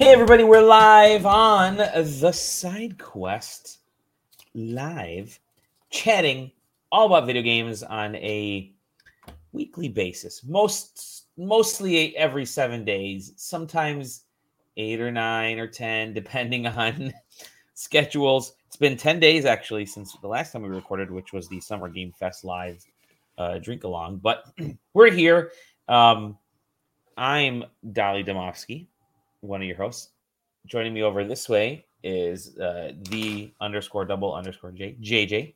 Hey, everybody, we're live on the side quest, live chatting all about video games on a weekly basis. Most mostly every seven days, sometimes eight or nine or ten, depending on schedules. It's been 10 days actually since the last time we recorded, which was the Summer Game Fest live uh, drink along. But we're here. Um, I'm Dali Domofsky, one of your hosts. Joining me over this way is uh, the underscore double underscore J JJ.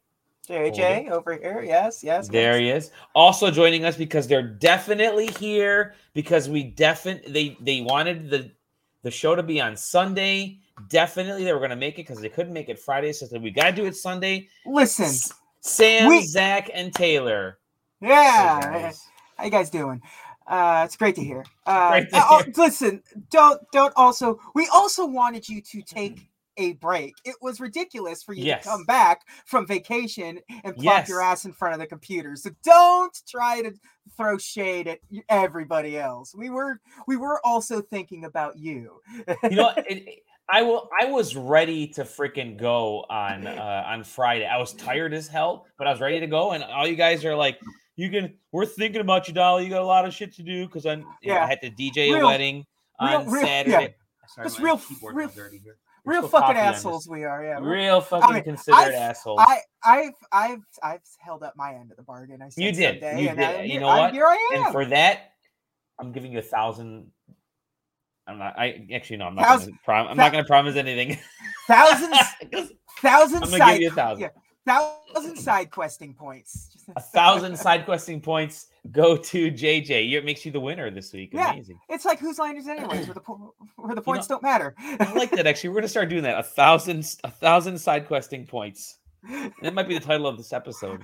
JJ over here. Yes, yes. There he is. Also joining us because they're definitely here because we definitely they they wanted the the show to be on Sunday. Definitely they were going to make it because they couldn't make it Friday. So we got to do it Sunday. Listen, S- Sam, we- Zach, and Taylor. yeah. Hey, guys. How you guys doing? Uh, it's great to hear. Uh, Great to uh, hear. listen, don't don't also. We also wanted you to take a break. It was ridiculous for you Yes. to come back from vacation and plop Yes. your ass in front of the computer. So don't try to throw shade at everybody else. We were we were also thinking about you. You know, it- I will. I was ready to freaking go on uh, on Friday. I was tired as hell, but I was ready to go. And all you guys are like, "You can." We're thinking about you, Dali. You got a lot of shit to do because. You know, I had to DJ a wedding real- on real- Saturday. yeah. Sorry, Just real- real- dirty here. Real fucking coffee on this. assholes we are. Yeah. Real fucking mean, considerate I've- assholes. I, I've, I've, I've held up my end of the bargain. I said You did. Someday, You and did. I, you know I- what? Here I am. and for that, I'm giving you a thousand. I'm not. I actually no. I'm not. Thousand- Gonna prom- I'm thou- not going to promise anything. Thousands. thousands. I'm going to give you a thousand. yeah, thousand side questing points. A thousand side questing points go to JJ. You- It makes you the winner this week. Yeah. Amazing. It's like whose line is anyways, where the po- where the points don't matter. I like that. Actually, we're gonna start doing that. A thousand, a thousand side questing points. That might be the title of this episode.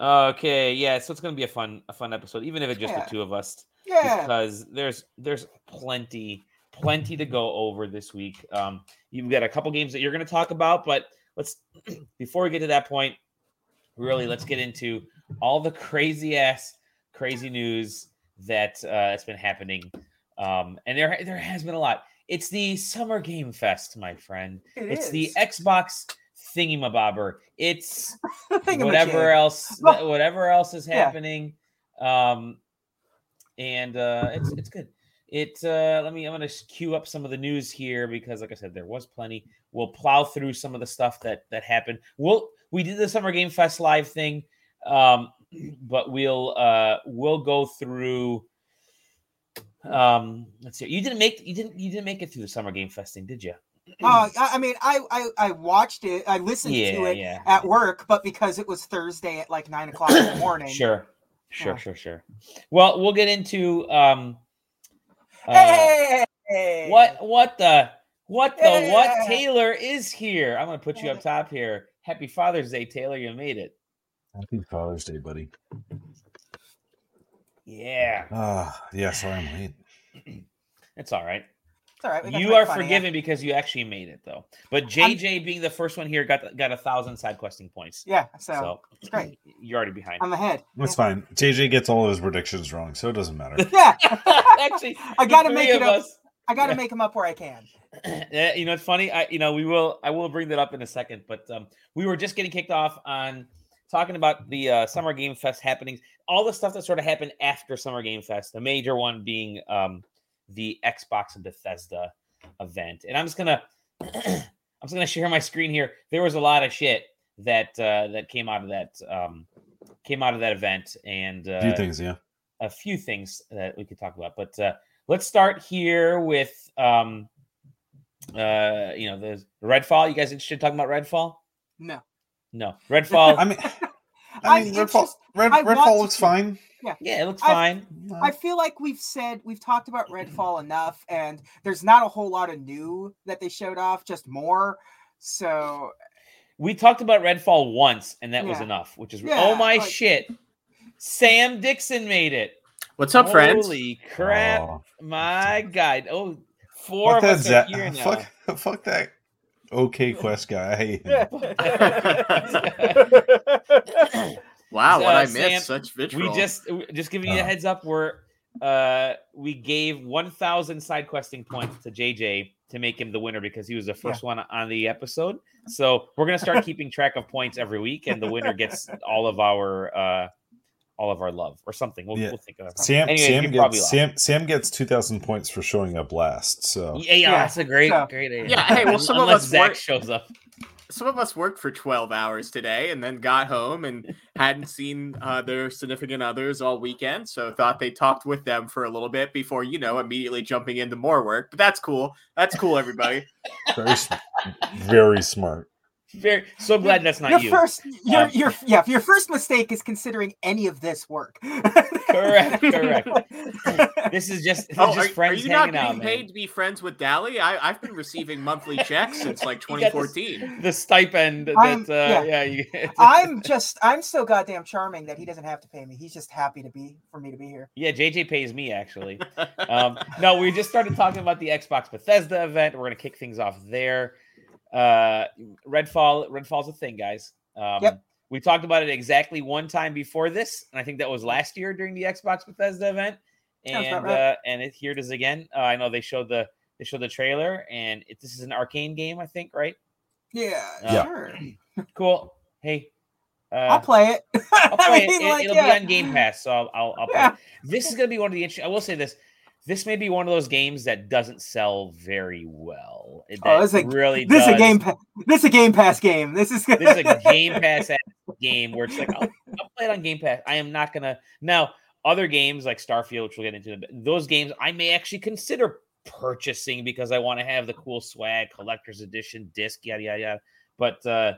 Okay, yeah. So it's gonna be a fun, a fun episode, even if it's just Yeah. the two of us, yeah. because there's there's plenty, plenty to go over this week. Um, you've got a couple games that you're gonna talk about, but let's before we get to that point, really let's get into all the crazy ass, crazy news that uh, has been happening. Um, and there there has been a lot. It's the Summer Game Fest, my friend. It it's the is. Xbox thingamabobber. It's whatever else Well, whatever else is yeah. happening. Um, and uh, it's it's good. It uh, let me I'm gonna queue up some of the news here because, like I said, there was plenty. We'll plow through some of the stuff that that happened. We'll we did the Summer Game Fest live thing, um, but we'll uh, we'll go through. Um, let's see. You didn't make you didn't you didn't make it through the Summer Game Fest thing, did you? Uh, I, mean, I, I I watched it. I listened to it yeah. at work, but because it was Thursday at like nine o'clock in the morning. Sure, sure, Yeah. sure, sure. Well, we'll get into um. uh, Hey, What what the what the Yeah. what Taylor is here. I'm gonna put you up top here. Happy Father's Day, Taylor. You made it. Happy Father's Day, buddy. Yeah, Ah, yeah, sorry I'm late. it's all right. It's all right. we got to You are fun of forgiven because you actually made it though. But JJ being the first one here got got a thousand side questing points. Yeah, so, So it's great. You're already behind. I'm ahead. That's fine. JJ gets all of his predictions wrong, so it doesn't matter. Yeah, actually, I gotta make it up. us- I got to Yeah. make them up where I can. Yeah, you know, it's funny. I, you know, we will. I will bring that up in a second. But um, we were just getting kicked off on talking about the uh, Summer Game Fest happenings, all the stuff that sort of happened after Summer Game Fest. The major one being um, the Xbox and Bethesda event. And I'm just gonna, I'm just gonna share my screen here. There was a lot of shit that uh, that came out of that um, came out of that event, and uh, A few things, yeah. a few things that we could talk about. But uh, let's start here with um, uh, you know the Redfall. You guys interested in talking about Redfall? No, No, Redfall. I mean, I I'm mean, Redfall, Red, I Redfall looks see- fine. yeah, yeah, it looks I've- fine. I feel like we've said we've talked about Redfall enough, and there's not a whole lot of new that they showed off, just more. So We talked about Redfall once, and that was enough. Which is Yeah, oh my like- shit! Sam Dixon made it. What's up, friends? Holy crap! Oh, My God! Oh, four fuck of that us are here now. Fuck, fuck that. Okay, Quest guy. I hate him. Wow, what Uh, I missed Sam, such we just just giving you a heads up. We're uh, we gave 1,000 side questing points to JJ to make him the winner because he was the first one on the episode. So we're gonna start keeping track of points every week, and the winner gets all of our uh, all of our love or something. We'll, Yeah. we'll think of it. Sam Anyways, Sam gets. Sam Sam gets two thousand points for showing up last. So Yeah, yeah, Yeah, that's a great, so- great idea. Yeah, hey, well, some of us Zach work- shows up. Some of us worked for 12 hours today and then got home and hadn't seen uh, their significant others all weekend. So thought they talked with them for a little bit before, you know, immediately jumping into more work. But that's cool. That's cool, everybody. very very smart. Very, so glad that's not your you. first, your, Um, your, yeah, your first mistake is considering any of this work. Correct, correct. This is just, this Oh, is are, just are friends you not hanging out, getting man. paid to be friends with Dali? I, I've been receiving monthly checks since like You got this- 2014. The stipend that, I'm- uh, yeah. yeah, you, I'm just, I'm so goddamn charming that he doesn't have to pay me. He's just happy to be for me to be here. yeah, JJ pays me actually. um, no, we just started talking about the Xbox Bethesda event. We're gonna kick things off there. Uh, Redfall, Redfall's a thing, guys. Um, Yep. We talked about it exactly one time before this, and I think that was last year during the Xbox Bethesda event. And right. uh, and it, here it is again. Uh, I know they showed the they showed the trailer, and it, this is an Arkane game, I think, right? Yeah, Yeah. sure. Cool. Hey, uh, I'll play it. I'll play I mean, it. like, will yeah. be on Game Pass, so I'll I'll, I'll play. Yeah. it. This is gonna be one of the interesting. I will say this: this may be one of those games that doesn't sell very well. It Oh, this is a- really This is does. a game. Pa- this is a Game Pass game. This is. This is a Game Pass game where it's like I'll, I'll play it on Game Pass. I am not gonna now. Other games like Starfield, which we'll get into, those games I may actually consider purchasing because I want to have the cool swag, collector's edition, disc, yada yada yada. But uh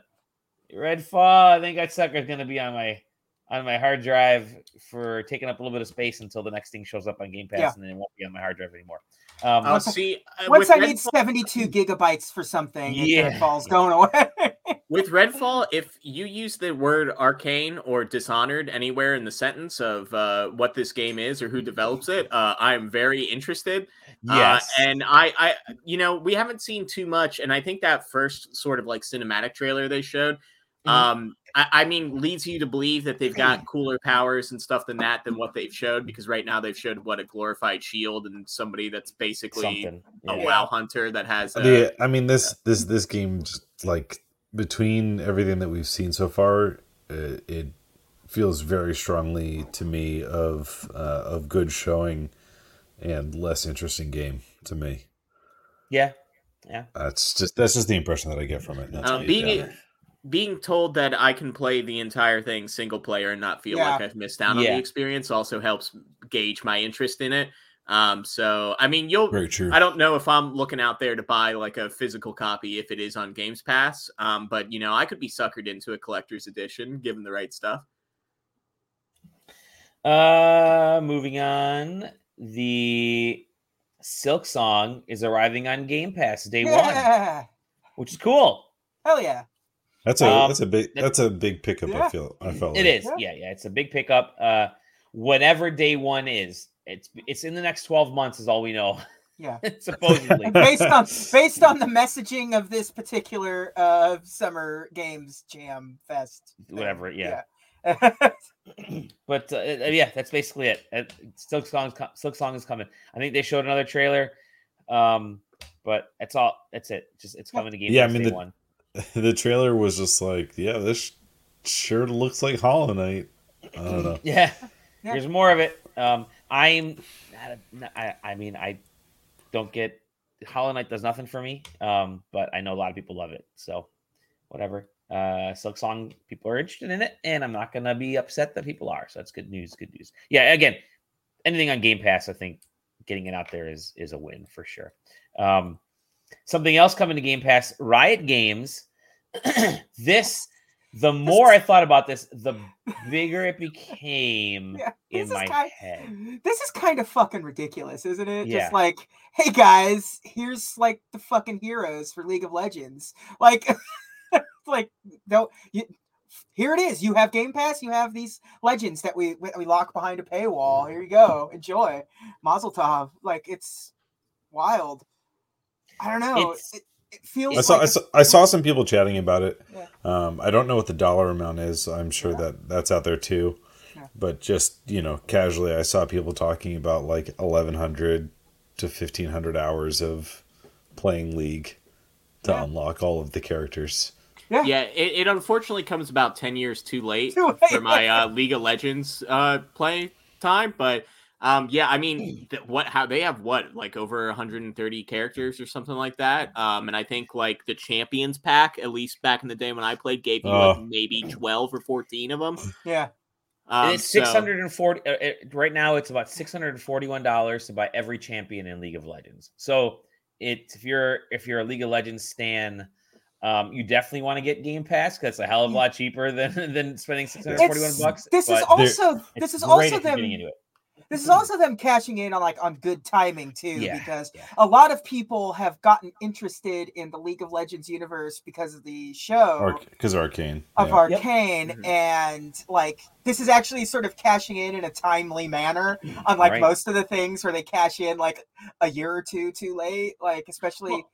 Redfall, I think that sucker's gonna be on my on my hard drive for taking up a little bit of space until the next thing shows up on Game Pass, Yeah. and then it won't be on my hard drive anymore. Um, I'll Once I- see. uh, Once with I need 72 gigabytes for something, Yeah. yeah. falls going away. With Redfall, if you use the word Arkane or dishonored anywhere in the sentence of uh, what this game is or who develops it, uh, I'm very interested. yes, Uh, and I, I, you know, we haven't seen too much, and I think that first sort of like cinematic trailer they showed, Mhm. um, I, I mean, leads you to believe that they've got cooler powers and stuff than that than what they've showed. Because right now they've showed what a glorified shield and somebody that's basically something. a. WoW hunter that has. Uh, Yeah, I mean this this this game just like between everything that we've seen so far, uh, it feels very strongly to me of uh, of good showing and less interesting game to me. yeah, yeah. That's just that's just the impression that I get from it. not to Um, a being downer. Being told that I can play the entire thing single player and not feel Yeah. like I've missed out on Yeah. the experience also helps gauge my interest in it. Um, so I mean, you'll. very true. I don't know if I'm looking out there to buy like a physical copy if it is on Games Pass. Um, but you know, I could be suckered into a collector's edition given the right stuff. Uh, moving on. The Silksong is arriving on Game Pass day one, which is cool. Hell yeah. That's a Um, that's a big that's a big pickup. Yeah. I feel I felt It like. is, Yeah. yeah, yeah. It's a big pickup. Uh, whatever day one is, it's it's in the next twelve months, is all we know. Yeah. Supposedly, based on based on the messaging of this particular uh summer games jam fest thing. Whatever, yeah. yeah. but uh, uh, yeah, that's basically it. Uh, Silksong, Silk Song is coming. I think they showed another trailer, um, but that's all. That's it. Just it's coming to Game Yeah, I mean, the- one. The trailer was just like, yeah, this sure looks like Hollow Knight. I don't know. Yeah. Yeah. Here's more of it. Um, I'm not a, not- I, I mean, I don't get Hollow Knight does nothing for me. Um, but I know a lot of people love it. So whatever. Uh, Silksong people are interested in it, and I'm not gonna be upset that people are. So that's good news. Good news. Yeah. Again, anything on Game Pass, I think getting it out there is is a win for sure. Um, something else coming to Game Pass, Riot Games. this, the more I thought about this, the bigger it became Yeah, in my kind, head. This is kind of fucking ridiculous, isn't it? Yeah. Just like, hey guys, here's like the fucking heroes for League of Legends. Like, like no, you, here it is. You have Game Pass. You have these legends that we we we lock behind a paywall. Here you go. Enjoy. Mazel tov. Like it's wild. I don't know. It's- it, it feels I saw, like I saw I saw some people chatting about it. Yeah. Um, I don't know what the dollar amount is. I'm sure Yeah. that that's out there too. Yeah. But just you know, casually, I saw people talking about like eleven hundred to fifteen hundred hours of playing League to Yeah. unlock all of the characters. Yeah. Yeah, it, it unfortunately comes about 10 years too late Too late. for my uh, League of Legends uh, play time. But um, yeah, I mean, th- what? How they have what, like over 130 characters or something like that. Um, and I think like the Champions pack, at least back in the day when I played, gave you like Oh. maybe 12 or 14 of them. Yeah. Um, it's six hundred and forty. Uh, it- right now, it's about six hundred and forty-one dollars to buy every champion in League of Legends. So, it if you're if you're a League of Legends stan, um, you definitely want to get Game Pass because it's a hell of a lot cheaper than than spending six hundred forty-one It's, bucks. this is also this is also them into it. This is also them cashing in on like on good timing too Yeah, because yeah. a lot of people have gotten interested in the League of Legends universe because of the show Because Arcane. of yeah. Arcane Mhm. and like this is actually sort of cashing in in a timely manner unlike Right. most of the things where they cash in like a year or two too late like especially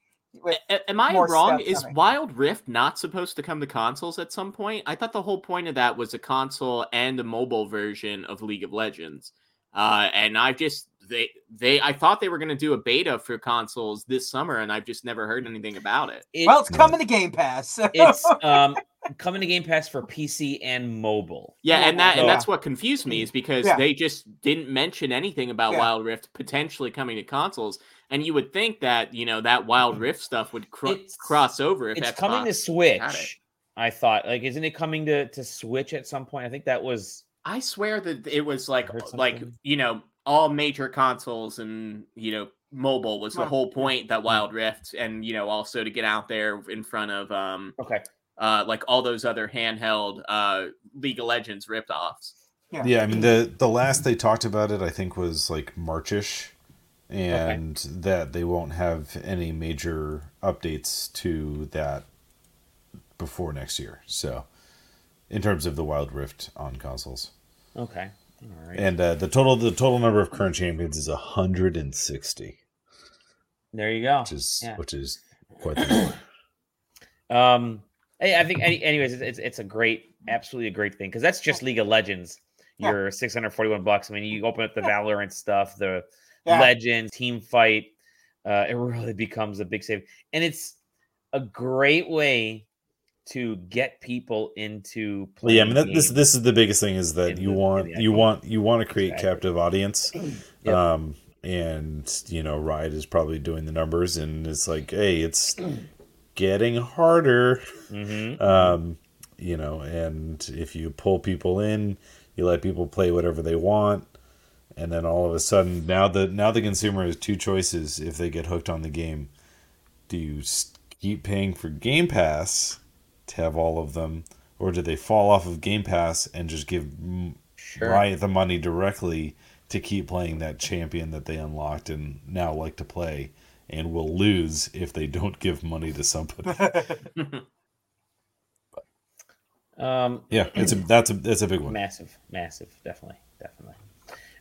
with A- a- Am I wrong? Is coming. Wild Rift not supposed to come to consoles at some point? I thought the whole point of that was a console and a mobile version of League of Legends. Uh, and I've just they they I thought they were going to do a beta for consoles this summer, and I've just never heard anything about it. It- well it's coming to Game Pass so- it's um coming to Game Pass for PC and mobile. Yeah, and that and that's what confused me is because Yeah. they just didn't mention anything about Yeah. Wild Rift potentially coming to consoles, and you would think that you know that Wild Rift stuff would cro- It's- cross over if It's Xbox coming to. Switch. I thought like, isn't it coming to to Switch at some point? I think that was I swear that it was like like you know all major consoles and you know mobile was the whole point that Wild Rift and you know also to get out there in front of um okay. uh like all those other handheld uh League of Legends ripoffs. Yeah. Yeah, I mean the the last they talked about it, I think, was like Marchish, and that they won't have any major updates to that before next year. So, in terms of the Wild Rift on consoles, Okay. All right. and uh, the total the total number of current champions is hundred and sixty, there you go. which is Yeah. which is quite the number. Um, I, I think, any, anyways, it's, it's it's a great, absolutely a great thing because that's just League of Legends. Yeah. Your six hundred forty-one bucks. I mean, you open up the Valorant stuff, the Yeah. Legends team fight. Uh, it really becomes a big save, and it's a great way to get people into playing. yeah, I mean that, this this is the biggest thing is that you the- want you want you want to create Exactly. captive audience, Yep. um, and you know Riot is probably doing the numbers, and it's like, hey, it's getting harder, Mhm. um, you know, and if you pull people in, you let people play whatever they want, and then all of a sudden now the now the consumer has two choices if they get hooked on the game: do you keep paying for Game Pass to have all of them, or do they fall off of Game Pass and just give Sure. Riot the money directly to keep playing that champion that they unlocked and now like to play, and will lose if they don't give money to somebody. Um, yeah, it's a that's a that's a big one. massive, massive, definitely, definitely.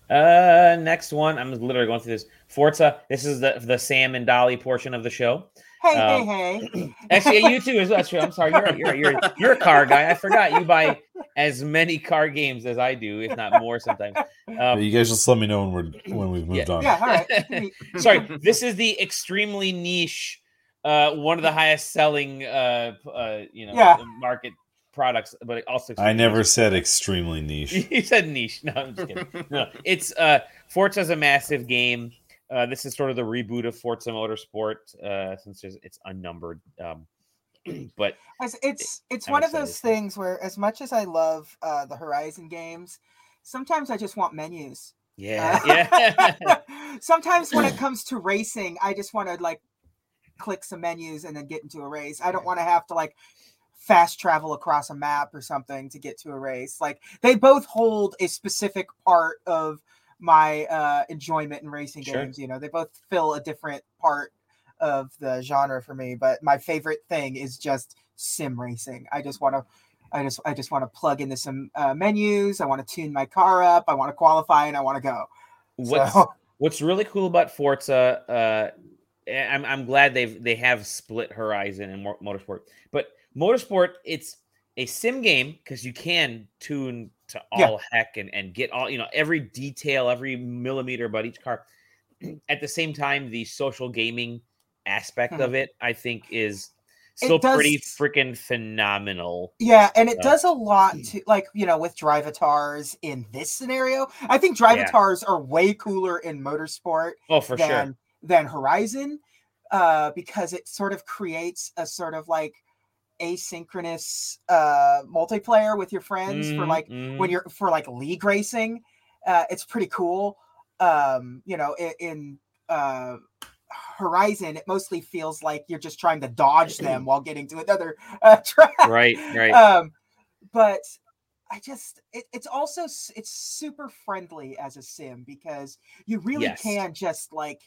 Uh, next one. I'm literally going through this. Forza. This is the the Sam and Dali portion of the show. Hey Um, hey hey Actually, you too. Is that's true. I'm sorry. You're you're you're you're a car guy. I forgot you buy as many car games as I do, if not more sometimes. Um, you guys just let me know when we're when we've moved Yeah. on. yeah all right sorry, this is the extremely niche, uh, one of the highest selling, uh, uh, you know, Yeah. market products, but it also I never niche. said extremely niche. you said niche. No, I'm just kidding. No, it's uh, Forza's a massive game. Uh, this is sort of the reboot of Forza Motorsport, uh, since there's, it's unnumbered. Um, but As- it's it's one of those things where as much as I love uh, the Horizon games, sometimes I just want menus. yeah, Uh, yeah. sometimes when it comes to racing, I just want to like click some menus and then get into a race. I don't want to have to like fast travel across a map or something to get to a race. Like they both hold a specific part of my uh enjoyment in racing Sure. games, you know. They both fill a different part of the genre for me, but my favorite thing is just sim racing. I just want to I just I just want to plug into some uh, menus. I want to tune my car up. I want to qualify and I want to go. What's So- What's really cool about Forza, uh, I'm I'm glad they've they have split Horizon and Motorsport, but Motorsport it's a sim game because you can tune to all Yeah. heck and, and get all you know every detail every millimeter about each car at the same time the social gaming aspect Mhm. of it i think is still does- pretty freaking phenomenal Yeah, and it Uh, does a lot to like you know with drivatars in this scenario. I think drivatars are way cooler in motorsport oh for than sure than Horizon, uh, because it sort of creates a sort of like asynchronous uh multiplayer with your friends for Mhm, like mhm. when you're for like league racing. Uh, it's pretty cool. Um, you know, in, in uh Horizon, it mostly feels like you're just trying to dodge them while getting to another uh, track right right um but i just it, it's also it's super friendly as a sim because you really Yes. can just like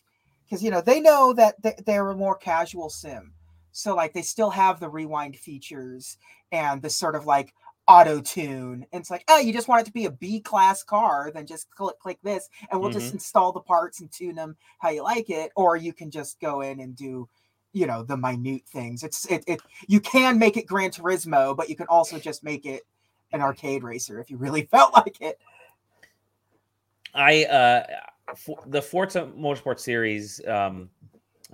because you know they know that th- they're a more casual sim so like they still have the rewind features and the sort of like auto tune and it's like oh you just want it to be a b class car then just click click this and we'll just install the parts and tune them how you like it or you can just go in and do you know the minute things. It's it, it you can make it gran turismo but you can also just make it an arcade racer if you really felt like it. I uh for, the Forza Motorsport series um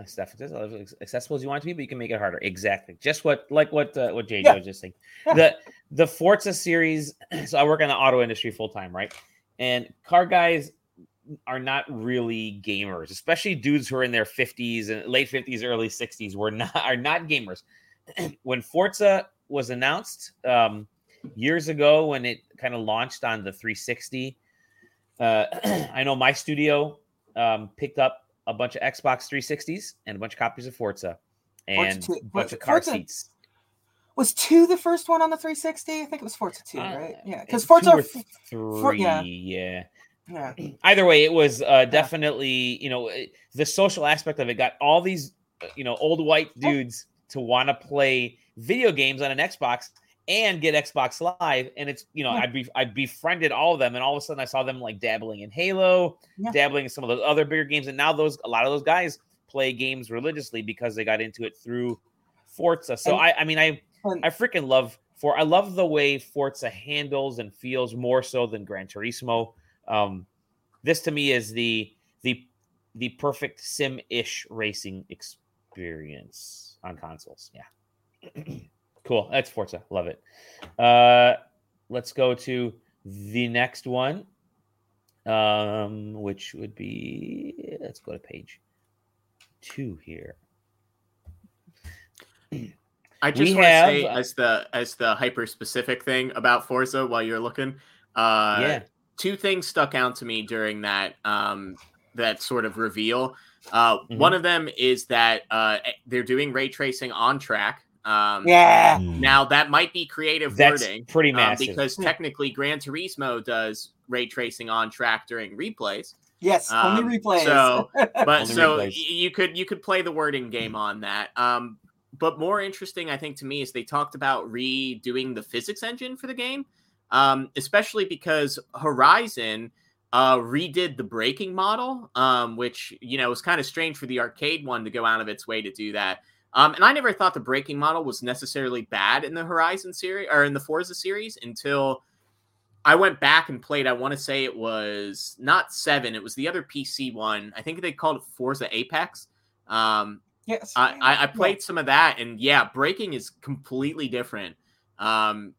stuff is as accessible as you want to be, but you can make it harder. Exactly, just what like what uh, what JJ Yeah. was just saying. Yeah. The the Forza series. So I work in the auto industry full time, right? And car guys are not really gamers, especially dudes who are in their fifties and late fifties, early sixties. Were not are not gamers. when Forza was announced um, years ago, when it kind of launched on the 360 uh, I know my studio um, picked up a bunch of Xbox 360s and a bunch of copies of Forza and two- a bunch what- of car Forza- seats. was two the first one on the 360 i think it was forza 2 Uh, right yeah because forza or three, yeah. yeah. yeah Either way, it was uh, definitely you know it- the social aspect of it got all these uh, you know old white dudes to want to play video games on an Xbox and get Xbox Live, and it's you know Yeah. I'd be I befriended all of them, and all of a sudden I saw them like dabbling in Halo, Yeah. dabbling in some of those other bigger games, and now those a lot of those guys play games religiously because they got into it through Forza. So And- I I mean I and- I freaking love for I love the way Forza handles and feels more so than Gran Turismo. Um, this to me is the the the perfect sim-ish racing experience on consoles. Yeah. cool. That's Forza. Love it. Uh let's go to the next one. Um, which would be let's go to page two here. I We just want to say have- as the as the hyper specific thing about Forza while you're looking, uh, yeah. two things stuck out to me during that um that sort of reveal. Uh, Mhm. One of them is that uh, they're doing ray tracing on track. Um, yeah Mm. Now that might be creative That's wording pretty um, because technically Gran Turismo does ray tracing on track during replays. yes um, only replays so- But Only so replays. you could you could play the wording game on that. Um, but more interesting, I think, to me is they talked about redoing the physics engine for the game, um, especially because Horizon uh, redid the braking model, um, which you know was kind of strange for the arcade one to go out of its way to do that. Um, and I never thought the braking model was necessarily bad in the Horizon series or in the Forza series until I went back and played. I want to say it was not seven; it was the other PC one. I think they called it Forza Apex. Um, yes I, I, I played some of that, and yeah, braking is completely different. Um,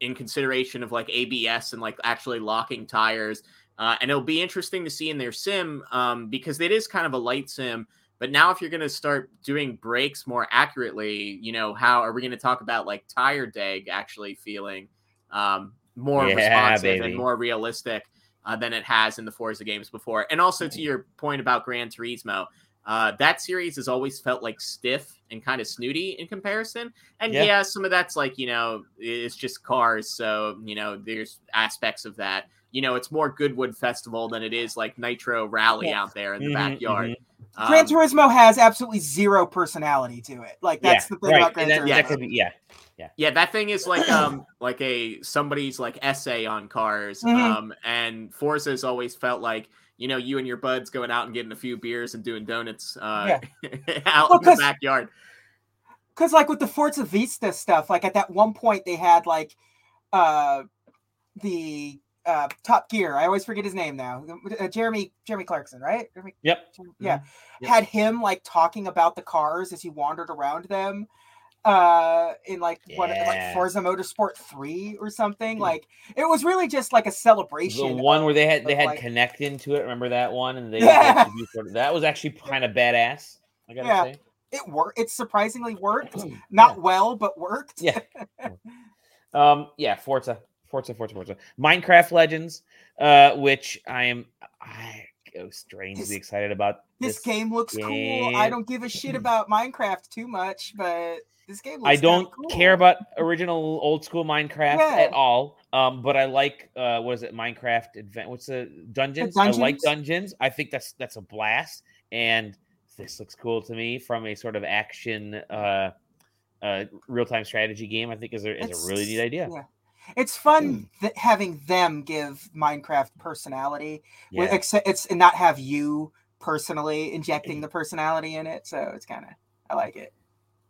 in consideration of like ABS and like actually locking tires. Uh, and it'll be interesting to see in their sim um, because it is kind of a light sim. But now, if you're going to start doing brakes more accurately, you know, how are we going to talk about like tire dag actually feeling um, more Yeah, responsive baby. and more realistic uh, than it has in the Forza games before? And also to your point about Gran Turismo, uh, that series has always felt like stiff and kind of snooty in comparison. And Yeah. yeah. some of that's like, you know, it's just cars. So, you know, there's aspects of that. You know, it's more Goodwood Festival than it is like Nitro Rally Yeah. out there in the Mhm, backyard. Um, Gran Turismo has absolutely zero personality to it. Like that's the thing right. about Gran that, Turismo. that could be yeah. yeah, that thing is like um like a somebody's like essay on cars. Mhm. Um and Forza's always felt like you know you and your buds going out and getting a few beers and doing donuts uh out Well, in the backyard. Because like with the Forza Vista stuff, like at that one point they had like uh the uh Top Gear. I always forget his name now. Uh, Jeremy Jeremy Clarkson, right? Jeremy, Yep. yeah. Yep. Had him like talking about the cars as he wandered around them uh in like what like Forza Motorsport 3 or something. Like it was really just like a celebration. The one of- where they had they had like- Kinect into it. Remember that one? And they Yeah. that was actually kind of badass. I gotta Yeah. say. it worked it surprisingly worked. Not well, but worked. Yeah. Um, yeah, Forza, Forza, Forza, Forza, Minecraft Legends, uh, which I am I am strangely This- excited about. This game looks cool. I don't give a shit about Minecraft too much, but this game looks I don't cool. care about original old school Minecraft Yeah. at all. Um, but I like uh, what is it? Minecraft Advent. What's the dungeons? I like Dungeons? dungeons. I think that's that's a blast, and this looks cool to me from a sort of action, uh, uh, real time strategy game. I think is a is a really neat idea. yeah. It's fun that having them give Minecraft personality. with- Yeah. Except it's and not have you personally injecting the personality in it. So it's kind of I like it.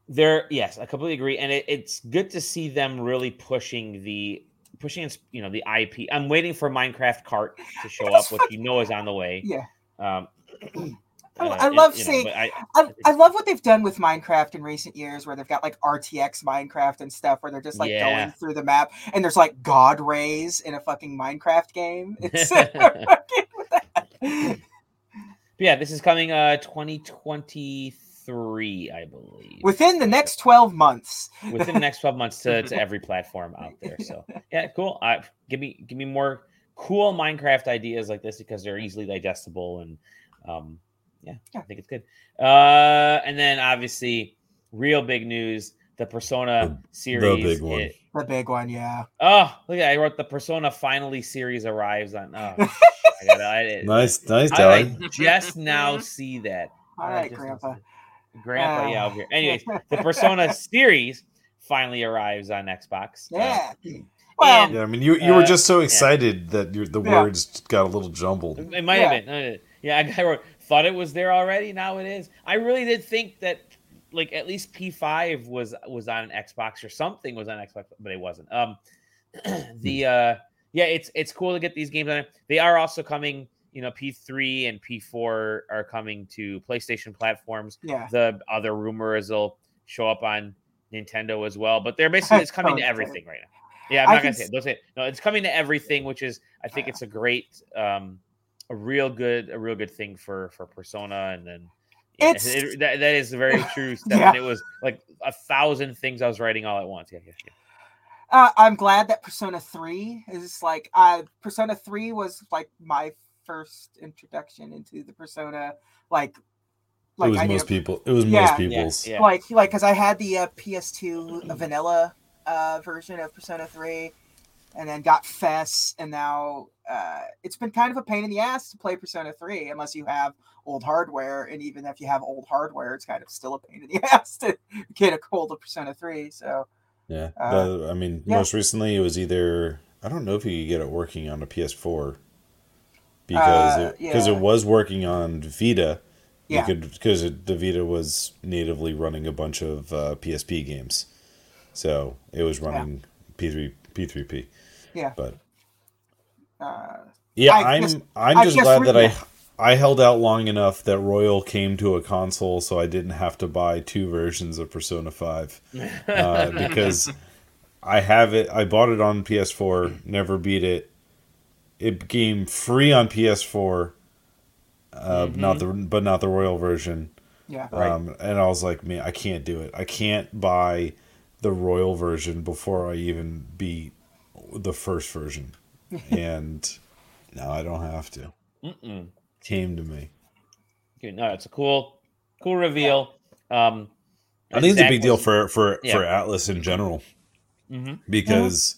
There, yes, I completely agree, and it, it's good to see them really pushing the pushing, you know, the IP. I'm waiting for Minecraft Cart to show up, which you know is on the way. Yeah. Um, uh, I love know, seeing- but I, I, I love what they've done with Minecraft in recent years, where they've got like RTX Minecraft and stuff, where they're just like Yeah. going through the map, and there's like God rays in a fucking Minecraft game. It's yeah, this is coming uh 2023, I believe. within the next twelve months. within the next 12 months to, to every platform out there. So yeah, cool. Uh, give me give me more cool Minecraft ideas like this because they're easily digestible and um yeah, yeah. I think it's good. Uh and then obviously real big news, the Persona series. The big one. it- The big one, yeah. oh, look at I wrote the Persona finally series arrives on oh, I gotta, I, Nice, nice, I, Dad. I just now see that. All right, I right, just now Grandpa. see that. Grandpa, yeah, Ah. over here. Anyways, the Persona series finally arrives on Xbox. Uh, Yeah. Well, and- Yeah, I mean, you you were Uh, just so yeah. excited that your the Yeah. words got a little jumbled. it might Yeah. have been. uh, Yeah, I I wrote, thought it was there already. Now it is. I really did think that, like, at least P5 was was on an Xbox or something was on Xbox, but it wasn't. Um, the uh, yeah, it's it's cool to get these games on. They are also coming. You know, P3 and P4 are coming to PlayStation platforms. yeah. The other rumor is they'll show up on Nintendo as well. But they're basically it's coming to everything right now. Yeah, I'm not gonna say it. Don't say it. No, it's coming to everything, which is I think it's a great, um, a real good, a real good thing for for Persona, and then yeah, It's- it- that, that is very true. Steph, Yeah. It was like a thousand things I was writing all at once. Yeah, yeah, yeah. Uh, I'm glad that Persona 3 is like I Persona 3 was like my first introduction into the Persona like it was I most did- people. It was Yeah. most Yeah, people's. yeah. like like because I had the uh, PS2 vanilla uh, version of Persona 3, and then got FES, and now uh, it's been kind of a pain in the ass to play Persona 3 unless you have old hardware, and even if you have old hardware, it's kind of still a pain in the ass to get a hold of Persona 3. So Yeah, Uh, I mean, yeah. most recently it was either I don't know if you could get it working on a PS4 because Uh, it, because yeah. it was working on Vita. Yeah. You could because the Vita was natively running a bunch of uh, PSP games, so it was running P3 P3P. Yeah. but uh, yeah, I I'm just- I'm just just glad that yeah. I I held out long enough that Royal came to a console, so I didn't have to buy two versions of Persona Five uh, because I have it. I bought it on PS4, never beat it. It became free on PS4, uh, not the but not the Royal version. yeah. Right. Um, and I was like, man, I can't do it. I can't buy the Royal version before I even beat the first version. and now I don't have to. Mm-mm. Came to me. Okay, No, it's a cool, cool reveal. Um, I think it's a Zach big deal for for Yeah. for Atlus in general Mhm. because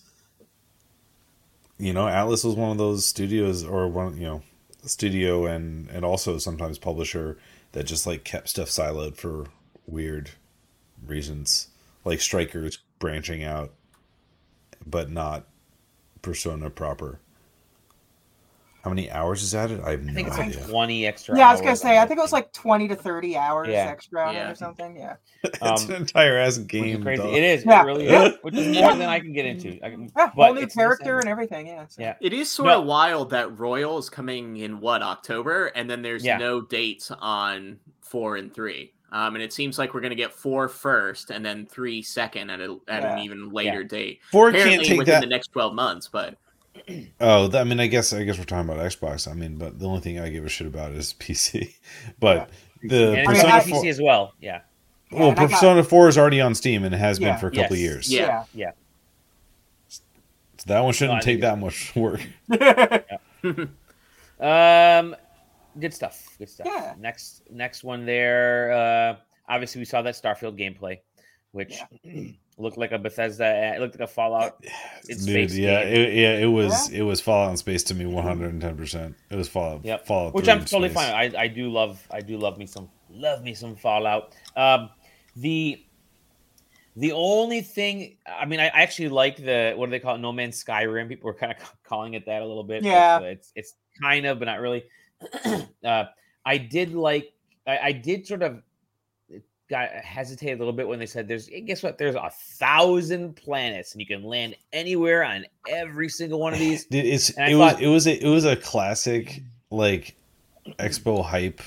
you know Atlus was one of those studios or one you know studio and and also sometimes publisher that just like kept stuff siloed for weird reasons like strikers branching out but not persona proper How many hours is added? I have no I think it's idea. like 20 extra. Yeah, I was gonna say. I think it was like twenty to thirty hours Yeah. extra on it Yeah. or something. Yeah. it's um, an entire ass game. crazy. dog. It is. Yeah. It really Yeah. is. Which is more than I can get into. I can, Yeah, but whole new character insane. and everything. Yeah. so- Yeah. It is sort No. of wild that Royal is coming in what October, and then there's Yeah. no dates on four and three. Um, and it seems like we're going to get four first, and then three second at a at an even later date. Four Apparently can't take within that. the next twelve months, but Oh, th- I mean, I guess I guess we're talking about Xbox. I mean, but the only thing I give a shit about is PC. But the And I mean, Persona 4, PC as well. Yeah. Yeah, well, and I got- Persona 4 is already on Steam and it has Yeah. been for a couple Yes. years. Yeah. Yeah. So that one shouldn't No, take that much work. Um, good stuff. Good stuff. Yeah. Next, next one there. Uh, obviously, we saw that Starfield gameplay, which looked like a Bethesda. It looked like a Fallout. It's Dude, space yeah, game. it, yeah, it was it was Fallout in space to me, one hundred and ten percent. It was Fallout, Yep. Fallout, which I'm totally space. fine. I, I do love I do love me some love me some Fallout. Um, the the only thing I mean I actually like the what do they call it No Man's Skyrim. People were kind of calling it that a little bit. Yeah. uh, it's it's kind of but not really. uh, I did like I, I did sort of got hesitate a little bit when they said there's guess what there's a thousand planets and you can land anywhere on every single one of these. Dude, it's it was it was a it was a classic like expo hype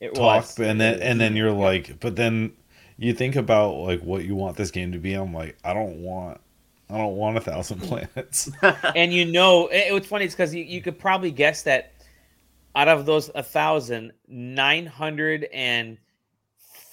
It talk, was. and then and then you're like, but then you think about like what you want this game to be. I'm like, I don't want, I don't want a thousand planets. and you know it, it's funny it's because you, you could probably guess that out of those a thousand nine hundred and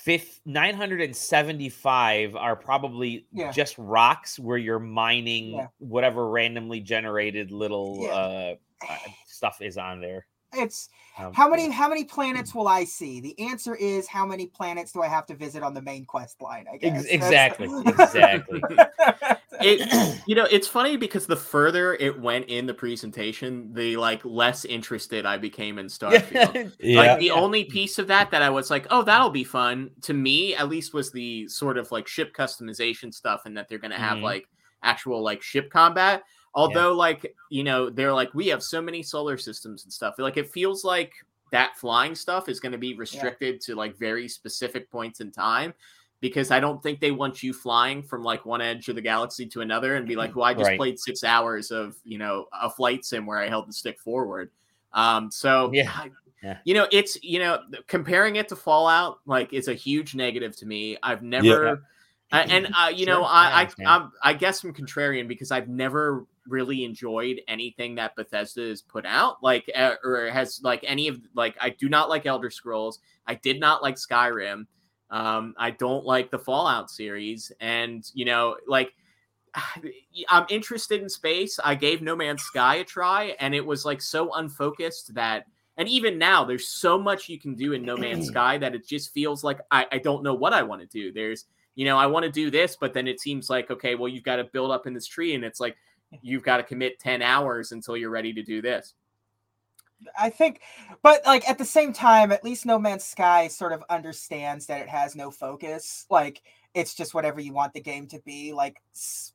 fif- 975 are probably Yeah. just rocks where you're mining Yeah. whatever randomly generated little Yeah. uh, uh, stuff is on there It's Um, how many how many planets will I see? The answer is how many planets do I have to visit on the main quest line? I guess Ex- exactly exactly it you know it's funny because the further it went in the presentation, the like less interested I became in Starfield. yeah, Like the Yeah. only piece of that that I was like, oh, that'll be fun to me, at least, was the sort of like ship customization stuff, and that they're gonna have Mhm. like actual like ship combat. Although, like you know, they're like we have so many solar systems and stuff. Like it feels like that flying stuff is going to be restricted to like very specific points in time. Because I don't think they want you flying from like one edge of the galaxy to another and be like, well, I just Right. played six hours of you know a flight sim where I held the stick forward. Um, so Yeah. I- Yeah. you know, it's you know, comparing it to Fallout, like, is a huge negative to me. I've never, I- and uh, you know, Sure, I I, I. I'm, I guess I'm contrarian because I've never really enjoyed anything that Bethesda has put out, like, uh, or has like any of like, I do not like Elder Scrolls. I did not like Skyrim. Um, I don't like the Fallout series, and you know, like. I'm interested in space. I gave No Man's Sky a try, and it was like so unfocused that and even now, there's so much you can do in No Man's Sky that it just feels like I, I don't know what I want to do. There's, you know, I want to do this, but then it seems like, okay, well, you've got to build up in this tree, and it's like you've got to commit 10 hours until you're ready to do this. I think, but like at the same time, at least No Man's Sky sort of understands that it has no focus. Like it's just whatever you want the game to be. Like,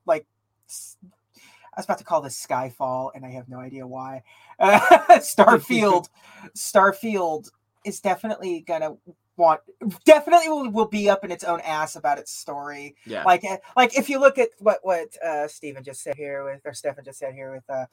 like I was about to call this Skyfall, and I have no idea why. Uh, Starfield, Starfield is definitely gonna want, definitely will, will be up in its own ass about its story Yeah. like uh, like if you look at what what uh Steven just said here with or Stefan just said here with uh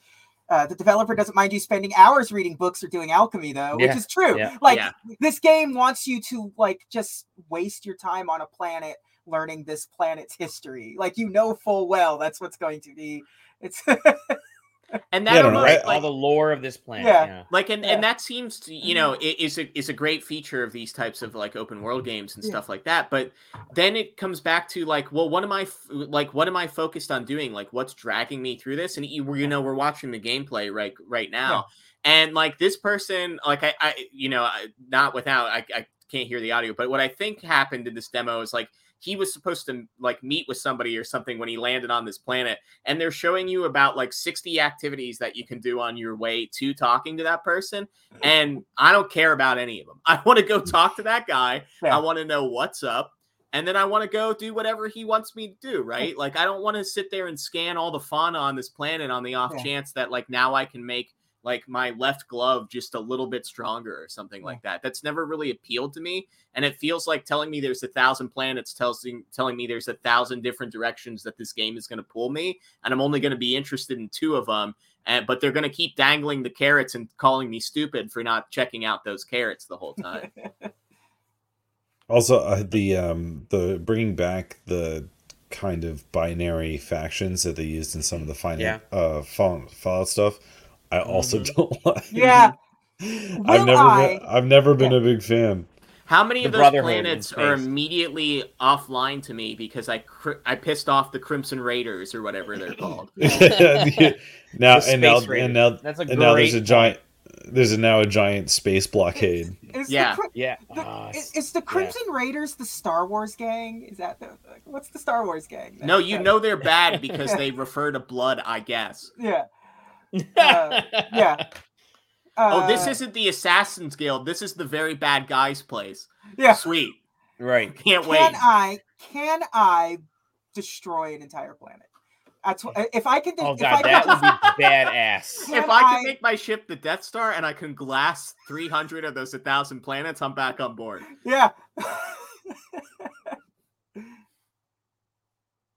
uh, the developer doesn't mind you spending hours reading books or doing alchemy though, which is true. yeah. Like Yeah. this game wants you to like just waste your time on a planet learning this planet's history. Like you know full well that's what's going to be. It's and that Yeah, I don't know, almost, I- all the lore of this planet Yeah. yeah, like and, Yeah. and that seems to you know mm-hmm. i- is a is a great feature of these types of like open world mm-hmm. games and Yeah. stuff like that but then it comes back to like well what am i f- like what am i focused on doing? Like what's dragging me through this? And you, you know we're watching the gameplay right right now. And like this person like i i you know I- not without I, I can't hear the audio but what i think happened in this demo is like he was supposed to like meet with somebody or something when he landed on this planet and they're showing you about like 60 activities that you can do on your way to talking to that person mm-hmm. and i don't care about any of them i want to go talk to that guy. I want to know what's up and then i want to go do whatever he wants me to do right? Like i don't want to sit there and scan all the fauna on this planet on the off chance that like now i can make like my left glove just a little bit stronger or something like that. That's never really appealed to me, and it feels like telling me there's a thousand planets tells telling me there's a thousand different directions that this game is going to pull me, and I'm only going to be interested in two of them. And but they're going to keep dangling the carrots and calling me stupid for not checking out those carrots the whole time. Also, uh, the um the bringing back the kind of binary factions that they used in some of the final Yeah. uh Fallout, Fallout stuff, I also Mhm. don't like. Yeah. I've never I- been, I've never been a big fan. How many The of those planets are immediately offline to me because I cr- I pissed off the Crimson Raiders or whatever they're called? now The and now Space and now That's a and now there's a giant there's a, now a giant space blockade. Is Yeah. The, Yeah. the, Ah, is, is the Crimson Raiders the Star Wars gang? Is that the what's the Star Wars gang? No, you That- know they're bad because they refer to blood, I guess. Yeah. Uh, yeah. Oh, this Uh, isn't the Assassin's Guild. This is the very bad guys' place. Yeah. Sweet. right. Can't Can wait. I can I destroy an entire planet? That's what if I can. Oh if I god, that can, would be badass. Can if I can I- make my ship the Death Star and I can glass 300 of those 1,000 planets, I'm back on board. Yeah.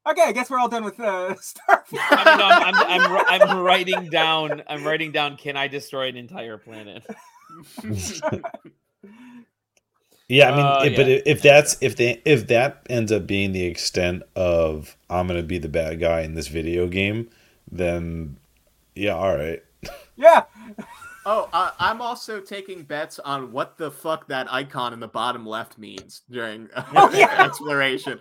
okay, I guess we're all done with uh, Starfield. I mean, I'm, I'm, I'm, I'm writing down. I'm writing down. Can I destroy an entire planet? Yeah, I mean, Uh, if- but if, if that's if they if that ends up being the extent of I'm gonna be the bad guy in this video game, then yeah, all right. yeah. Oh, uh, I'm also taking bets on what the fuck that icon in the bottom left means during Oh, yeah. exploration.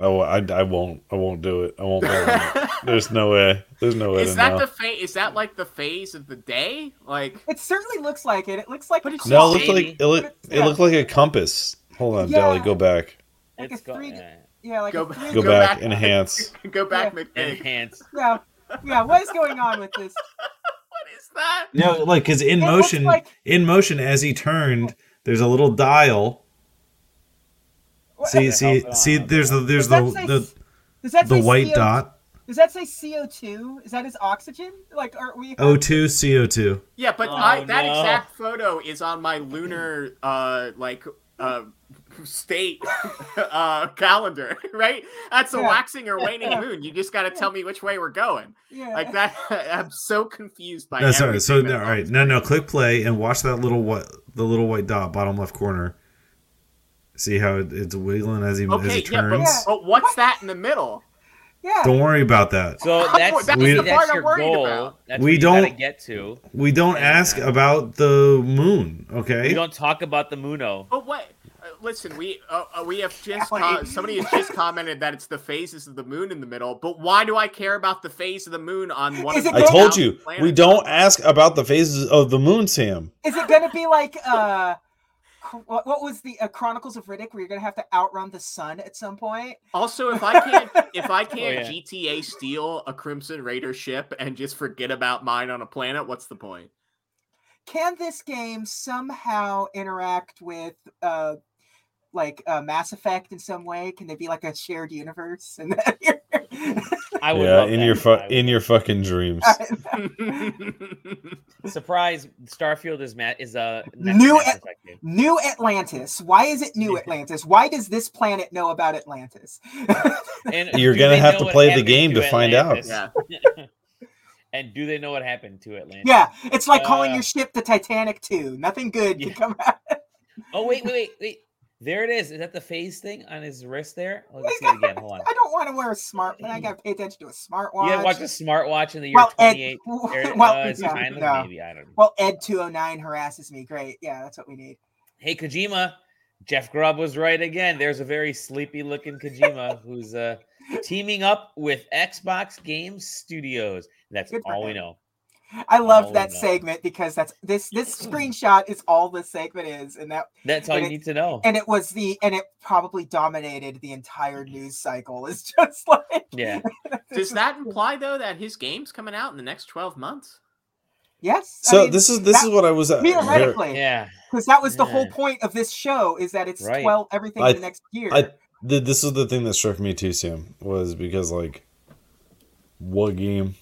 Oh, I, I won't I won't do it. I won't. bet on it. There's no way. There's no way Is to that know. the fa- Is that like the phase of the day? Like, It certainly looks like it. It looks like But it's no, it clock. looked like it, look, it Yeah. looked like a compass. Hold on, Dali, Yeah. go back, Like It's a go- three- eh, Yeah, like Go a back- three- go, Go back, back. enhance. go back, Yeah. Enhance. Yeah, yeah. What is going on with this? What is that? No, like because in It motion, like- in motion as he turned, there's a little dial. What- See, the see, hell? see. There's the there's Does the say the, Does that the white CO dot. Does that say CO two? Is that his oxygen? Like, are we? O2 CO2. Yeah, but Oh, I, that no. exact photo is on my lunar, uh, like, uh, state uh calendar, right? That's a Yeah. waxing or waning Yeah. moon. You just got to tell me which way we're going. Yeah. Like that, I'm so confused by. No, sorry. So everything no, that's all on right, this no, no. Click play and watch that little what the little white dot bottom left corner. See how it, it's wiggling as he as Okay, he yeah, but, turns. Yeah. but what's that in the middle? yeah. Don't worry about that. So That's that's the maybe part that's I'm worried goal. about. That's We what don't- get to. We don't ask about the moon, okay? We don't talk about the Muno. But what? Uh, listen, we uh, uh, we have just Ellie. somebody has just commented that it's the phases of the moon in the middle. But why do I care about the phase of the moon on one? Is of it the I told you planets? we don't ask about the phases of the moon, Sam. Is it gonna be like uh, Chro- what, what was the uh, Chronicles of Riddick, where you're gonna have to outrun the sun at some point? Also, if I can't if I can't Oh, yeah. GTA steal a Crimson Raider ship and just forget about mine on a planet, what's the point? Can this game somehow interact with uh, like uh, Mass Effect in some way? Can they be like a shared universe? And I would Yeah, love in that. your fu- in your fucking dreams. surprise. Starfield is Matt is a New Mass New Atlantis. Why is it New Atlantis? Why does this planet know about Atlantis? And You're gonna have to play the game to find out. Yeah. and do they know what happened to Atlantis? yeah, it's like calling Uh, your ship the Titanic 2. Nothing good Yeah. can come out. Oh wait, wait, wait, wait. There it is. Is that the phase thing on his wrist there? Let's I see it again. Hold on. I don't want to wear a smart. But I gotta pay attention to a smartwatch. You gotta watch a smartwatch in the year Well, Ed, 28. Or, well, uh, it's yeah, kind of no. maybe. I don't know. Well, Ed 209 harasses me. Great. Yeah, that's what we need. Hey, Kojima. Jeff Grubb was right again. There's a very sleepy looking Kojima who's uh, teaming up with Xbox Game Studios. That's all we know. I love Oh, that segment because that's this this screenshot is all the segment is, and that That's all And you it- need to know. and it was the and it probably dominated the entire news cycle. It's just like Yeah. Does that imply though that his game's coming out in the next twelve months? yes. I So mean, this is this that- is what I was. Uh, very- theoretically Yeah. because that was the whole point of this show is that it's Right. twelve everything I- in the next year. I- th- this is the thing that struck me too, Sam, was because like, what game?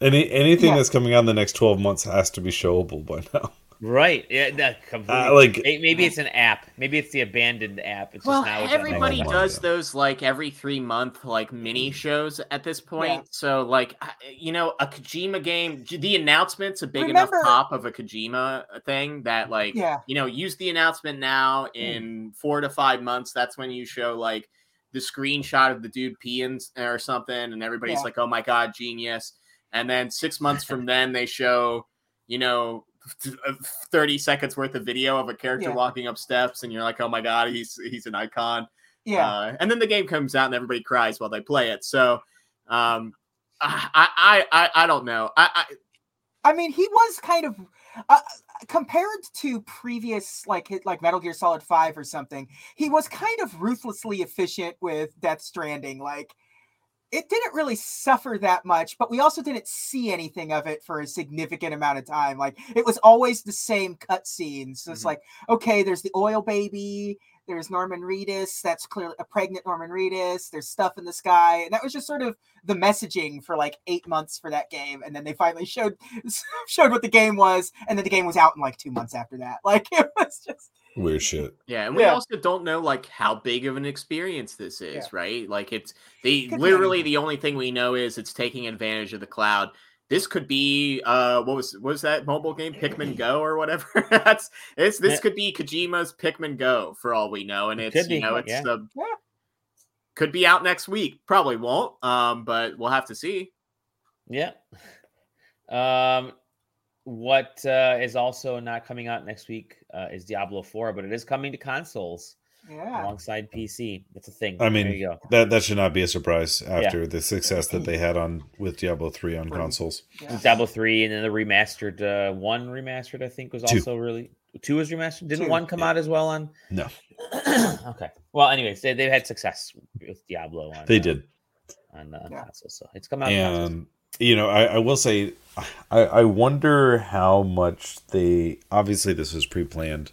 Any anything Yeah. that's coming out in the next twelve months has to be showable by now. Right. Yeah. Completely. Uh, like maybe it's an app. Maybe it's the abandoned app. It's Well, just now. everybody mobile. does those like every three month like mini shows at this point. Yeah. So like you know a Kojima game, the announcement's a big Remember- enough pop of a Kojima thing that like Yeah. you know use the announcement now in four to five months. That's when you show like the screenshot of the dude peeing s- or something, and everybody's Yeah. like, "Oh my god, genius!" And then six months from then they show you know. uh, 30 seconds worth of video of a character Yeah. walking up steps and you're like oh my god he's he's an icon Yeah. uh, and then the game comes out and everybody cries while they play it. So, um, I, I, I, I don't know. I, I, I mean, he was kind of uh, compared to previous like hit like Metal Gear Solid 5 or something. He was kind of ruthlessly efficient with Death Stranding. Like it didn't really suffer that much, but we also didn't see anything of it for a significant amount of time. Like it was always the same cutscenes. So it's Mhm. like, okay, there's the oil baby, there's Norman Reedus, that's clearly a pregnant Norman Reedus, there's stuff in the sky. And that was just sort of the messaging for like eight months for that game. And then they finally showed showed what the game was, and then the game was out in like two months after that. Like it was just Weird shit. yeah, and we Yeah. also don't know like how big of an experience this is, Yeah. right? Like it's the literally the only thing we know is it's taking advantage of the cloud. This could be uh what was what was that mobile game Pikmin Go or whatever. That's it's this Yeah. could be Kojima's Pikmin Go for all we know, and It it's could you know it's yeah. the Yeah. could be out next week. Probably won't, um, but we'll have to see. Yeah. Um, what uh, is also not coming out next week uh, is Diablo 4, but it is coming to consoles yeah. alongside PC. That's a thing. I mean, there you go. That that should not be a surprise after the success that they had on with Diablo three on Right. consoles. yeah. Diablo 3 and then the remastered uh, one remastered, I think, was Two. also really. Two was remastered. Didn't Two, one come yeah. out as well on? No. okay. Well, anyways, they, they've had success with Diablo. On, They uh, did. on uh, Yeah. consoles, so it's come out. on consoles. and you know I, I will say I, I wonder how much they obviously this was pre-planned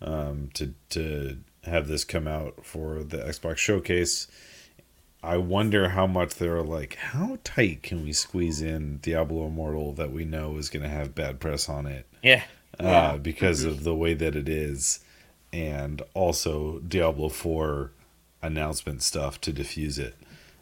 um, to to have this come out for the xbox showcase. I wonder how much they're like how tight can we squeeze in diablo immortal that we know is going to have bad press on it? Yeah. Yeah. uh, because of the way that it is. And also diablo 4 announcement stuff to diffuse it.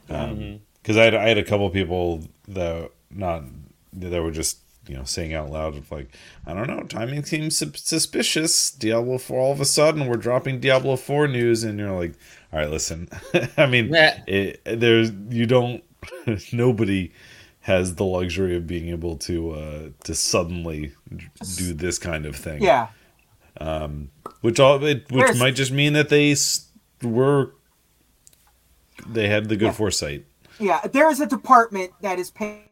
Because I, had, I had a couple people that not that were just you know saying out loud of like I don't know timing seems suspicious Diablo 4 all of a sudden we're dropping Diablo 4 news and you're like all right listen I mean Yeah. it, there's you don't nobody has the luxury of being able to uh to suddenly do this kind of thing Yeah. which all it, which There's- might just mean that they were they had the good Yeah. foresight Yeah, there is a department that is paid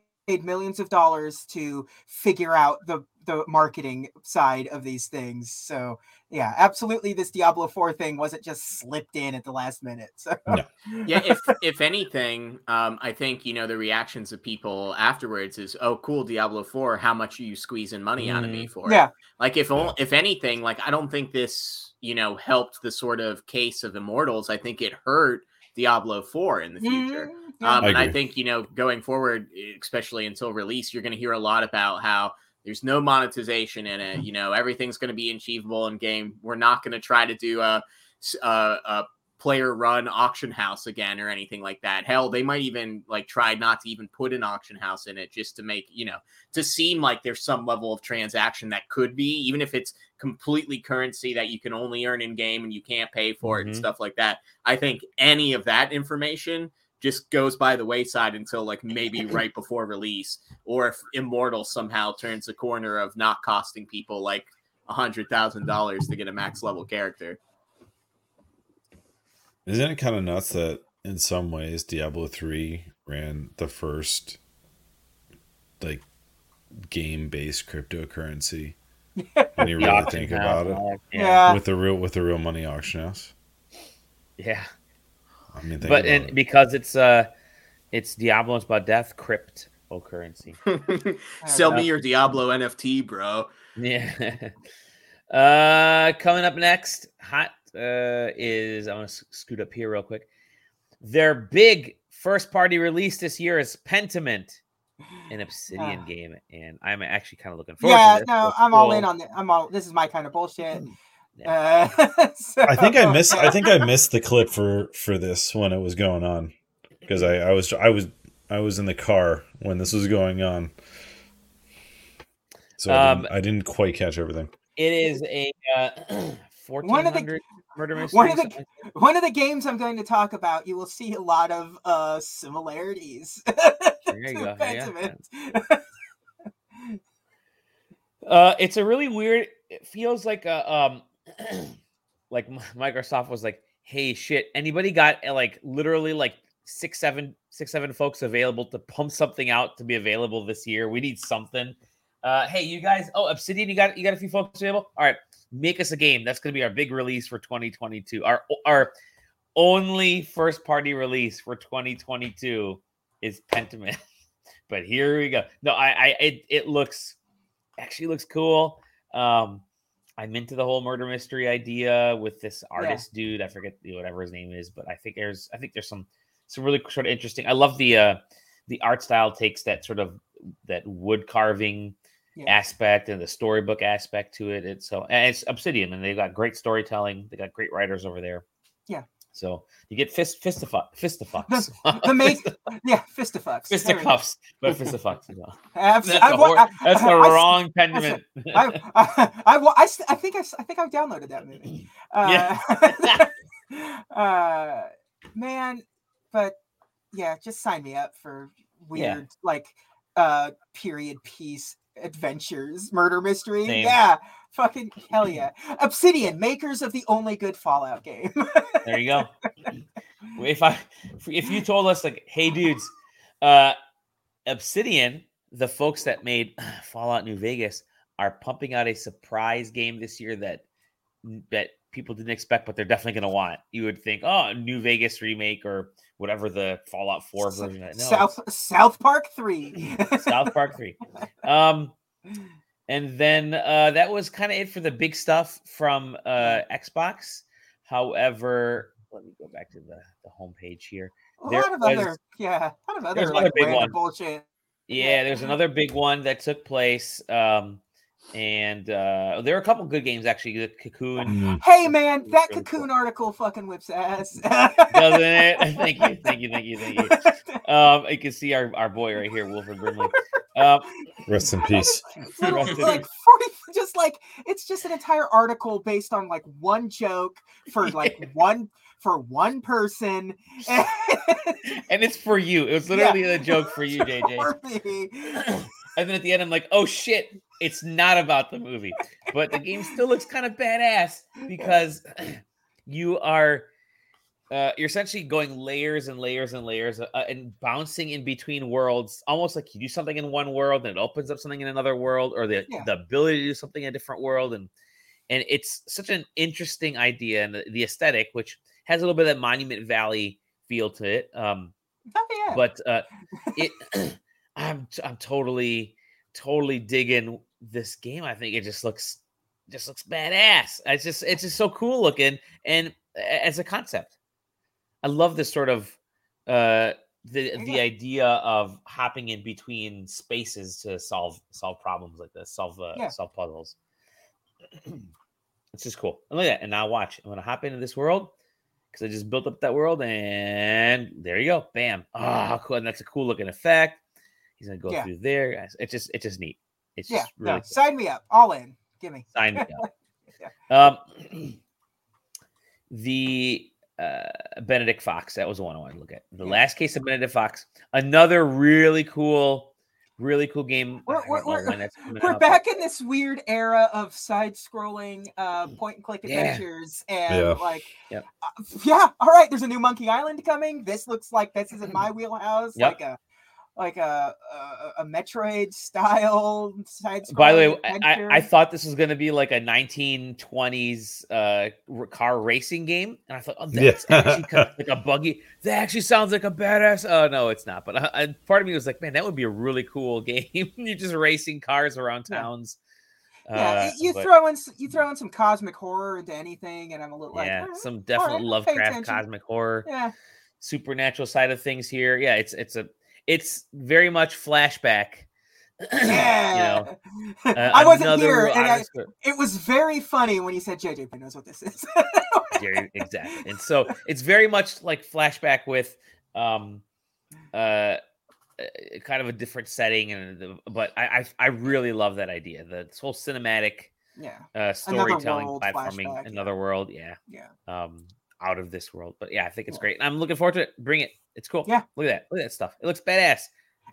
millions of dollars to figure out the the marketing side of these things. So yeah, absolutely, this Diablo Four thing wasn't just slipped in at the last minute. So yeah if if anything um i think you know the reactions of people afterwards is oh cool diablo 4 how much are you squeezing money out of me for it?" yeah, like if on- if anything like i don't think this you know helped the sort of case of immortals i think it hurt diablo 4 in the future Mm, yeah. Um, I and i think you know going forward especially until release you're going to hear a lot about how there's no monetization in it. You know everything's going to be achievable in game. We're not going to try to do a a player run auction house again or anything like that. Hell they might even like try not to even put an auction house in it just to make you know to seem like there's some level of transaction that could be even if it's completely currency that you can only earn in game and you can't pay for it and Mhm. stuff like that. I think any of that information just goes by the wayside until like maybe right before release or if immortal somehow turns the corner of not costing people like a hundred thousand dollars to get a max level character Isn't it kind of nuts that in some ways Diablo 3 ran the first like game based cryptocurrency when you really think about it all that, Yeah. Yeah. with the real with the real money auction house. Yeah. I mean, But and it. because it's uh it's Diablo, it's about death, cryptocurrency. sell Yeah. me your diablo nft bro Yeah. uh coming up next, hot uh is I want to scoot up here real quick. Their big first party release this year is Pentiment. an Obsidian game, and I'm actually kind of looking forward yeah, to this. no, It's I'm all in on it. I'm all. This is my kind of bullshit. Yeah. Uh, I think I missed. I think I missed the clip for for this when it was going on because I, I was I was I was in the car when this was going on, so I, Um, didn't, I didn't quite catch everything. It is a uh, One of the- murder mystery. one of the- One of the games I'm going to talk about, you will see a lot of uh similarities. There you go. Yeah, Uh, it's a really weird. It feels like a um, like Microsoft was like, "Hey, shit! Anybody got uh, like literally like six, seven, six, seven folks available to pump something out to be available this year? We need something. Uh, hey, you guys! Oh, Obsidian, you got you got a few folks available. All right, make us a game. That's going to be our big release for 2022. Our our only first party release for 2022 is Pentiment. but here we go. No, I, I, it, it looks actually looks cool. Um, I'm into the whole murder mystery idea with this artist dude. I forget the- whatever his name is, but I think there's, I think there's some, some really sort of interesting. I love the, uh, the art style takes that sort of that wood carving Yeah. aspect and the storybook aspect to it. It's so, and it's Obsidian, and they've got great storytelling. They got great writers over there. Yeah. So you get fist fistifuck fistifucks. the main- Yeah, fistifucks. There we go. fisticuffs, but fistifucks. as well. I've- That's, I've the, wa- hor- that's the I- I- wrong pendant. I, I, I, wa- I, s- I think I, s- I think I've downloaded that movie. Uh, uh, man, but yeah, just sign me up for Yeah. weird like uh period piece adventures, murder mystery. Same. Yeah, fucking hell yeah! Obsidian, makers of the only good Fallout game. There you go. If I if you told us like, hey dudes, uh Obsidian, the folks that made Fallout New Vegas, are pumping out a surprise game this year that that people didn't expect, but they're definitely gonna want. You would think, oh, New Vegas remake or whatever the Fallout Four version. No, South South Park Three. South Park 3. Um and then uh that was kind of it for the big stuff from uh Xbox. However, let me go back to the, the homepage here. a There lot of was- other yeah, a lot of there's other another like big random one. bullshit. Yeah, there's another big one that took place. Um and uh there are a couple good games actually. The Cocoon, Mm. Hey man, that really cocoon article fucking whips ass. doesn't it? thank you, thank you, thank you, thank you. Um, you can see our, our boy right here, Wilfred Brimley. Um, Rest in peace. Little, Rest like peace. 40 just like it's just an entire article based on like one joke for like one for one person and it's for you. It was literally a joke for you, JJ. for me. And then at the end, I'm like, oh shit, it's not about the movie. But the game still looks kind of badass because you are uh, you're essentially going layers and layers and layers uh, and bouncing in between worlds, almost like you do something in one world and it opens up something in another world, or the, Yeah. the ability to do something in a different world. And and it's such an interesting idea and the, the aesthetic, which has a little bit of that Monument Valley feel to it. Um, Oh yeah. but uh it i'm i'm totally totally digging this game i think it just looks just looks badass it's just it's just so cool looking and as a concept i love this sort of uh the the idea of hopping in between spaces to solve solve problems like this solve uh, Yeah. solve puzzles it's just cool and look at that and now watch i'm gonna hop into this world because I just built up that world, and there you go, bam! Ah, cool, and that's a cool looking effect. He's gonna go Yeah. through there. It's just, it's just neat. It's yeah, just really no, cool. sign me up. All in. Give me. sign me up. Um, the uh, Benedict Fox. That was the one I wanted to look at. The Yeah. last case of Benedict Fox. Another really cool, really cool game. We're- we're- we're- when that's We're back in this weird era of side-scrolling uh point and click Yeah. adventures and Yeah. like Yep. uh, yeah, all right, there's a new Monkey Island coming. This looks like this is in my wheelhouse Yep. like a like a a, a Metroid style side By the way, I, I- I thought this was going to be like a 1920s uh, car racing game, and I thought, oh, Yeah. that's actually kind of like a buggy. That actually sounds like a badass. Oh no, it's not. But I, I, part of me was like, man, that would be a really cool game. You're just racing cars around towns. yeah, Uh, you but throw in you throw in some cosmic horror into anything, and I'm a little like yeah, "All right, some all definite right, Lovecraft cosmic horror. Yeah, supernatural side of things here. Yeah, it's it's a it's very much flashback. Yeah. you know, uh, I wasn't here, and I, it was very funny when you said JJ knows what this is. Exactly. And so it's very much like flashback with um uh uh, kind of a different setting and the- but I, I I really love that idea. The this whole cinematic yeah, uh storytelling world platforming flashback, another world, yeah. yeah. Um out of this world. But yeah, I think it's Yeah. great. And I'm looking forward to it. Bring it. It's cool. Yeah. Look at that. Look at that stuff. It looks badass.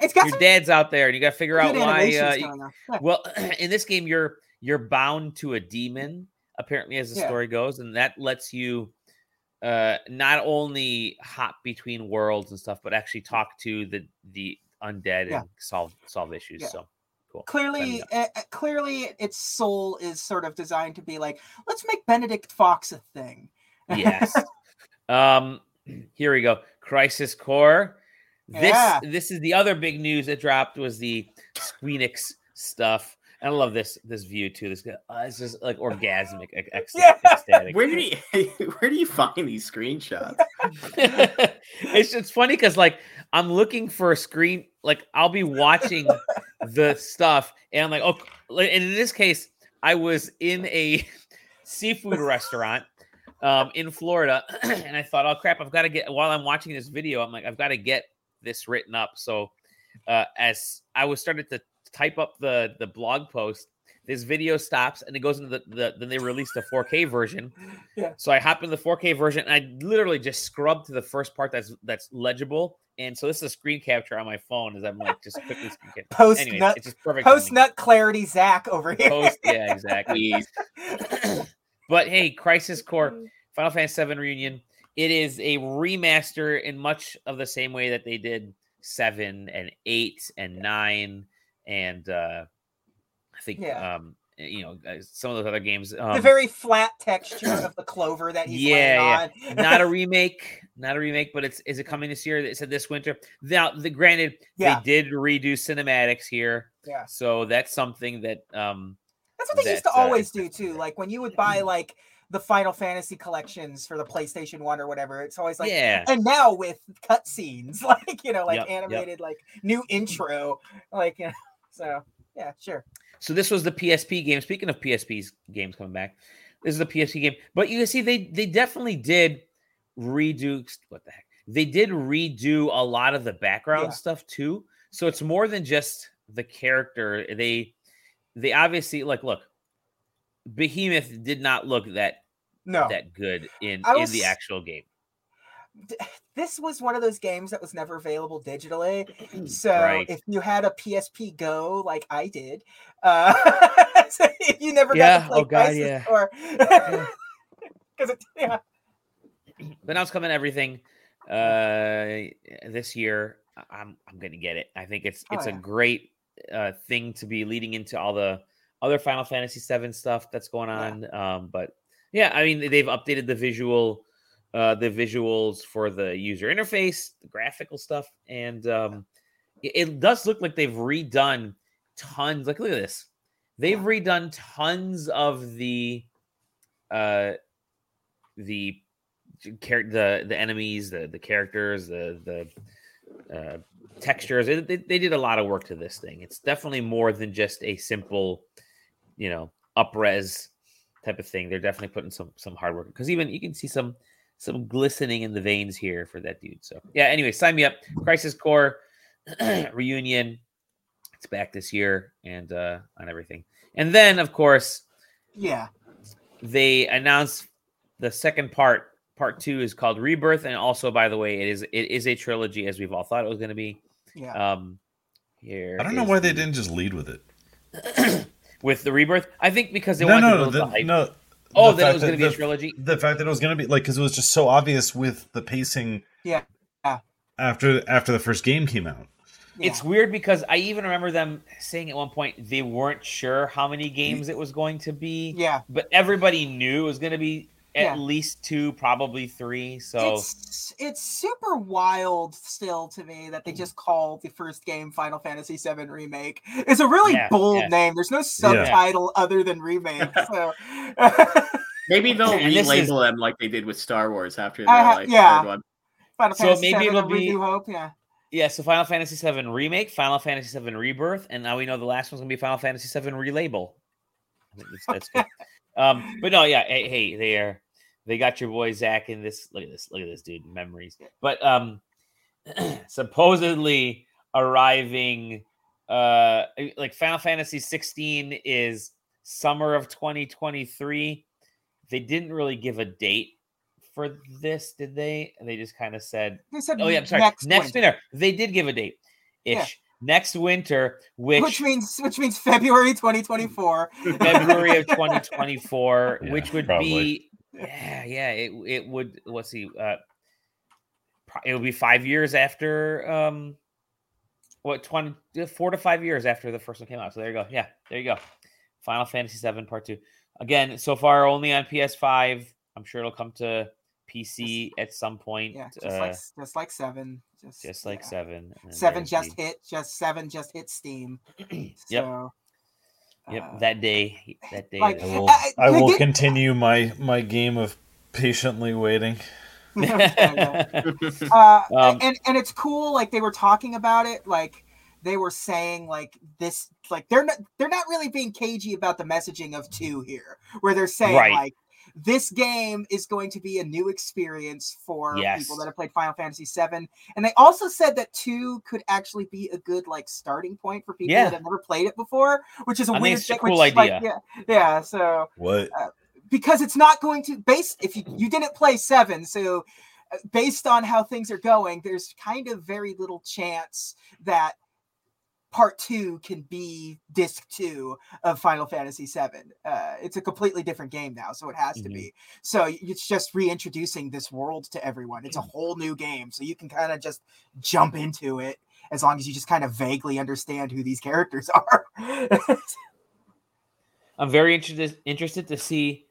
It's got Your dad's out there and you got to figure out why uh, you- well, in this game, you're you're bound to a demon, apparently, as the Yeah. story goes, and that lets you uh not only hop between worlds and stuff, but actually talk to the the undead Yeah. and solve solve issues. Yeah. So cool. clearly up. uh, uh, clearly its soul is sort of designed to be like let's make benedict fox a thing Yes. um here we go. Crisis Core. This Yeah. this is the other big news that dropped was the Squeenix stuff. And I love this this view too. This guy, uh, it's just like orgasmic, ec- ec- Yeah. ecstatic. Where do you where do you find these screenshots? it's just funny because like I'm looking for a screen, like I'll be watching the stuff, and I'm like, oh, and in this case, I was in a seafood restaurant um in Florida, and I thought, oh crap, I've got to get while I'm watching this video, I'm like, I've got to get this written up. So uh as I was started to type up the the blog post. This video stops and it goes into the, the then they released a 4K version. Yeah. So I hop in the 4K version and I literally just scrubbed to the first part that's that's legible. And so this is a screen capture on my phone as I'm like just quickly screen capture. post Anyways, nut it's just perfect. post timing. nut clarity zach over here Post, yeah, exactly. But hey, Crisis Core Final Fantasy VII Reunion. It is a remaster in much of the same way that they did seven and eight and nine and uh I think Yeah. um you know uh, some of those other games. the Um, very flat texture of the clover that he's Yeah, on not a remake, not a remake, but it's is it coming this year? It said this winter. Now, the granted, Yeah. they did redo cinematics here, yeah so that's something that um that's what they used to uh, always do too like when you would buy like the final fantasy collections for the playstation one or whatever it's always like yeah, and now with cutscenes, like you know, like Yep, yep. animated, like new intro, like you know, so yeah, sure. So this was the PSP game. Speaking of PSP's games coming back, this is a PSP game. But you can see they they definitely did redo what the heck? They did redo a lot of the background Yeah. stuff too. So it's more than just the character. They they obviously like look. Behemoth did not look that No, that good in I in the actual game. this was one of those games that was never available digitally. So Right. if you had a PSP Go, like I did, uh, so you never got Yeah, to play oh God, yeah. or because it, yeah, but now it's coming everything uh this year i'm i'm gonna get it i think it's Oh, it's a great uh thing to be leading into all the other final fantasy 7 stuff that's going Yeah. on um but yeah i mean they've updated the visual uh the visuals for the user interface the graphical stuff and um it, it does look like they've redone tons like look at this they've Yeah. redone tons of the uh the char- the the enemies, the the characters, the the uh, textures. They, they, they did a lot of work to this thing. It's definitely more than just a simple, you know, upres type of thing. They're definitely putting some some hard work because even you can see some some glistening in the veins here for that dude. So yeah. Anyway, sign me up. Crisis Core reunion. It's back this year and uh on everything. And then of course yeah, they announced the second part part two is called rebirth and also by the way it is it is a trilogy as we've all thought it was going to be yeah. um here I don't know is why they didn't just lead with it. with the rebirth i think because they no, wanted to build the, the hype no. oh the that it fact was going to be a trilogy The fact that it was going to be like because it was just so obvious with the pacing. Yeah. Yeah. After after the first game came out. yeah. it's weird because i even remember them saying at one point they weren't sure how many games it was going to be yeah. but everybody knew it was going to be at Yeah. least two probably three so It's it's super wild still to me that they just call the first game Final Fantasy VII remake. It's a really Yeah, bold yeah. name. There's no subtitle other than remake. So Maybe they'll And this is- relabel them like they did with Star Wars after the I ha- like, yeah. third one. Final So Fantasy maybe it'll A New be- Hope. Yeah, Yeah, so Final Fantasy VII Remake, Final Fantasy VII Rebirth, and now we know the last one's gonna be Final Fantasy VII Relabel. That's, that's good. Um, but no, yeah, hey, hey, they are they got your boy Zach in this. Look at this, look at this dude, memories. But um, supposedly arriving, uh, like Final Fantasy 16 is summer of 2023. They didn't really give a date for this, did they? They just kind of said, They said "Oh yeah, I'm sorry, next, next, winter, winter. They did give a date, ish. Yeah. Next winter, which, which means which means February 2024. February of 2024, Yeah, which would probably. be yeah, yeah. It it would let's see, uh, it would be five years after um, what 20 uh, four to five years after the first one came out. So there you go. Yeah, there you go. Final Fantasy VII Part Two. Again, so far only on PS5. I'm sure it'll come to PC at some point. Yeah, just uh, like just like seven, just just like yeah. seven. Seven just hit, just seven just hit Steam. So, Yep, uh, that day. That day. like- I will, I- I will did- continue my my game of patiently waiting. uh, Um, and and it's cool. Like they were talking about it. Like they were saying like this. Like they're not they're not really being cagey about the messaging of two here, where they're saying Right. like this game is going to be a new experience for Yes. people that have played Final Fantasy VII. And they also said that two could actually be a good like starting point for people Yeah. that have never played it before, which is a I think weird it's a thing. cool which, like, idea. yeah, yeah. So What? because it's not going to base if you you didn't play seven so uh, based on how things are going there's kind of very little chance that part two can be disc two of final fantasy VII. uh, it's a completely different game now so it has to Mhm. be so it's just reintroducing this world to everyone it's a whole new game so you can kind of just jump into it as long as you just kind of vaguely understand who these characters are I'm very interested interested to see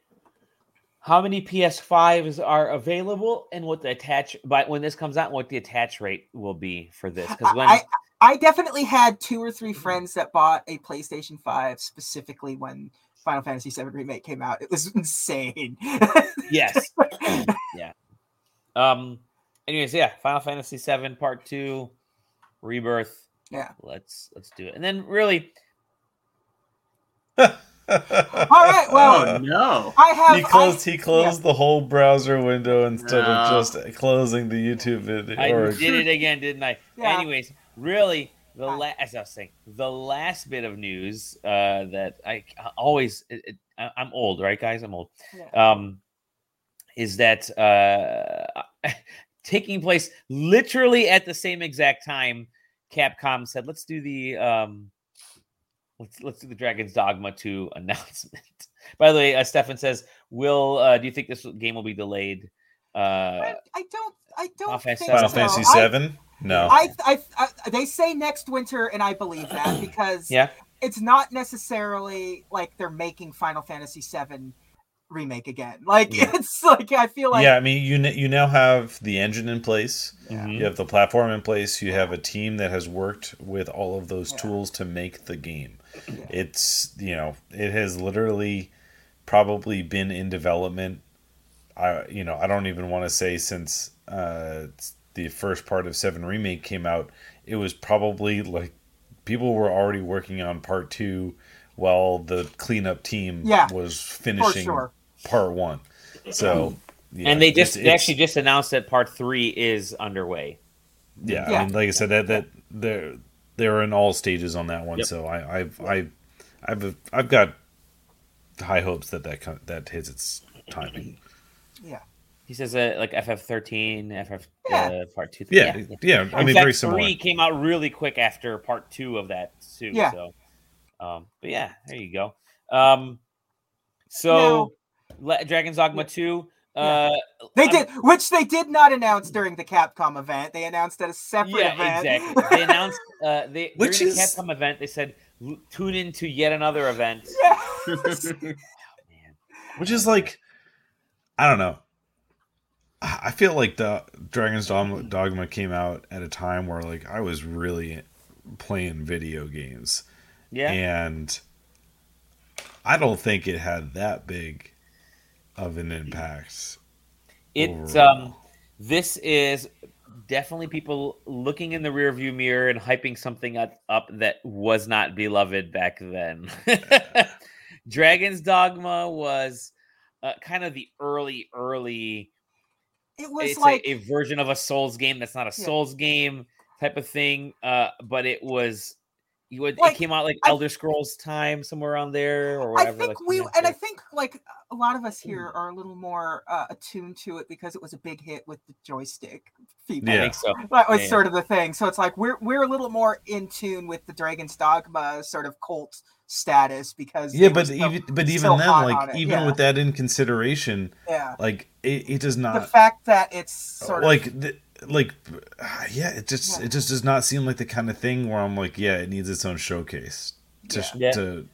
how many PS5s are available and what the attach by when this comes out, what the attach rate will be for this. Because when I, I definitely had two or three friends that bought a PlayStation 5 specifically when Final Fantasy VII Remake came out. It was insane. yes, yeah. Um. Anyways, yeah. Final Fantasy VII Part Two, Rebirth. Yeah. Let's let's do it. And then really, All right, well, oh no. I have. he closed. I, he closed the whole browser window instead No. of just closing the YouTube video. I or- did it again, didn't I? Yeah. Anyways, really, the last as I was saying, the last bit of news uh, that I I always it, it, I- I'm old, right, guys? I'm old. Yeah. Um, is that uh, taking place literally at the same exact time? Capcom said, "Let's do the um, let's let's do the Dragon's Dogma 2 announcement." By the way, uh, Stefan says, "Will uh, do you think this game will be delayed?" Uh, I, I don't. I don't Final Fantasy think Final so. Fantasy I- Seven. No. I, I, I, they say next winter, and I believe that because yeah, it's not necessarily like they're making Final Fantasy VII remake again. Like Yeah. it's like I feel like yeah, I mean, you n- you now have the engine in place. Mhm. You have the platform in place. You have a team that has worked with all of those Yeah. tools to make the game. Yeah. It's you know it has literally probably been in development. I you know I don't even want to say since uh, the first part of Seven Remake came out. It was probably like people were already working on part two while the cleanup team Yeah, was finishing sure. part one. So yeah, and they it's- just they it's- actually just announced that part three is underway. yeah, Yeah. I mean, like I said, that that they're they're in all stages on that one. Yep. So I I've I I've I've got high hopes that that that hits its timing. Yeah. He says uh, like FF13, FF Yeah. uh, part two. Yeah, yeah. I mean, fact, very similar. Three came out really quick after part two of that too. Yeah. So, um, but yeah, there you go. Um, so Le- Dragon's Dogma two. Uh, They I'm- did, which they did not announce during the Capcom event. They announced at a separate Yeah, event. exactly. They announced uh, they Which during the is- Capcom event. They said tune in to yet another event. Yes. Man. which is like I don't know. I feel like the Dragon's Dogma, Dogma came out at a time where like I was really playing video games, Yeah. and I don't think it had that big of an impact. It's um this is definitely people looking in the rearview mirror and hyping something up that was not beloved back then. Dragon's Dogma was uh, kind of the early, early. It was like a, a version of a Souls game that's not a Yeah. Souls game type of thing. Uh, but it was. You would, Like, it came out like I- Elder Scrolls time somewhere around there or whatever. I think like we like and I think like a lot of us here are a little more uh, attuned to it because it was a big hit with the joystick. I Yeah. think so. That was Yeah. sort of the thing. So it's like we're we're a little more in tune with the Dragon's Dogma sort of cult status because Yeah, but so- even but so even then, like even yeah. with that in consideration, yeah, like it, it does not the fact that it's sort of like like uh, yeah, it just Yeah. it just does not seem like the kind of thing where I'm like, yeah, it needs its own showcase to Yeah. to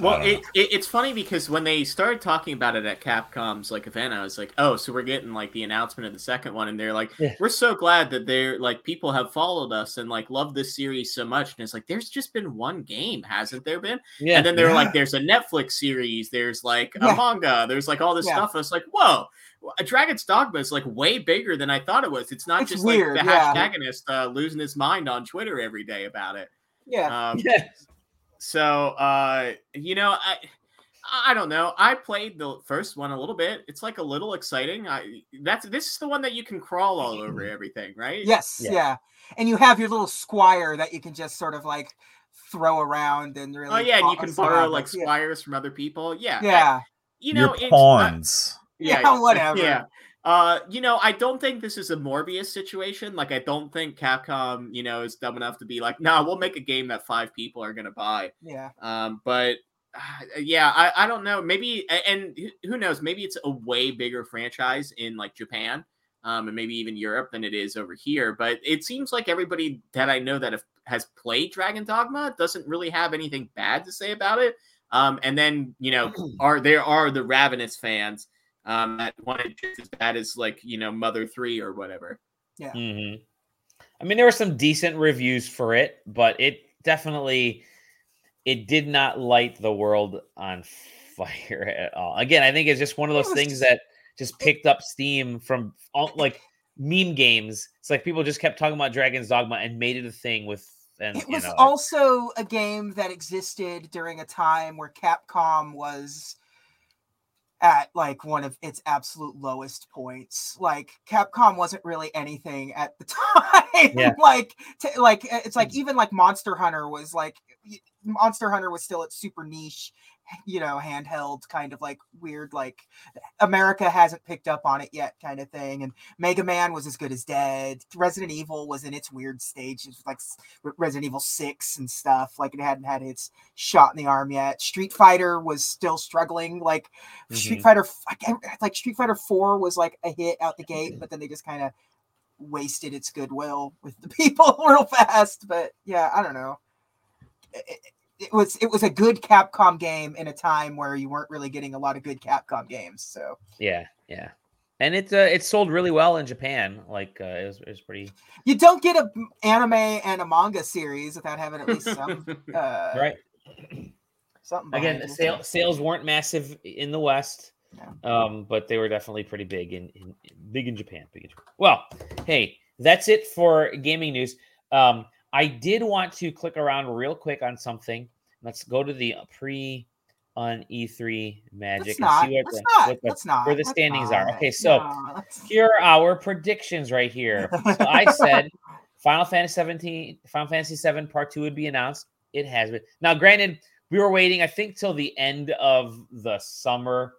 Well, it, it, it's funny because when they started talking about it at Capcom's like event, I was like, "Oh, so we're getting like the announcement of the second one," and they're like, Yeah. "We're so glad that they're like people have followed us and like love this series so much." And it's like, "There's just been one game, hasn't there been?" Yeah. And then they're Yeah. like, "There's a Netflix series. There's like a Yeah. manga. There's like all this stuff." And it's like, "Whoa." A Dragon's Dogma is like way bigger than I thought it was. It's not It's just weird, like the yeah. hashtagonist uh, losing his mind on Twitter every day about it. yeah. Um, yeah. So uh you know i i don't know i played the first one a little bit it's like a little exciting i that's this is the one that you can crawl all over everything right Yes, Yeah. yeah. And you have your little squire that you can just sort of like throw around and really. oh yeah and you can borrow around like with. Yeah. squires from other people yeah I- Yeah. you know your it's- uh, pawns. Yeah, whatever. yeah uh you know i don't think this is a morbius situation like i don't think capcom you know is dumb enough to be like nah we'll make a game that five people are gonna buy Yeah. Um, but uh, yeah, I, I don't know. Maybe and who- who knows? Maybe it's a way bigger franchise in like Japan, um, and maybe even Europe than it is over here. But it seems like everybody that I know that have, has played Dragon Dogma doesn't really have anything bad to say about it. Um, and then you know, are there are the ravenous fans um, that want it just as bad as like you know Mother Three or whatever. hmm I mean, there were some decent reviews for it, but it definitely it did not light the world on fire at all. Again, I think it's just one of those things just- that just picked up steam from all, like meme games. It's like people just kept talking about Dragon's Dogma and made it a thing with. And It you was know, also a game that existed during a time where Capcom was at like one of its absolute lowest points. Like Capcom wasn't really anything at the time. Yeah. like like uh, it's like even like Monster Hunter was like Monster Hunter was still at super niche, you know, handheld kind of like weird like America hasn't picked up on it yet kind of thing and Mega Man was as good as dead. Resident Evil was in its weird stage. It was like Resident Evil 6 and stuff. Like it hadn't had its shot in the arm yet. Street Fighter was still struggling. Like Street Mhm. Fighter, f- I can't- like Street Fighter 4 was like a hit out the gate, but then they just kind of wasted its goodwill with the people real fast. But yeah, I don't know. It, it- it was it was a good Capcom game in a time where you weren't really getting a lot of good Capcom games. So yeah, yeah, and it uh, it sold really well in Japan. Like uh, it was it was pretty you don't get a m- anime and a manga series without having at least some uh, right. something. Again, behind you. sale, sales weren't massive in the West, Yeah. um, but they were definitely pretty big in, in big in Japan. Big in Japan. Well, hey, that's it for gaming news. Um, I did want to click around real quick on something. Let's go to the pre on E3 magic Let's not. see what the, not. what the- not. where the standings are. Okay, so No, here are our predictions right here. So I said Final Fantasy 17, Final Fantasy 7 Part 2 would be announced. It has been. Now, granted, we were waiting, I think, till the end of the summer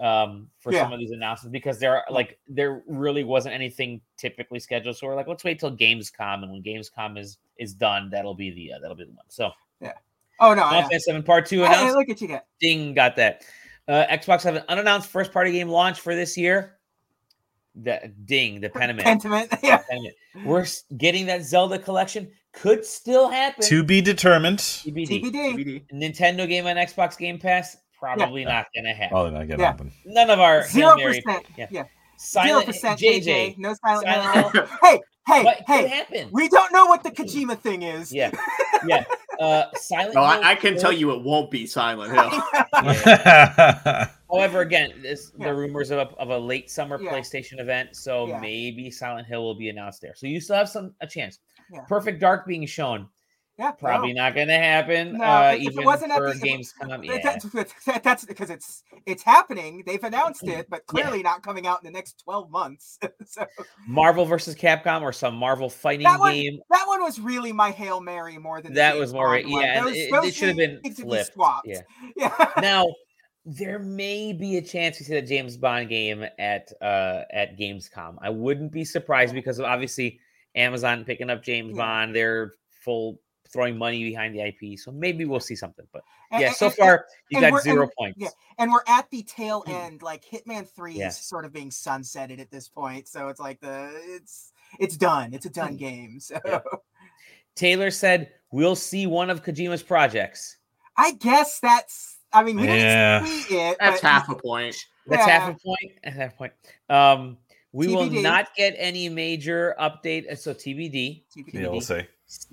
um, for some of these announcements because there are like there really wasn't anything typically scheduled. So we're like, let's wait till Gamescom, and when Gamescom is is done, that'll be the uh, that'll be the one. So yeah. oh no, Final yeah. Fantasy 7 Part 2 Hey, announced. look at you get. Ding, got that. Uh, Xbox have an unannounced first party game launch for this year. The ding, the Pentiment. Pentiment. Yeah. Pentiment. We're getting that Zelda collection. Could still happen. To be determined. TBD. TBD. DVD. Nintendo game on Xbox Game Pass. Probably not gonna happen. Probably not gonna Yeah. happen. None of our Zero percent. yeah. Yeah. Zero Silent percent. JJ. JJ. No silent. Silent Hill. Hey, hey, What could hey. happen? We don't know what the Kojima thing is. Yeah, yeah. Uh, Silent Oh, Hill I, I can tell you it won't be Silent Hill. However, again, this, Yeah. the rumors of a, of a late summer Yeah. PlayStation event, so Yeah. maybe Silent Hill will be announced there. So you still have some a chance. Yeah. Perfect Dark being shown, yeah, probably no. not going to happen. No, uh, if it even wasn't at the- Gamescom. That- Yeah. That's, that- that's because it's it's happening. They've announced it, but clearly not coming out in the next twelve months. so Marvel versus Capcom or some Marvel fighting That one- game. that one was really my hail mary more than That was more, yeah. Those- it, it should have been to be swapped. Yeah. Yeah. now there may be a chance we see the James Bond game at uh at Gamescom. I wouldn't be surprised because obviously Amazon picking up James Yeah. Bond. They're full throwing money behind the IP, so maybe we'll see something. But And- yeah, and- so and- far you got zero and- points. yeah. and we're at the tail end. Like Hitman Three Yeah. is sort of being sunsetted at this point, so it's like the it's it's done. It's a done game. So Yeah. Taylor said we'll see one of Kojima's projects. I guess that's. I mean, we Yeah. didn't see it. That's but- half a point. That's half a point. That's half a point. Um, we will not get any major update. uh, So TBD. TBD. yeah, we'll see.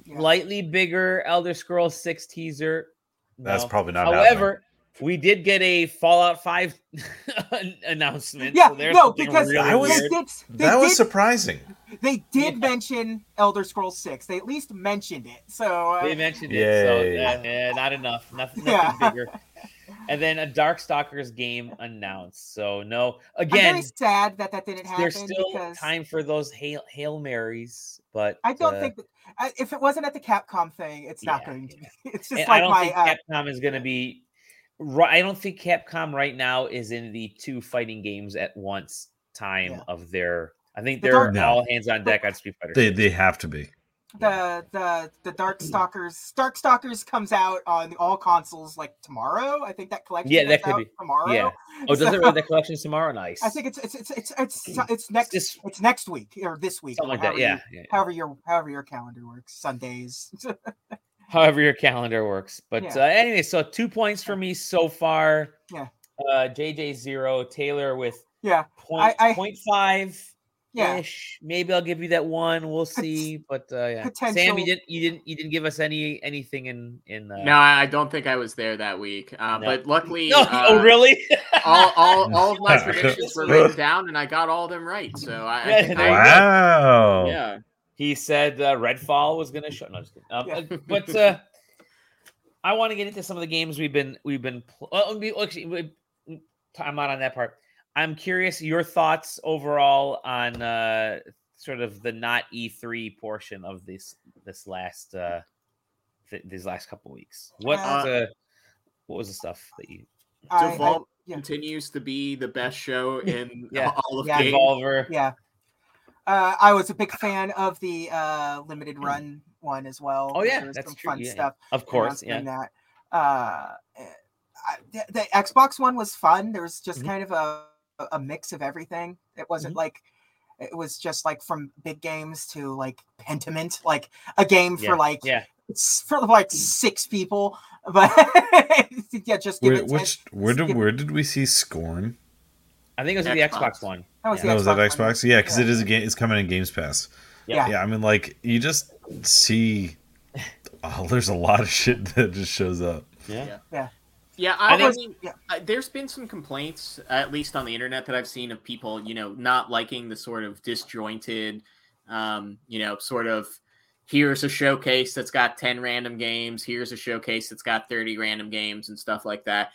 Yeah. Slightly bigger Elder Scrolls Six teaser. That's probably not happening. However, we did get a Fallout Five announcement. Yeah, so no, because really I was- they did. They that was surprising. they did Yeah. mention Elder Scrolls Six. They at least mentioned it. So uh, They mentioned it, so Yay. uh, yeah, not enough. Nothing, Yeah. nothing bigger. And then a Darkstalkers game announced. So no, I'm again, very sad that that didn't happen there's still because time for those hail hail marys. But I don't uh, think that, if it wasn't at the Capcom thing, it's not going to be. It's just and like I don't my. think Uh, Capcom is going to be. Right, I don't think Capcom right now is in the two fighting games at once time Yeah. of their. I think they're Dark- all hands on deck on Street Fighter. They they have to be. The the the Darkstalkers dark stalkers comes out on all consoles like tomorrow. I think that collection. Yeah, that could be. tomorrow. Yeah. Oh, does it So- really the collection's tomorrow? Nice. I think it's it's it's it's it's, it's next Just- it's next week or this week. something like that. however Yeah. you- yeah. However your however your calendar works, Sundays. However your calendar works. But Yeah. uh, anyway, so two points for me so far. Yeah. Uh, JJ zero, Taylor with yeah, point, I- point five. Yeah. Ish. Maybe I'll give you that one. We'll see. But uh, yeah, Sam, you didn't you didn't you didn't give us any anything in in. Uh, No, I I don't think I was there that week. Uh, No. But luckily, No, uh, oh really? all, all, all of my predictions were written down, and I got all of them right. So I, I Yeah, think there you I. Wow. yeah. he said uh, Redfall was going to show. No, just kidding. Um, Yeah. but uh, I want to get into some of the games we've been we've been. Pl- we- actually, we- we- I'm not on that part. I'm curious your thoughts overall on uh, sort of the not E3 portion of this this last uh, th- these last couple weeks. What Uh, uh, what was the stuff that you I- I- Devolve yeah. continues to be the best show in Yeah. all of Yeah. Devolver? yeah. Uh, I was a big fan of the uh, limited run one as well. Oh, yeah, that's some true. fun Yeah, yeah. stuff. Of course, yeah. in that. Uh, I, the, the Xbox one was fun. There was just Mhm. kind of a a mix of everything. It wasn't Mhm. like it was just like from big games to like Pentiment, like a game Yeah, for like yeah. for like six people. But yeah, just give Where, it. which where did give- where did we see Scorn? I think it was the Xbox. Xbox one. that was yeah. the That was that one. Xbox. Yeah, because Yeah. it is a game. It's coming in Games Pass. Yeah. Yeah, I mean, like you just see. Oh, there's a lot of shit that just shows up. Yeah. Yeah, I I, think- mean, yeah. uh, there's been some complaints, at least on the internet, that I've seen of people, you know, not liking the sort of disjointed, um, you know, sort of here's a showcase that's got 10 random games, here's a showcase that's got 30 random games and stuff like that.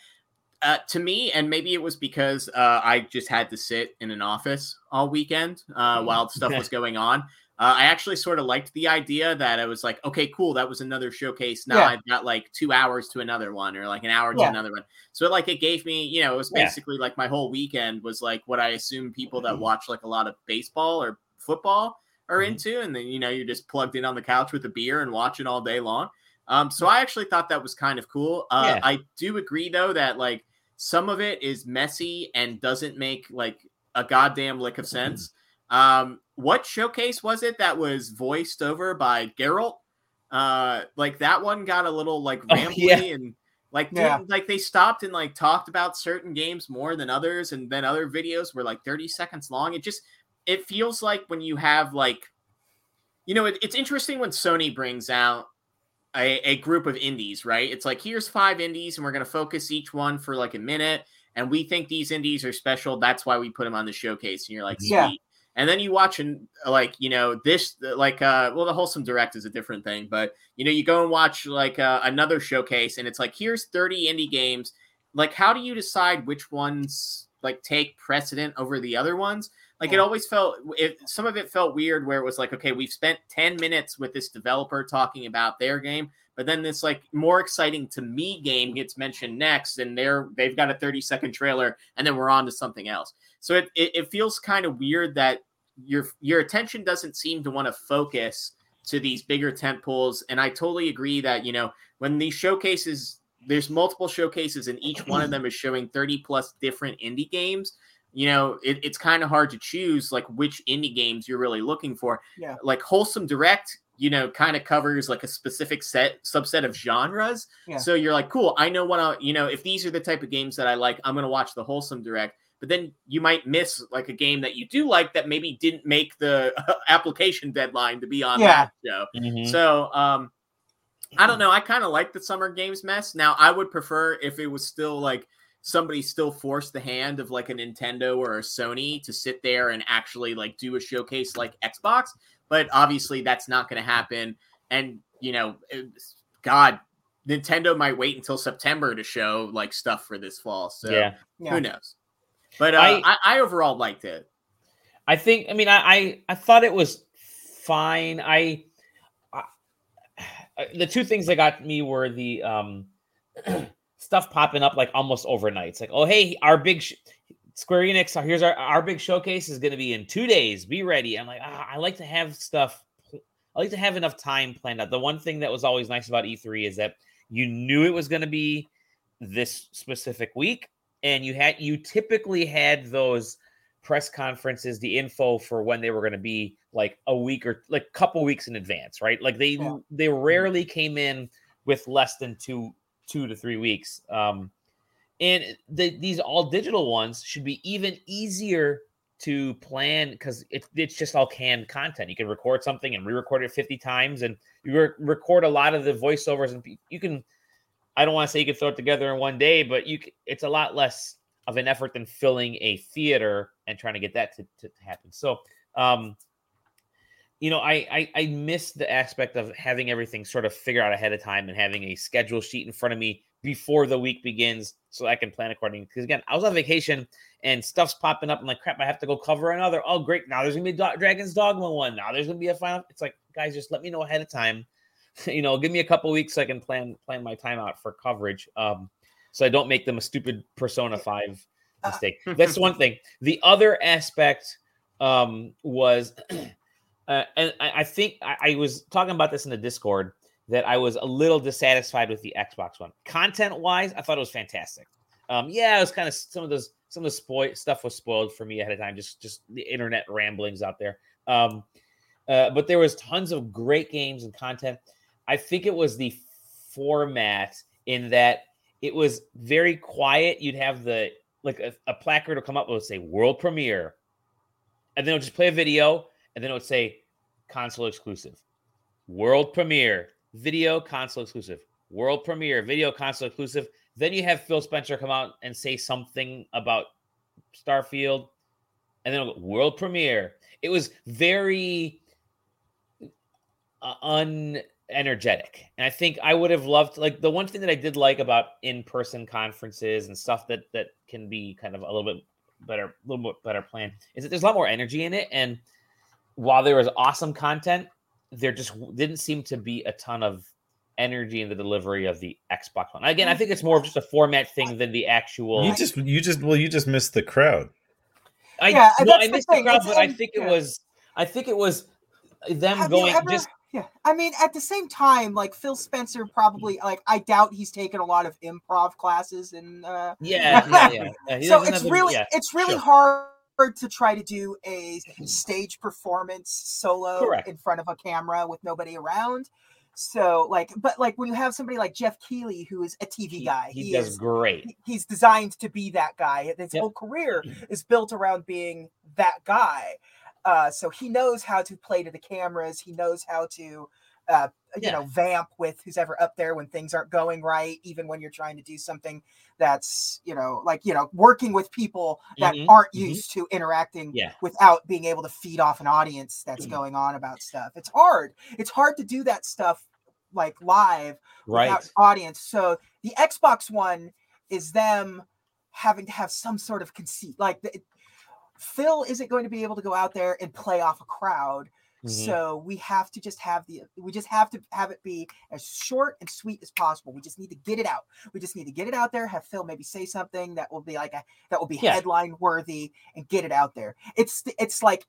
Uh, to me, and maybe it was because uh, I just had to sit in an office all weekend uh, while stuff was going on. Uh, I actually sort of liked the idea that I was like, okay, cool, that was another showcase. Now Yeah. I've got like two hours to another one, or like an hour to Yeah. another one. So like it gave me, you know, it was Yeah. basically like my whole weekend was like what I assume people that Mm-hmm. watch like a lot of baseball or football are Mhm. into, and then you know you're just plugged in on the couch with a beer and watching all day long. Um, so I actually thought that was kind of cool. Uh, Yeah. I do agree though that like some of it is messy and doesn't make like a goddamn lick of sense. Um, what showcase was it that was voiced over by Geralt? Uh, like that one got a little like Oh, yeah. and like Yeah. like they stopped and like talked about certain games more than others, and then other videos were like 30 seconds long. It just it feels like when you have like you know it, it's interesting when Sony brings out a, a group of indies, right? It's like here's five indies, and we're going to focus each one for like a minute, and we think these indies are special. That's why we put them on the showcase. And you're like, Yeah. And then you watch and like you know this like uh well the wholesome direct is a different thing, but you know you go and watch like uh, another showcase, and it's like here's 30 indie games. Like how do you decide which ones like take precedent over the other ones? Like it always felt it, some of it felt weird where it was like, okay, we've spent 10 minutes with this developer talking about their game, but then this like more exciting to me game gets mentioned next, and they're they've got a 30 second trailer, and then we're on to something else. So it, it, it feels kind of weird that your your attention doesn't seem to want to focus to these bigger tent poles. And I totally agree that, you know, when these showcases there's multiple showcases and each one of them is showing 30 plus different indie games you know it, it's kind of hard to choose like which indie games you're really looking for Yeah. like wholesome direct you know kind of covers like a specific set subset of genres Yeah. so you're like cool i know what i you know if these are the type of games that i like i'm going to watch the wholesome direct but then you might miss like a game that you do like that maybe didn't make the application deadline to be on Yeah. that show Mhm. so um I don't know. I kind of like the summer games mess. Now I would prefer if it was still like somebody still forced the hand of like a Nintendo or a Sony to sit there and actually like do a showcase like Xbox. But obviously that's not going to happen. And you know, it- God, Nintendo might wait until September to show like stuff for this fall. So yeah. Yeah. who knows? But uh, I- I, I overall liked it. I think. I mean, I I, I thought it was fine. I, I the two things that got me were the um stuff popping up like almost overnight. It's like, oh hey, our big sh- Square Enix. Here's our our big showcase is going to be in two days. Be ready. I'm like, ah, I like to have stuff. I like to have enough time planned out. The one thing that was always nice about E3 is that you knew it was going to be this specific week, and you had you typically had those press conferences, the info for when they were going to be like a week or like a couple weeks in advance, right? Like they Yeah. they rarely came in with less than two two to three weeks. Um, and the, these all digital ones should be even easier to plan because it, it's just all canned content. You can record something and re-record it 50 times, and you re- record a lot of the voiceovers, and you can. I don't want to say you can throw it together in one day, but you it's a lot less of an effort than filling a theater and trying to get that to, to happen. So, um, you know, I, I I miss the aspect of having everything sort of figured out ahead of time and having a schedule sheet in front of me before the week begins, so I can plan accordingly. Because again, I was on vacation and stuff's popping up. I'm like, crap, I have to go cover another. Oh, great! Now there's gonna be a Dragon's Dogma one. Now there's gonna be a final. It's like, guys, just let me know ahead of time. you know, give me a couple weeks so I can plan plan my time out for coverage. Um, so I don't make them a stupid Persona Five Uh, mistake. That's one thing. The other aspect um, was, uh, and I, I think I, I was talking about this in the Discord that I was a little dissatisfied with the Xbox One. Content wise, I thought it was fantastic. Um, yeah, it was kind of some of those some of the spoil stuff was spoiled for me ahead of time. Just just the internet ramblings out there. Um, uh, but there was tons of great games and content. I think it was the format in that it was very quiet. You'd have the like a, a placard would come up, it would say world premiere, and then it would just play a video, and then it would say console exclusive, world premiere, video console exclusive, world premiere, video console exclusive. Then you have Phil Spencer come out and say something about Starfield, and then world premiere. It was very uh, unenergetic, and I think I would have loved like the one thing that I did like about in-person conferences and stuff that that can be kind of a little bit better, a little bit better planned is that there's a lot more energy in it, and while there was awesome content, there just didn't seem to be a ton of energy in the delivery of the Xbox One. Again, I think it's more of just a format thing than the actual. You just you just well you just missed the crowd. I, Yeah, no, I missed the thing, crowd, it's- but I and- think it was. I think it was them Have going ever- just. Yeah, I mean, at the same time, like Phil Spencer probably like I doubt he's taken a lot of improv classes and uh Yeah, yeah, yeah. yeah. So it's the- really yeah, it's really sure. hard to try to do a stage performance solo Correct. in front of a camera with nobody around. So like but like when you have somebody like Jeff Keighley who is a TV He, guy, he, he, does is great. he- he's designed to be that guy. His Yep. whole career is built around being that guy. Uh, so he knows how to play to the cameras. He knows how to uh, you Yeah. know, vamp with who's ever up there when things aren't going right, even when you're trying to do something that's, you know, like, you know, working with people that Mhm, aren't mhm. used to interacting Yeah. without being able to feed off an audience that's Mhm. going on about stuff. It's hard. It's hard to do that stuff like live Right. without audience. So the Xbox one is them having to have some sort of conceit. Like the, Phil isn't going to be able to go out there and play off a crowd. Mhm. So we have to just have the we just have to have it be as short and sweet as possible. We just need to get it out. We just need to get it out there. Have Phil maybe say something that will be like a that will be Yeah. headline worthy and get it out there. It's it's like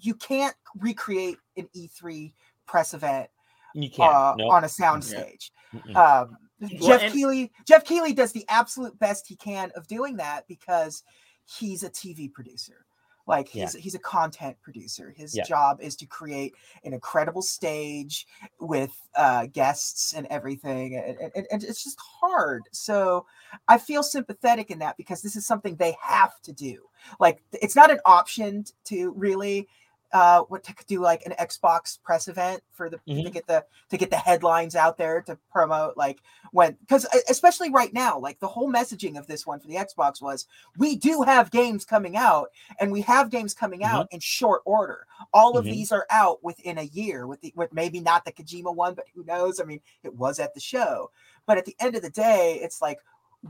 you can't recreate an E3 press event You can't. uh, Nope. on a sound stage. Mm-mm. Um, Well, Jeff and- Keighley, Jeff Keighley does the absolute best he can of doing that because he's a TV producer. Like he's he's a content producer. His Yeah. job is to create an incredible stage with uh, guests and everything, and, and, and it's just hard. So I feel sympathetic in that because this is something they have to do. Like it's not an option to really uh what to do like an Xbox press event for the to Mhm. get the to get the headlines out there to promote like when because especially right now like the whole messaging of this one for the Xbox was we do have games coming out and we have games coming out in short order. All of Mhm. these are out within a year with the with maybe not the Kojima one but who knows? I mean, it was at the show. But at the end of the day, it's like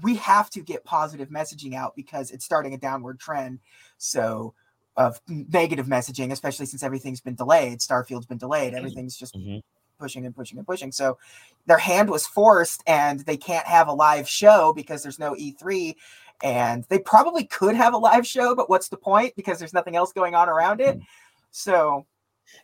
we have to get positive messaging out because it's starting a downward trend. So of negative messaging, especially since everything's been delayed. Starfield's been delayed. Everything's just Mhm. pushing and pushing and pushing. So their hand was forced and they can't have a live show because there's no E3. And they probably could have a live show, but what's the point? Because there's nothing else going on around it. So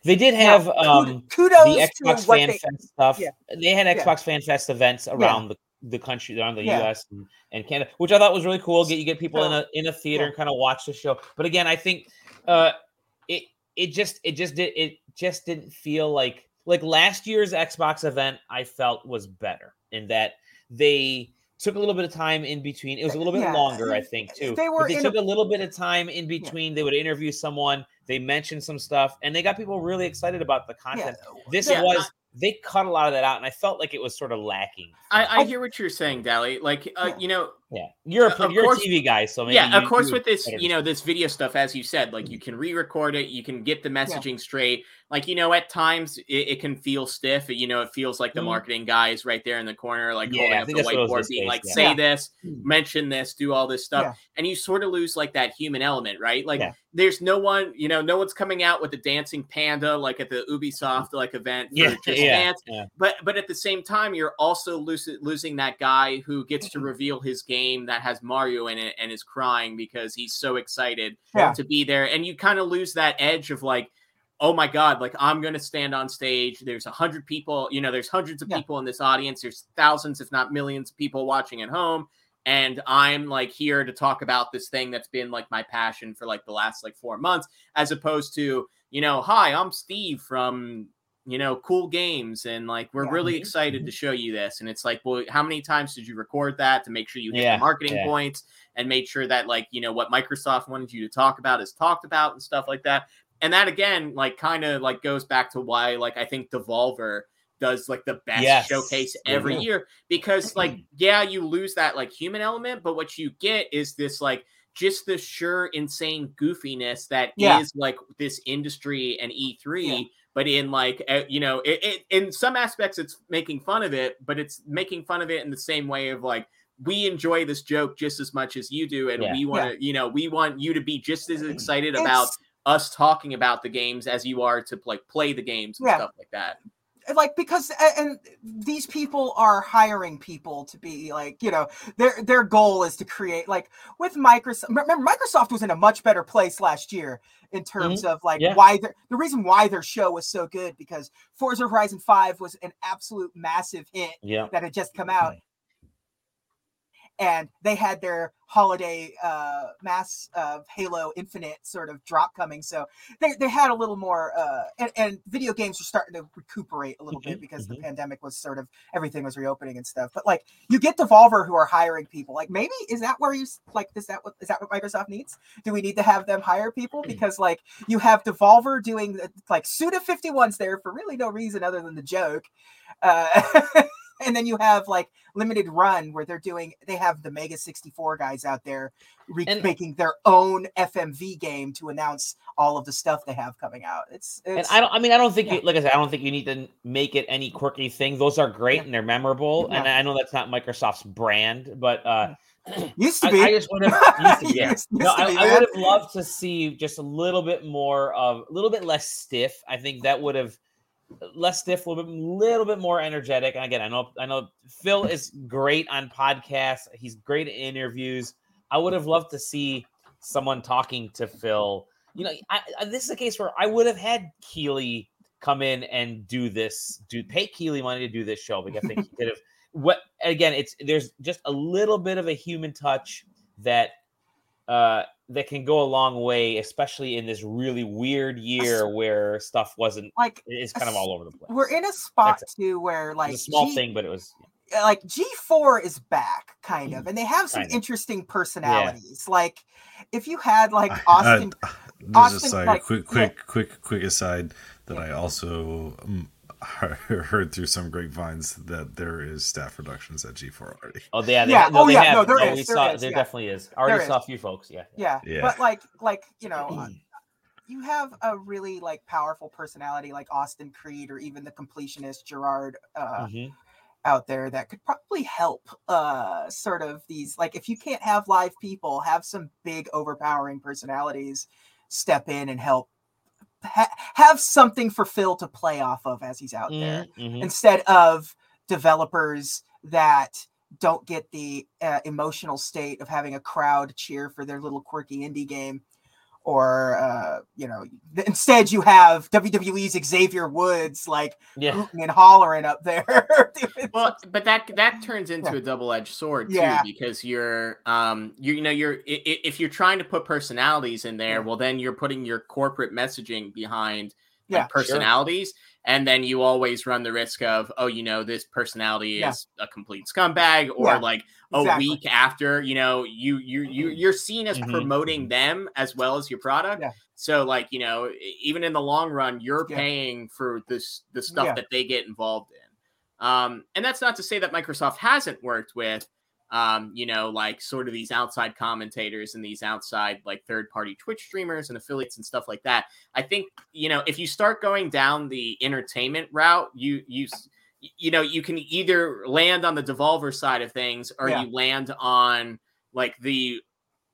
They did have kud- um kudos the Xbox Fan they, Fest stuff. yeah. They had Yeah. Xbox Fan Fest events around the, the country, around the Yeah. US and, and Canada, which I thought was really cool. Get you get people in a in a theater yeah. and kind of watch the show. But again, I think uh it it just it just did it just didn't feel like like last year's Xbox event I felt was better in that they took a little bit of time in between. It was a little bit Yeah. longer, I think, too. They But were they took a- a little bit of time in between. They would interview someone, they mentioned some stuff, and they got people really excited about the yeah, content. This Yeah, was they cut a lot of that out, and I felt like it was sort of lacking. I, I hear what you're saying, Dali. Like, uh, Yeah. you know, Yeah, you're a, Uh, you're course- a TV guy, so maybe yeah, of course. With this, you know, this video stuff, as you said, like you can re-record it, you can get the messaging straight. Like, you know, at times it, it can feel stiff. You know, it feels like the Mhm. marketing guy is right there in the corner, like Yeah, holding up the that's what it was whiteboard, being like, yeah. "Say Yeah. this, Mm. mention this, do all this stuff," Yeah. and you sort of lose like that human element, right? Like, Yeah. there's no one, you know, no one's coming out with a dancing panda like at the Ubisoft like event for yeah, Just yeah, Dance yeah. but but at the same time you're also losing losing that guy who gets to reveal his game that has mario in it and is crying because he's so excited Yeah. to be there and you kind of lose that edge of like oh my god like i'm going to stand on stage there's a hundred people you know there's hundreds of Yeah. people in this audience there's thousands if not millions of people watching at home and i'm like here to talk about this thing that's been like my passion for like the last like four months as opposed to you know hi i'm steve from you know cool games and like we're Yeah. really Mhm. excited mm-hmm. to show you this and it's like well how many times did you record that to make sure you hit Yeah, the marketing yeah. points and made sure that like you know what microsoft wanted you to talk about is talked about and stuff like that and that again like kind of like goes back to why like i think devolver does like the best Yes, showcase they every do. year because like mm-hmm. yeah you lose that like human element but what you get is this like just the sure insane goofiness that is Yeah. like this industry and E3 Yeah. But in like uh, you know it, it in some aspects it's making fun of it but it's making fun of it in the same way of like we enjoy this joke just as much as you do and Yeah. we want to you know we want you to be just as excited about us talking about the games as you are to like play the games and Yeah. stuff like that like because and these people are hiring people to be like you know their their goal is to create like with microsoft remember microsoft was in a much better place last year in terms mm-hmm. of like Yeah. why the reason why their show was so good because forza horizon 5 was an absolute massive hit yeah. that had just come out and they had their holiday uh, mass of Halo Infinite sort of drop coming. So they, they had a little more, uh, and, and video games were starting to recuperate a little bit Mhm, because mhm. the pandemic was sort of everything was reopening and stuff. But like you get Devolver who are hiring people. Like maybe is that where you like is that what is that what Microsoft needs? Do we need to have them hire people because like you have Devolver doing the- like Suda 51's there for really no reason other than the joke. Uh, and then you have like limited run where they're doing they have the Mega 64 guys out there re- And- making their own FMV game to announce all of the stuff they have coming out. It's, And I don't. I mean, I don't think yeah. you. Like I said, I don't think you need to make it any quirky thing. Those are great Yeah. and they're memorable. And I know that's not Microsoft's brand, but uh, used to I, be. I just would have. Used to, yeah. Used- No, used to I, be, I would have loved to see just a little bit more of, a little bit less stiff. I think that would have less stiff, a little bit, little bit more energetic. And again, I know, I know Phil is great on podcasts. He's great at interviews. I would have loved to see someone talking to Phil. You know, I, I, this is a case where I would have had Keighley come in and do this, do pay Keighley money to do this show because I think he could have. What again? It's there's just a little bit of a human touch that uh that can go a long way, especially in this really weird year where stuff wasn't. like It's kind of all over the place. we're in a spot That's too where like a small G- thing, but it was like G4 is back, kind of, and they have some Kind of. interesting personalities. Like if you had like I- Austin, I- there's Austin, just sorry, like, quick, yeah. quick, quick, quick aside that I also um, heard through some grapevines that there is staff reductions at G4 already. oh yeah they, Yeah, no, oh, they yeah, have. no, there we is, there saw is, there yeah. definitely is. I already There saw is. a few folks. Yeah, yeah, Yeah. but like like you know. uh, You have a really like powerful personality like Austin Creed or even the completionist Jirard uh, Mhm. out there that could probably help uh sort of these like if you can't have live people have some big overpowering personalities step in and help ha- have something for phil to play off of as he's out there Mhm, mhm. instead of developers that don't get the uh, emotional state of having a crowd cheer for their little quirky indie game or uh, you know instead you have wwe's xavier woods like Yeah, hooting and hollering up there Well, but that that turns into a double-edged sword too, Yeah. because you're um you you know you're if you're trying to put personalities in there, Yeah. well then you're putting your corporate messaging behind Yeah, personalities, and then you always run the risk of oh you know this personality Yeah. is a complete scumbag, or Yeah, like exactly. a week after you know you you you you're seen as Mhm. promoting them as well as your product. Yeah. So like you know even in the long run, you're Yeah. paying for this the stuff Yeah. that they get involved in. Um, and that's not to say that Microsoft hasn't worked with, um, you know, like sort of these outside commentators and these outside like third party Twitch streamers and affiliates and stuff like that. I think you know if you start going down the entertainment route, you you you know you can either land on the Devolver side of things or Yeah. you land on like the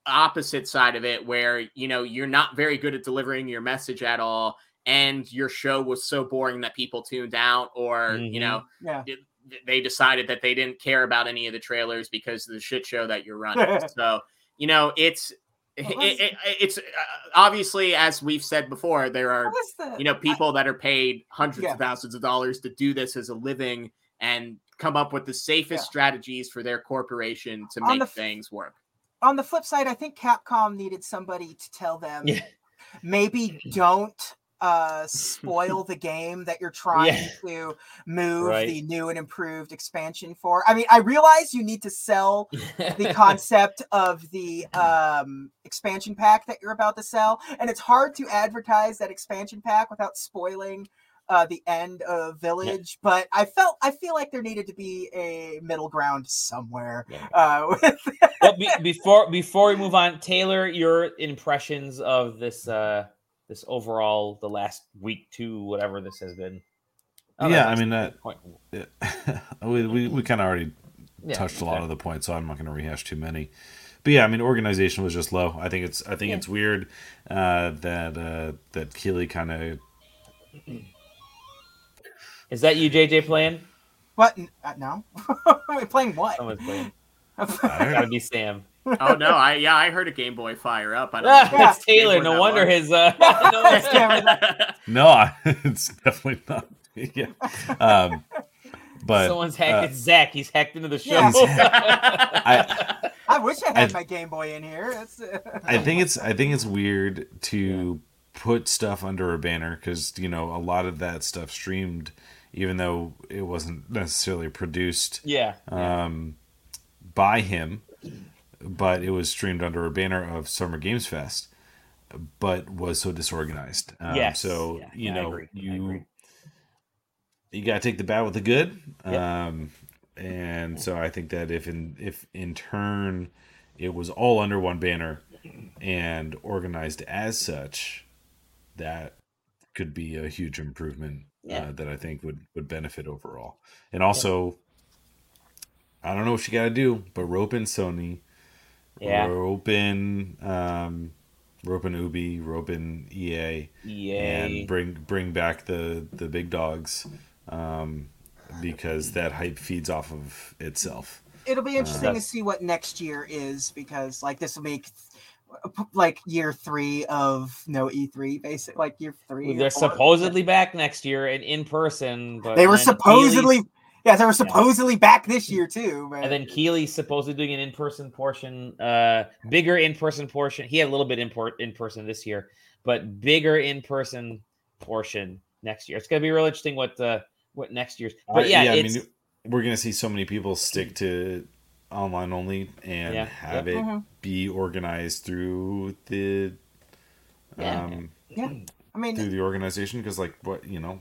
opposite side of it where you know you're not very good at delivering your message at all and your show was so boring that people tuned out or you Mhm. know yeah th- they decided that they didn't care about any of the trailers because of the shit show that you're running so you know it's it, it- it's uh, obviously as we've said before there are the- you know people that are paid hundreds Yeah. of thousands of dollars to do this as a living and come up with the safest Yeah. strategies for their corporation to On make the things work on the flip side, I think Capcom needed somebody to tell them Yeah. maybe don't uh spoil the game that you're trying Yeah. to move Right. the new and improved expansion for. I mean, I realize you need to sell the concept of the um expansion pack that you're about to sell, and it's hard to advertise that expansion pack without spoiling uh, the end of Village. But I felt I feel like there needed to be a middle ground somewhere. Yeah. Uh, with well, be, before before we move on, Taylor, your impressions of this uh this overall the last week two whatever this has been. Oh, Yeah, I mean, point. Yeah. we we, we kind of already Yeah, touched a lot okay. of the points, so I'm not going to rehash too many. But yeah, I mean, organization was just low. I think it's I think Yeah. it's weird uh, that uh, that Keighley kind of Is that you, JJ, playing? what? N- Uh, no, Wait, playing what? Someone's playing. I Gotta be Sam. Oh no i yeah i heard a game boy fire up i don't know. it's Taylor. No wonder was. his. Uh, no wonder- Damn no, I, it's definitely not. yeah, um, but Someone's hacked. uh, it's Zach. He's hacked into the show. Yeah. I I wish I had I- my Game Boy in here. That's, I think it's I think it's weird to put stuff under a banner because you know a lot of that stuff streamed, even though it wasn't necessarily produced yeah. um, by him, but it was streamed under a banner of Summer Games Fest, but was so disorganized. Um, Yes. So Yeah, you yeah, know you you gotta take the bad with the good. Yep. Um, and so I think that if in if in turn it was all under one banner and organized as such, that could be a huge improvement Yeah. uh, that I think would would benefit overall. And also, I don't know what you got to do, but rope in Sony, Yeah. rope in um, rope in Ubi, rope in EA, EA. and bring bring back the the big dogs um, because that hype feeds off of itself. it'll be interesting to see what next year is because like this will make like year three of no E3, basic like year three. They're supposedly back next year and in person, but They were supposedly Keighley's- yeah, they were supposedly back this year too. But and then Keighley's supposedly doing an in-person portion, uh, bigger in-person portion. He had a little bit in in person this year, but bigger in-person portion next year. It's gonna be real interesting what uh what next year's. But I- yeah, I mean, we're gonna see so many people stick to online only and Yeah, have yep. it Mhm. be organized through the um, Yeah. I mean, through the organization because like what you know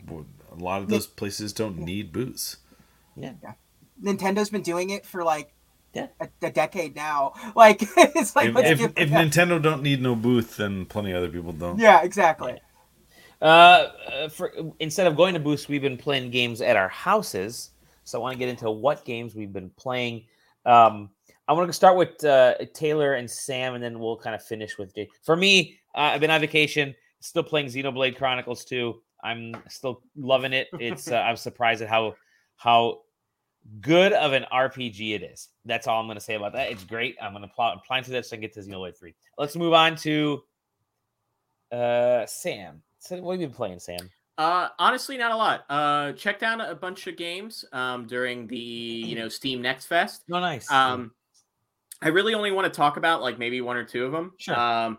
a lot of those places don't need booths Nintendo's been doing it for like Yeah. a, a decade now. Like it's like if, if, give if them- nintendo don't need no booth then plenty of other people don't yeah, exactly. Uh, uh, for instead of going to booths, we've been playing games at our houses. So I want to get into what games we've been playing. Um, I want to start with uh, Taylor and Sam, and then we'll kind of finish with Jay. For me, uh, I've been on vacation, still playing Xenoblade Chronicles 2. I'm still loving it. It's uh, I'm surprised at how how good of an RPG it is. That's all I'm going to say about that. It's great. I'm going to apply, apply to this and get to Xenoblade 3. Let's move on to uh, Sam. So what have you been playing, Sam? Uh, honestly, not a lot. Uh, checked out a bunch of games um, during the you know Steam Next Fest. No, nice. Um, I really only want to talk about like maybe one or two of them. Sure. Um,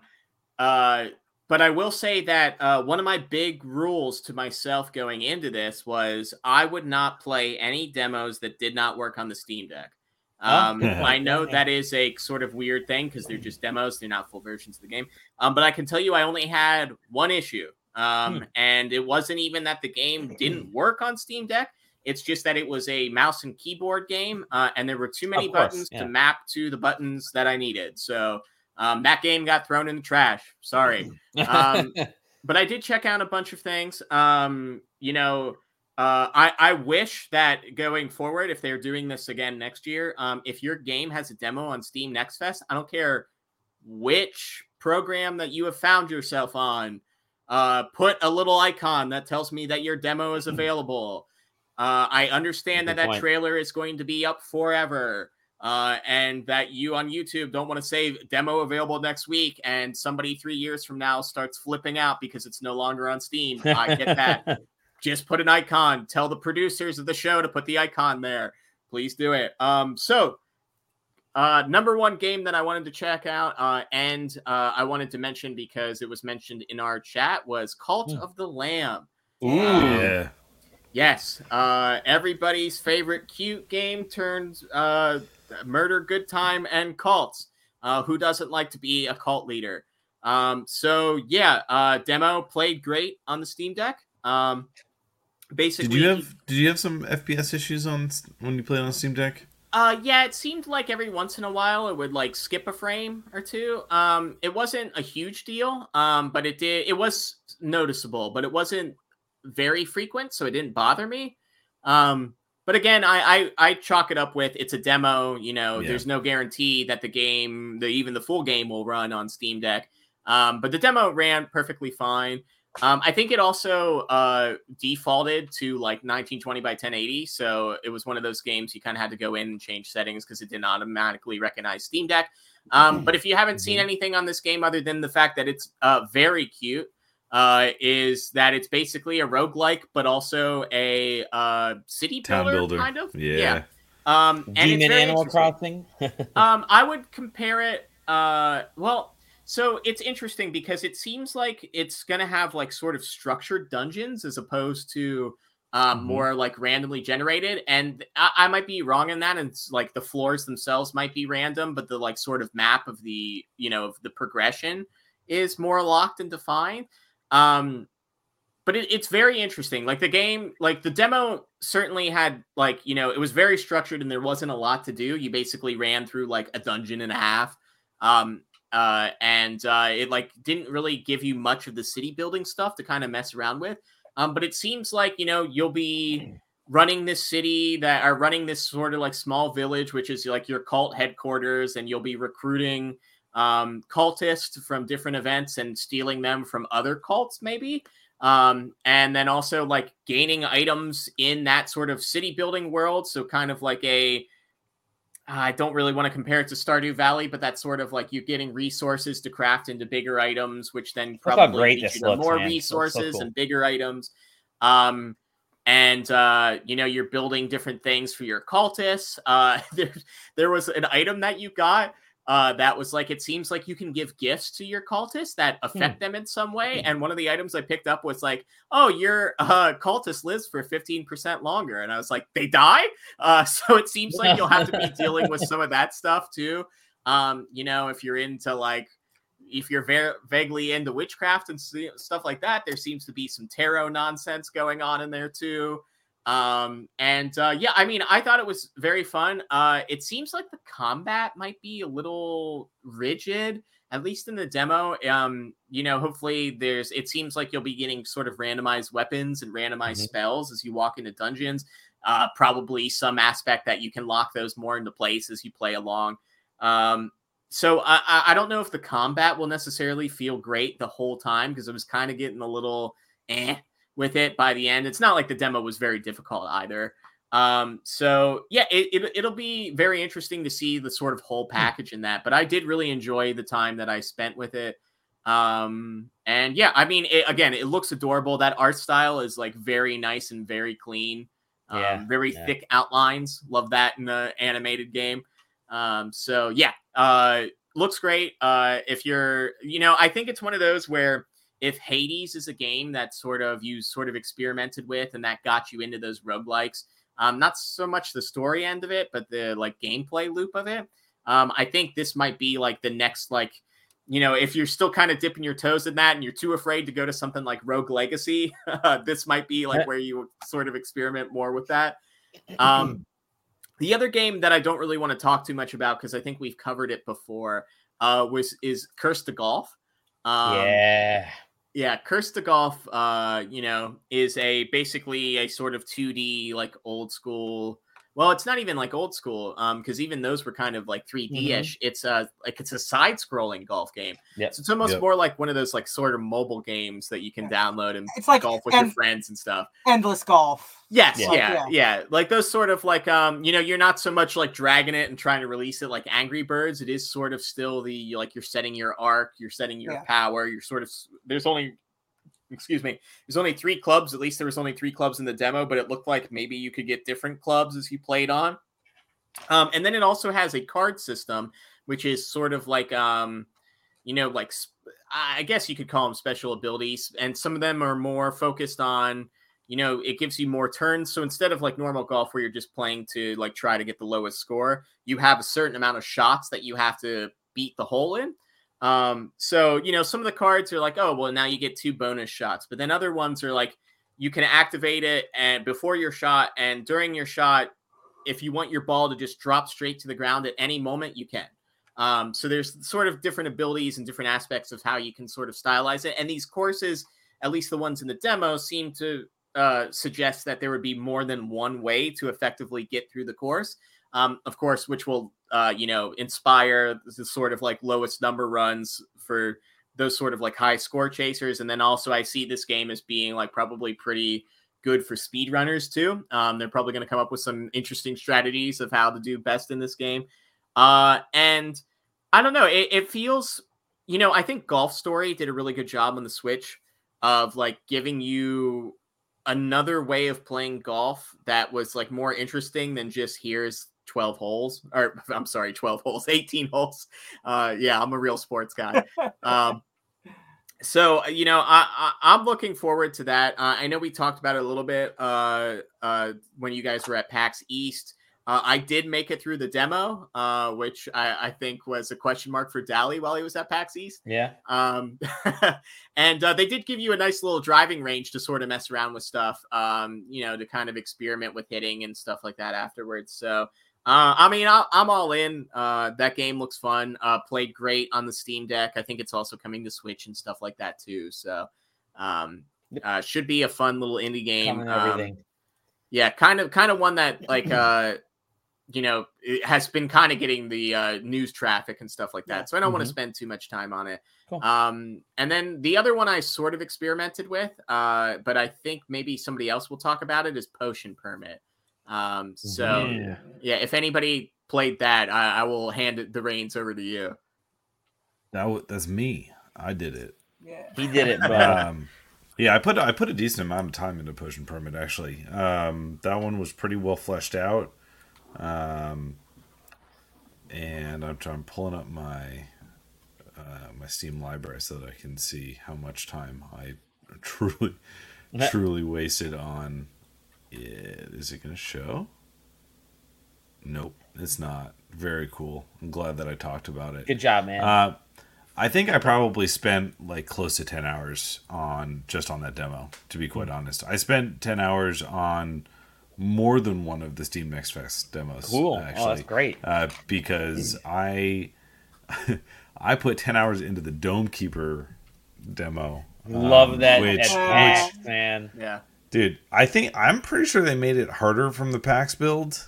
uh, but I will say that uh, one of my big rules to myself going into this was I would not play any demos that did not work on the Steam Deck. Um. I know that is a sort of weird thing because they're just demos; they're not full versions of the game. Um, but I can tell you, I only had one issue, um, Hmm. and it wasn't even that the game didn't work on Steam Deck. It's just that it was a mouse and keyboard game, uh, and there were too many course, buttons yeah. to map to the buttons that I needed. So um, that game got thrown in the trash. Sorry um, but I did check out a bunch of things. Um, you know, uh, I I wish that going forward, if they're doing this again next year, um, if your game has a demo on Steam Next Fest, I don't care which program that you have found yourself on, uh, put a little icon that tells me that your demo is available. Uh, I understand that Good that point. trailer is going to be up forever uh, and that you on YouTube don't want to say demo available next week, and somebody three years from now starts flipping out because it's no longer on Steam. I get that. Just put an icon. Tell the producers of the show to put the icon there. Please do it. Um, so uh, number one game that I wanted to check out, uh, and uh, I wanted to mention because it was mentioned in our chat was Cult Hmm. of the Lamb. Ooh. yeah Yes, uh, everybody's favorite cute game turns uh, murder, good time, and cults. Uh, who doesn't like to be a cult leader? Um, so yeah, uh, demo played great on the Steam Deck. Um, basically, did you have did you have some fps issues on when you played on steam deck Uh, yeah, it seemed like every once in a while it would like skip a frame or two. Um, it wasn't a huge deal. Um, but it did. It was noticeable, but it wasn't very frequent, so it didn't bother me. Um, but again, I I, I chalk it up with it's a demo. You know, Yeah. there's no guarantee that the game, the even the full game, will run on Steam Deck. Um, but the demo ran perfectly fine. Um, I think it also uh, defaulted to like 1920 by 1080. So it was one of those games you kind of had to go in and change settings because it didn't automatically recognize Steam Deck. Um, but if you haven't seen anything on this game other than the fact that it's uh, very cute, uh, is that it's basically a roguelike, but also a uh, city Town builder, builder. kind of. Yeah. Um, and it's Demon very Animal. Crossing. um, I would compare it. Uh, well, so it's interesting because it seems like it's gonna have like sort of structured dungeons as opposed to um, Mhm. more like randomly generated. And I, I might be wrong in that, and it's like the floors themselves might be random, but the like sort of map of the you know of the progression is more locked and defined. Um, but it, it's very interesting. Like the game, like the demo certainly had like you know it was very structured and there wasn't a lot to do. You basically ran through like a dungeon and a half, um, uh, and uh, it like didn't really give you much of the city building stuff to kind of mess around with. Um, but it seems like you know you'll be running this city that are running this sort of like small village, which is like your cult headquarters, and you'll be recruiting um, cultists from different events and stealing them from other cults, maybe um and then also like gaining items in that sort of city building world so kind of like a i don't really want to compare it to stardew valley but that's sort of like you getting resources to craft into bigger items which then probably leads you to looks, more man. Looks so resources cool. and bigger items um and uh you know you're building different things for your cultists uh there, there was an item that you got uh, that was like it seems like you can give gifts to your cultists that affect them in some way. And one of the items I picked up was like, "Oh, your uh, cultist lives for fifteen percent longer," and I was like, "They die." Uh, so it seems like you'll have to be dealing with some of that stuff too. Um, you know, if you're into like if you're very vaguely into witchcraft and stuff like that, there seems to be some tarot nonsense going on in there too. Um, and uh, yeah, I mean, I thought it was very fun. Uh, it seems like the combat might be a little rigid, at least in the demo. Um, you know, hopefully there's. It seems like you'll be getting sort of randomized weapons and randomized Mhm. spells as you walk into dungeons. Uh, probably some aspect that you can lock those more into place as you play along. Um, so I, I- I don't know if the combat will necessarily feel great the whole time because it was kind of getting a little eh with it by the end. It's not like the demo was very difficult either. Um, so yeah, it, it it'll be very interesting to see the sort of whole package in that. But I did really enjoy the time that I spent with it. Um, and yeah, I mean, it, again, it looks adorable. That art style is like very nice and very clean. Um, Yeah, very yeah. thick outlines. Love that in the animated game. Um, so yeah, uh, looks great. Uh, if you're, you know, I think it's one of those where if Hades is a game that sort of you sort of experimented with and that got you into those roguelikes, um, not so much the story end of it, but the like gameplay loop of it. Um, I think this might be like the next like, you know, if you're still kind of dipping your toes in that and you're too afraid to go to something like Rogue Legacy, this might be like where you sort of experiment more with that. Um, the other game that I don't really want to talk too much about because I think we've covered it before uh, was is Cursed to Golf. Um, yeah. Yeah, Cursed to Golf, uh, you know, is a basically a sort of 2D like old school. Well, it's not even like old school, um, because even those were kind of like 3D ish. It's a like it's a side scrolling golf game. Yeah. So it's almost Yep. more like one of those like sort of mobile games that you can download and It's like golf with your friends and stuff. endless golf. Yes, Yeah. yeah. Like, yeah, Like those sort of like um, you know, you're not so much like dragging it and trying to release it like Angry Birds. It is sort of still the like you're setting your arc, you're setting your Yeah. power, you're sort of there's only excuse me, there's only three clubs. At least there was only three clubs in the demo, but it looked like maybe you could get different clubs as you played on. Um, and then it also has a card system, which is sort of like um, you know, like I guess you could call them special abilities, and some of them are more focused on you know it gives you more turns so instead of like normal golf where you're just playing to like try to get the lowest score you have a certain amount of shots that you have to beat the hole in um so you know some of the cards are like oh well now you get two bonus shots but then other ones are like you can activate it and before your shot and during your shot if you want your ball to just drop straight to the ground at any moment you can um, so there's sort of different abilities and different aspects of how you can sort of stylize it and these courses at least the ones in the demo seem to uh, suggest that there would be more than one way to effectively get through the course. Um, of course, which will, uh, you know, inspire the sort of like lowest number runs for those sort of like high score chasers. And then also, I see this game as being like probably pretty good for speed runners too. Um, they're probably going to come up with some interesting strategies of how to do best in this game. Uh, and I don't know, it, it feels, you know, I think Golf Story did a really good job on the Switch of like giving you another way of playing golf that was like more interesting than just here's 12 holes or I'm sorry 12 holes 18 holes uh yeah I'm a real sports guy um so you know I, I am looking forward to that uh, I know we talked about it a little bit uh uh when you guys were at PAX East uh, I did make it through the demo, uh, which I, I, think was a question mark for Dali while he was at PAX East. Yeah. Um, and uh, they did give you a nice little driving range to sort of mess around with stuff, um, you know, to kind of experiment with hitting and stuff like that afterwards. So, uh, I mean, I, am all in. Uh, that game looks fun. Uh, played great on the Steam Deck. I think it's also coming to Switch and stuff like that too. So, um, should be a fun little indie game. Um, yeah, kind of, kind of one that like you know, it has been kind of getting the uh, news traffic and stuff like that. Yeah. So I don't mm-hmm. want to spend too much time on it. Cool. Um, and then the other one I sort of experimented with, uh, but I think maybe somebody else will talk about it is Potion Permit. Um, so yeah, yeah if anybody played that, I, I will hand the reins over to you. That that's me. I did it. Yeah, he did it. But um, yeah, I put I put a decent amount of time into Potion Permit actually. Um, that one was pretty well fleshed out. Um, and I'm, I'm pulling up my uh, my Steam library so that I can see how much time I truly truly wasted on it. Is it going to show? Nope, it's not. Very cool. I'm glad that I talked about it. Good job, man. Uh, I think I probably spent like close to 10 hours on just on that demo, to be quite mm-hmm. honest. I spent 10 hours on more than one of the Steam Next Fest demos. Cool. Actually, oh, that's great. Uh, because I I put ten hours into the Dome Keeper demo. Love um, that which, which, man. Yeah. Dude, I think I'm pretty sure they made it harder from the PAX build.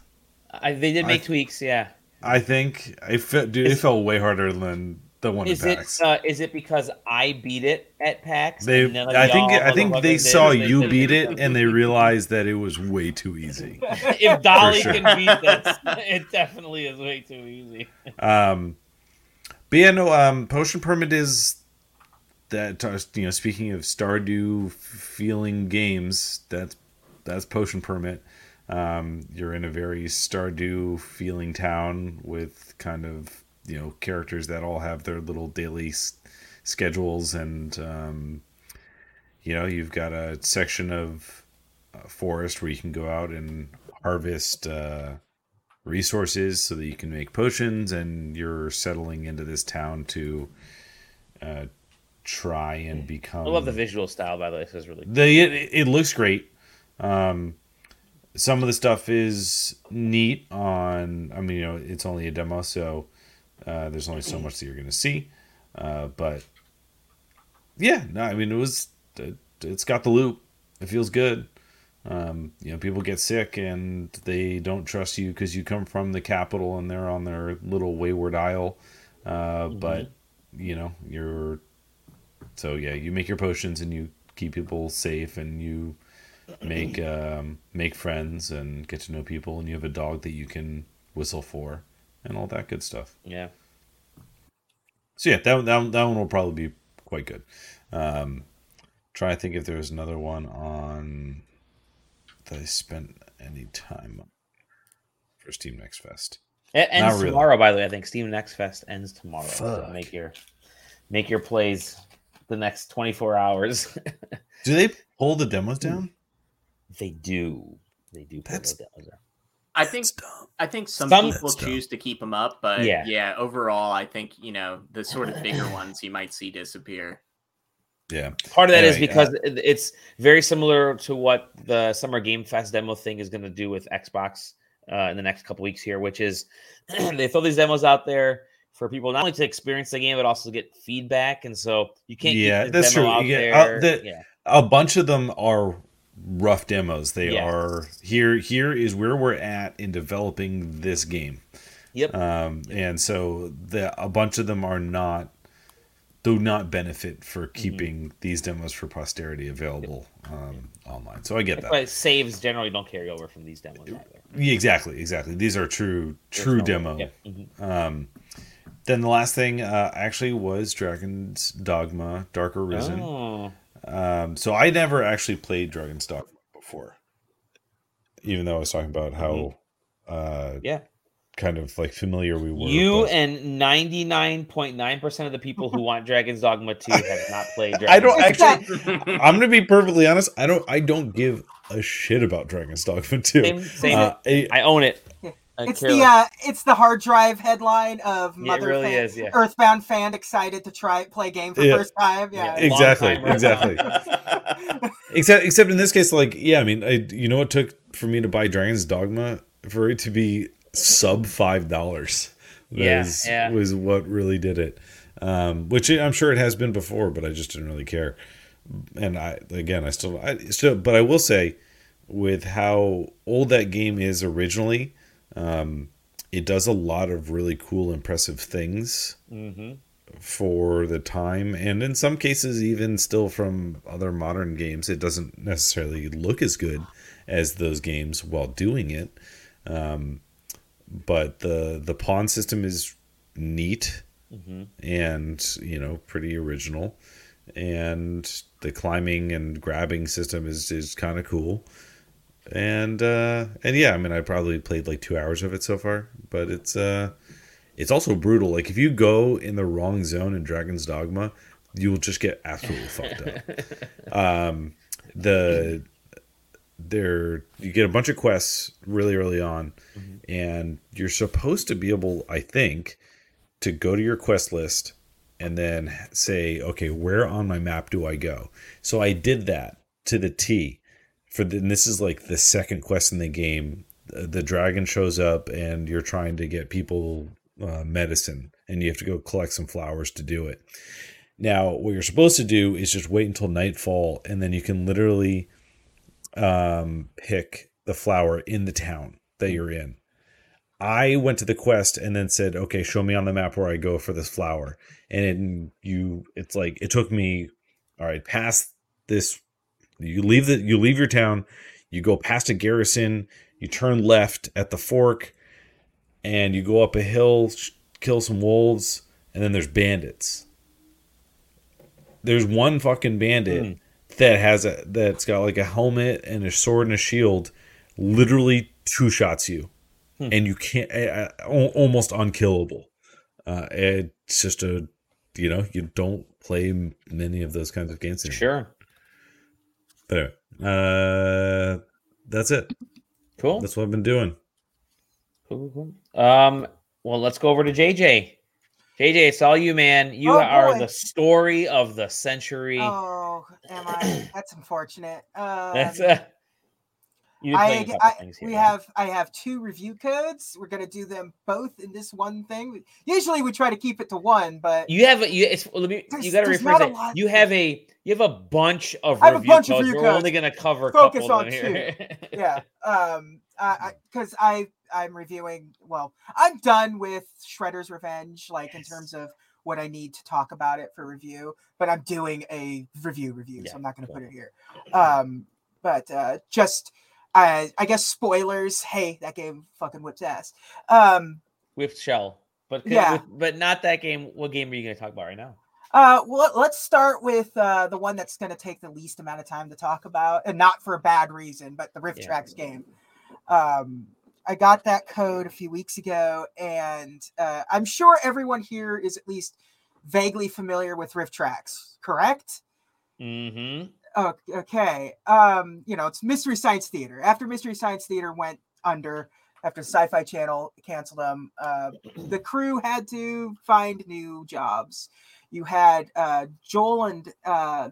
I, they did make I, tweaks, yeah. I think I felt, dude, it felt way harder than the one is it uh, is it because I beat it at PAX? They, I think I think they saw you beat it and they realized that it was way too easy. if Dali sure. can beat this, it definitely is way too easy. Um, but yeah, no. Um, Potion Permit is that you know. Speaking of Stardew feeling games, that's that's Potion Permit. Um, you're in a very Stardew feeling town with kind of you know characters that all have their little daily s- schedules and um, you know you've got a section of uh, forest where you can go out and harvest uh, resources so that you can make potions and you're settling into this town to uh, try and become i love the visual style by the way this is really cool. the it, it looks great um, some of the stuff is neat on i mean you know it's only a demo so uh, there's only so much that you're going to see, uh, but yeah, no, I mean it was it, has got the loop. It feels good. Um, you know, people get sick and they don't trust you because you come from the capital and they're on their little wayward isle. Uh, mm-hmm. But you know, you're so yeah, you make your potions and you keep people safe and you make um, make friends and get to know people and you have a dog that you can whistle for and all that good stuff. Yeah. So yeah, that that that one will probably be quite good. Um, try to think if there's another one on that I spent any time for Steam Next Fest. It ends Not tomorrow, by the way. I think Steam Next Fest ends tomorrow. Fuck. So make your make your plays the next 24 hours. do they pull the demos down? They do. They do pull That's, the demos down. I think I think some, some people choose to keep them up, but yeah. yeah, overall, I think you know the sort of bigger ones you might see disappear. Yeah, part of that anyway, is because uh, it's very similar to what the Summer Game Fest demo thing is going to do with Xbox uh, in the next couple weeks here, which is they throw these demos out there for people not only to experience the game but also get feedback, and so you can't. Yeah, that's true. Uh, the, yeah. A bunch of them are rough demos. They yeah. are here. Here is where we're at in developing this game. Yep. Um, and so the a bunch of them are not do not benefit for mm-hmm. keeping mm-hmm. these demos for posterity available um, online. So I get That's that. saves generally don't carry over from these demos either. Yeah, exactly, exactly. These are true true no. Yep. Mm-hmm. Um, then the last thing uh, actually was Dragon's Dogma Dark Arisen. Oh. Um, so I never actually played Dragon's Dogma before, even though I was talking about how uh, Yeah. kind of like familiar we were. You but- and ninety nine point nine percent of the people who want Dragon's Dogma two have not played. Dragon's I don't Dogma. actually. I'm gonna be perfectly honest. I don't. I don't give a shit about Dragon's Dogma 2. Same, same. Uh, I- I own it. Yeah. I It's care the uh, it's the hard drive headline of Yeah, mother really fan, is. Yeah. Earthbound fan excited to try play game for Yeah. first time. Yeah, Yeah. exactly, Long-timer. exactly. except, except in this case, like, yeah, I mean, I, you know, what took for me to buy Dragon's Dogma for it to be sub five dollars. Yeah, was, yeah. was what really did it. Um, which I'm sure it has been before, but I just didn't really care. And I, again, I still, I still, but I will say, with how old that game is originally, um, it does a lot of really cool, impressive things hmm for the time and in some cases even still from other modern games it doesn't necessarily look as good as those games while doing it. Um, but the the pawn system is neat hmm and you know pretty original and the climbing and grabbing system is is kind of cool and uh and yeah i mean i probably played like two hours of it so far but it's uh it's also brutal. Like if you go in the wrong zone in dragon's dogma you will just get absolutely fucked up. Um the there you get a bunch of quests really early on and you're supposed to be able i think to go to your quest list and then say okay where on my map do i go? So i did that to the t for the, this is like the second quest in the game the, the dragon shows up and you're trying to get people uh, medicine and you have to go collect some flowers to do it now what you're supposed to do is just wait until nightfall and then you can literally um, pick the flower in the town that you're in I went to the quest and then said, "Okay, show me on the map where I go for this flower." And it, you, it's like it took me, all right, past this. You leave the, you leave your town, you go past a garrison, you turn left at the fork, and you go up a hill, sh- kill some wolves, and then there's bandits. There's one fucking bandit Hmm. that has a that's got like a helmet and a sword and a shield, literally two shots you Hmm. and you can't uh, almost unkillable. Uh, it's just a you know you don't play many of those kinds of games anymore. Sure. But anyway, uh, that's it. Cool. That's what I've been doing. Cool, cool, cool. Um, well, let's go over to JJ. JJ, it's all you, man. You Oh, are boy. the story of the century. Oh, am I? That's unfortunate. Um, That's uh, you did play I, a couple I things here. we have I have two review codes. We're gonna do them both in this one thing. Usually we try to keep it to one, but You have a you. It's, let me. You got to there's rephrase it. lot You have a you have a bunch of I have a review bunch of codes. review We're codes. only going to cover a Focus of on them here. yeah. Um, I because I, I'm reviewing. Well, I'm done with Shredder's Revenge, like in terms of what I need to talk about it for review. But I'm doing a review review, Yeah, so I'm not going to cool. put it here. Um, but uh, just. I I guess spoilers. Hey, that game fucking whips ass. Um, with shell, but Yeah. with, but not that game. What game are you going to talk about right now? Uh, well, let's start with uh, the one that's going to take the least amount of time to talk about, and not for a bad reason, but the Rift Yeah. Tracks game. Um, I got that code a few weeks ago, and uh, I'm sure everyone here is at least vaguely familiar with RiffTrax, correct? Mm-hmm. Okay. Um, you know, it's Mystery Science Theater. After Mystery Science Theater went under, after Sci-Fi Channel canceled them, uh, the crew had to find new jobs. You had uh, Joel and uh,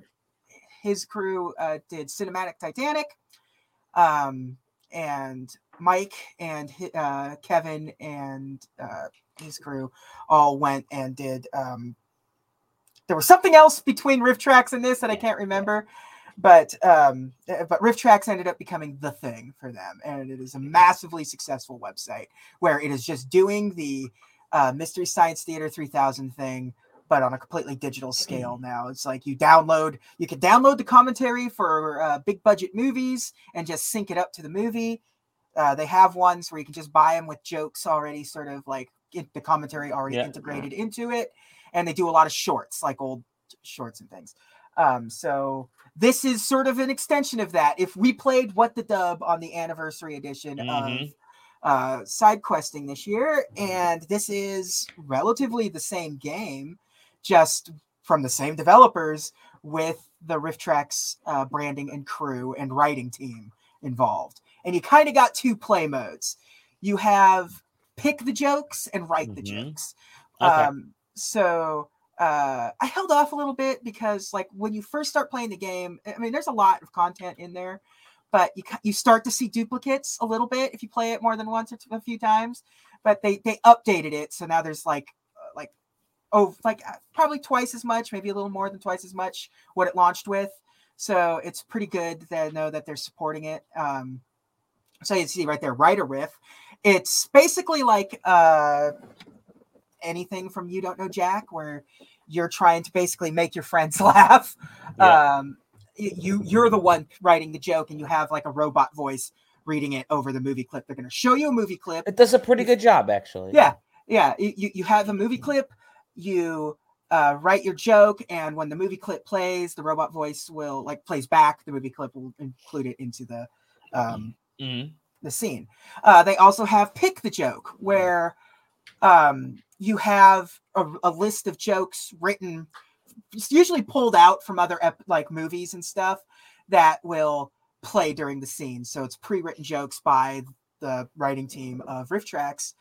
his crew uh, did Cinematic Titanic, um, and Mike and uh, Kevin and uh, his crew all went and did. Um, there was something else between RiffTrax and this that I can't remember, but um, uh, but RiffTrax ended up becoming the thing for them, and it is a massively successful website where it is just doing the uh, Mystery Science Theater 3000 thing, but on a completely digital scale now. It's like you download, you can download the commentary for uh, big budget movies and just sync it up to the movie. Uh, they have ones where you can just buy them with jokes already, sort of like it, the commentary already Yeah. integrated into it, and they do a lot of shorts, like old shorts and things. Um, so this is sort of an extension of that. If we played What the Dub on the anniversary edition of Mhm. uh, side questing this year, and this is relatively the same game, just from the same developers with the RiffTrax uh, branding and crew and writing team involved. And you kind of got two play modes. You have pick the jokes and write the Mhm. jokes. Okay. Um, so uh, I held off a little bit because, like, when you first start playing the game, I mean, there's a lot of content in there, but you you start to see duplicates a little bit if you play it more than once or a few times. But they they updated it, so now there's like uh, like oh like uh, probably twice as much, maybe a little more than twice as much what it launched with. So it's pretty good to know that they're supporting it. Um, so you see right there, write a riff. It's basically like uh, anything from You Don't Know Jack, where you're trying to basically make your friends laugh. Yeah. Um, you you're the one writing the joke, and you have like a robot voice reading it over the movie clip. They're going to show you a movie clip. It does a pretty good job, actually. Yeah, yeah. You you have a movie clip. You uh, write your joke, and when the movie clip plays, the robot voice will like plays back. The movie clip will include it into the um, Mhm. the scene. Uh, they also have pick the joke, where um, you have a, a list of jokes written, it's usually pulled out from other ep- like movies and stuff that will play during the scene. So it's pre-written jokes by the writing team of RiffTrax,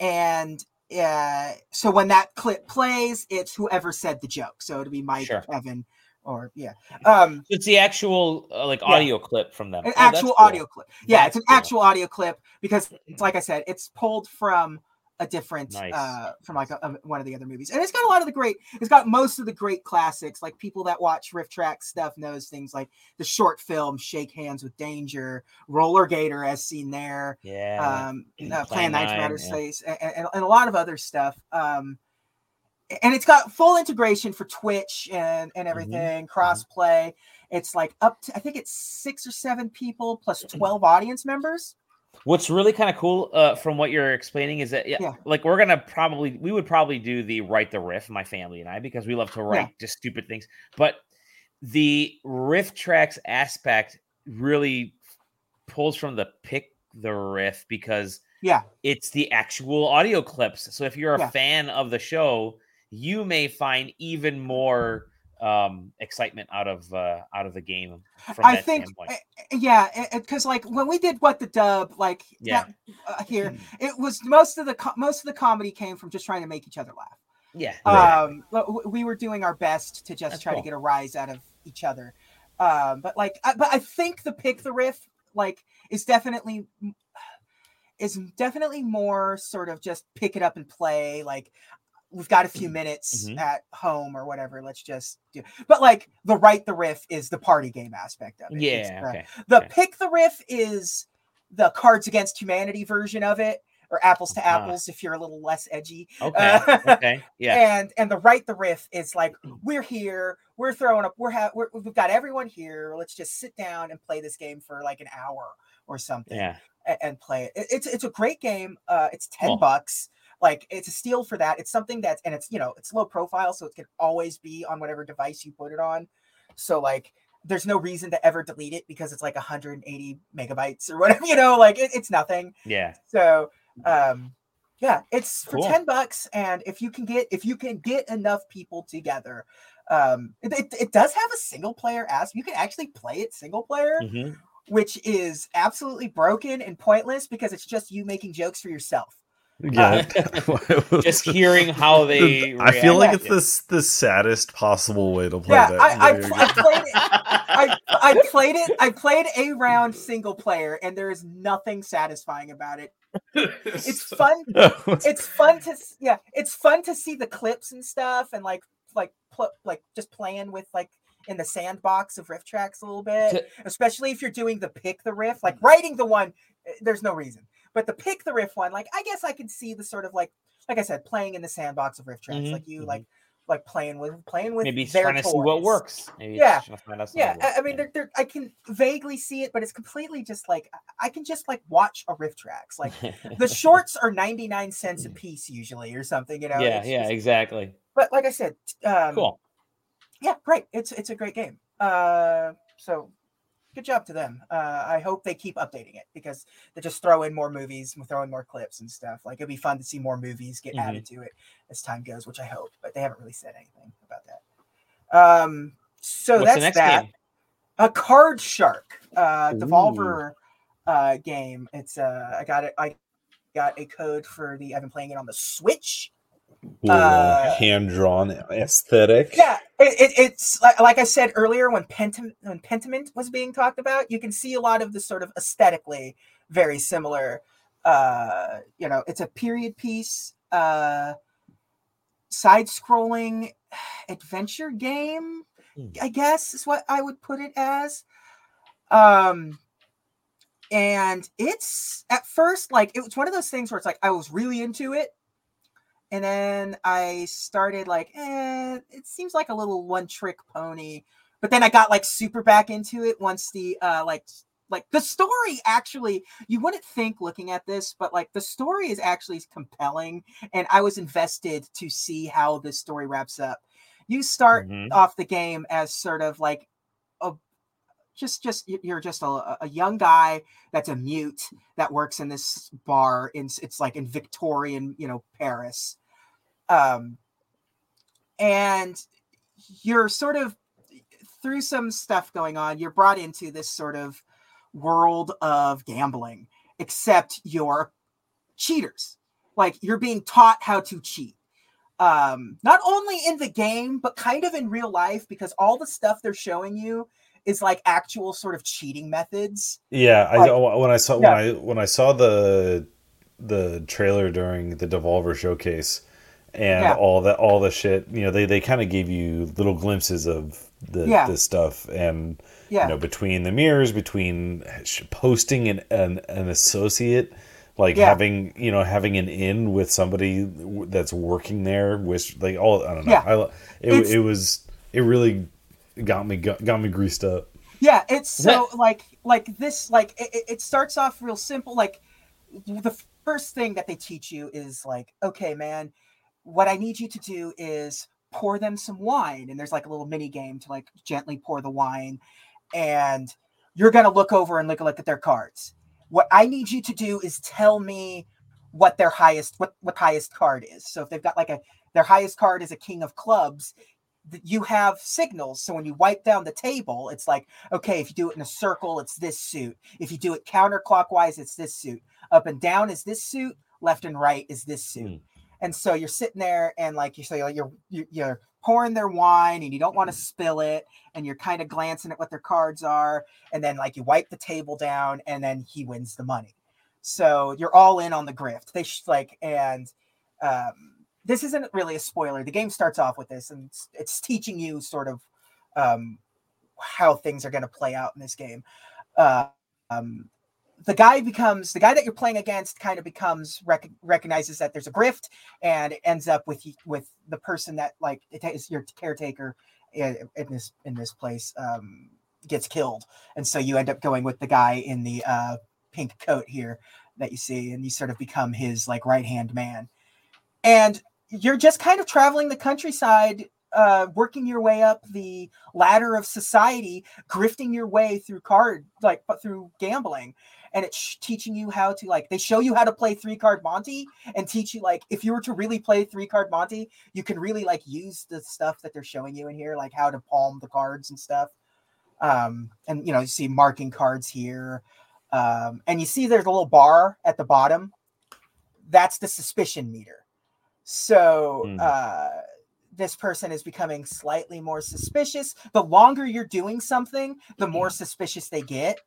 and uh, so when that clip plays, it's whoever said the joke. So it'll be Mike, Sure. Evan, or yeah. Um, It's the actual uh, like Yeah. audio clip from them. an Oh, that's actual cool. audio clip. Yeah, it's an cool. actual audio clip because it's like I said, it's pulled from a different Nice. uh from like a, a- one of the other movies. And it's got a lot of the great it's got most of the great classics. Like people that watch Riff Track stuff knows things like the short film Shake Hands with Danger, Rollergator as seen there, Yeah. um uh, Plan 9 from 9, Outer yeah. Space and, and, and a lot of other stuff. Um and it's got full integration for Twitch and Mm-hmm. and everything, cross play. It's like up to I think it's six or seven people Mm-hmm. 12 audience members. What's really kind of cool uh, from what you're explaining is that yeah, Yeah. like we're gonna probably we would probably do the write the riff, my family and I, because we love to write just stupid things. But the RiffTrax aspect really pulls from the pick the riff because Yeah. it's the actual audio clips. So if you're a Yeah. fan of the show, you may find even more um excitement out of uh out of the game from I that think standpoint. uh, yeah, because like when we did what the dub like Yeah. that, uh, here, it was most of the co- most of the comedy came from just trying to make each other laugh. yeah. Um we were doing our best to just That's try cool. to get a rise out of each other um but like I, but i think the pick the riff like is definitely is definitely more sort of just pick it up and play like we've got a few minutes Mhm. at home or whatever let's just do but like the write the riff is the party game aspect of it yeah, the- okay. the Okay. pick the riff is the cards against humanity version of it or apples to Ah. apples if you're a little less edgy Okay. okay. Yeah. and and the write the riff is like we're here we're throwing up we're, ha- we're we've got everyone here let's just sit down and play this game for like an hour or something Yeah. a- and, play it. it it's it's a great game uh it's 10 Cool. bucks like it's a steal for that it's something that's and it's you know it's low profile so it can always be on whatever device you put it on so like there's no reason to ever delete it because it's like 180 megabytes or whatever you know like it, it's nothing Yeah. so um yeah, it's for Cool. 10 bucks and if you can get if you can get enough people together um it, it, it does have a single player aspect. You can actually play it single player, Mhm. which is absolutely broken and pointless because it's just you making jokes for yourself. Yeah. Just hearing how they. I feel like it's this the saddest possible way to play Yeah, that. I, I, pl- I played it. I, I played it. I played a round single player, and there is nothing satisfying about it. It's fun it's fun to yeah it's fun to see the clips and stuff and like like pl- like just playing with like in the sandbox of RiffTrax a little bit To- especially if you're doing the pick the riff like writing the one eh, there's no reason but the pick the riff one like i guess i can see the sort of like like i said playing in the sandbox of RiffTrax Mhm, like you mhm. like like playing with playing with maybe their trying to see what works. Maybe Yeah. he's trying to find out Yeah, I, I mean, they're, they're, I can vaguely see it, but it's completely just like I- can just like watch a RiffTrax. Like the shorts are 99 cents a piece usually or something, you know. yeah, it's yeah, just- exactly. but like I said, um, Cool. yeah, great. It's it's a great game. Uh, so good job to them. Uh, I hope they keep updating it because they just throw in more movies, throw in more clips and stuff. Like it'd be fun to see more movies get Mhm. added to it as time goes, which I hope. But they haven't really said anything about that. Um, so What's that's that. game? A Cardshark, uh, Ooh. Devolver uh, game. It's uh, I got it. I got a code for the. I've been playing it on the Switch. Uh, hand drawn aesthetic. Yeah, it, it, it's like, like I said earlier when Pentim when Pentiment was being talked about, you can see a lot of the sort of aesthetically very similar. Uh, you know, it's a period piece, uh, side-scrolling adventure game. Hmm. I guess is what I would put it as. Um, and it's at first like it was one of those things where it's like I was really into it, and then I started like, eh, it seems like a little one-trick pony. But then I got like super back into it once the uh like like the story actually you wouldn't think looking at this but like the story is actually compelling and i was invested to see how this story wraps up you start Mhm. off the game as sort of like just just you're just a, a young guy that's a mute that works in this bar in it's like in victorian you know paris. Um and you're sort of through some stuff going on you're brought into this sort of world of gambling except you're cheaters. Like you're being taught how to cheat. Um not only in the game but kind of in real life because all the stuff they're showing you is like actual sort of cheating methods Yeah, I when I saw Yeah. when I when I saw the the trailer during the Devolver showcase and Yeah. all that all the shit, you know, they they kind of gave you little glimpses of the Yeah. the stuff and yeah you know between the mirrors, between posting an an, an associate like Yeah. having you know having an in with somebody that's working there which like all I don't know Yeah. I, it, It's- it was it really got me got, got me greased up Yeah, it's Is that- so like like this like it, it- it starts off real simple. Like the first thing that they teach you is like, okay, man, what I need you to do is pour them some wine, and there's like a little mini game to like gently pour the wine, and you're gonna look over and look look at their cards. What I need you to do is tell me what their highest what what highest card is. So if they've got like a their highest card is a king of clubs, th- you have signals. So when you wipe down the table, it's like okay, if you do it in a circle, it's this suit. If you do it counterclockwise, it's this suit. Up and down is this suit. Left and right is this suit. Hmm. And so you're sitting there, and like you say, like you're you're, you're pouring their wine, and you don't want to spill it, and you're kind of glancing at what their cards are, and then like you wipe the table down, and then he wins the money. So you're all in on the grift. They sh- like, and um, this isn't really a spoiler. The game starts off with this, and it's, it's teaching you sort of um, how things are going to play out in this game. Uh, um, the guy becomes the guy that you're playing against kind of becomes rec- recognizes that there's a grift and it ends up with with the person that like is your caretaker in, in this in this place um gets killed and so you end up going with the guy in the uh pink coat here that you see and you sort of become his like right hand man and you're just kind of traveling the countryside uh working your way up the ladder of society grifting your way through card like but through gambling. And it's teaching you how to like they show you how to play three card monty and teach you like if you were to really play three card monty you can really like use the stuff that they're showing you in here like how to palm the cards and stuff. Um and you know you see marking cards here. Um and you see there's a little bar at the bottom. That's the suspicion meter so Hmm. uh this person is becoming slightly more suspicious the longer you're doing something the more suspicious they get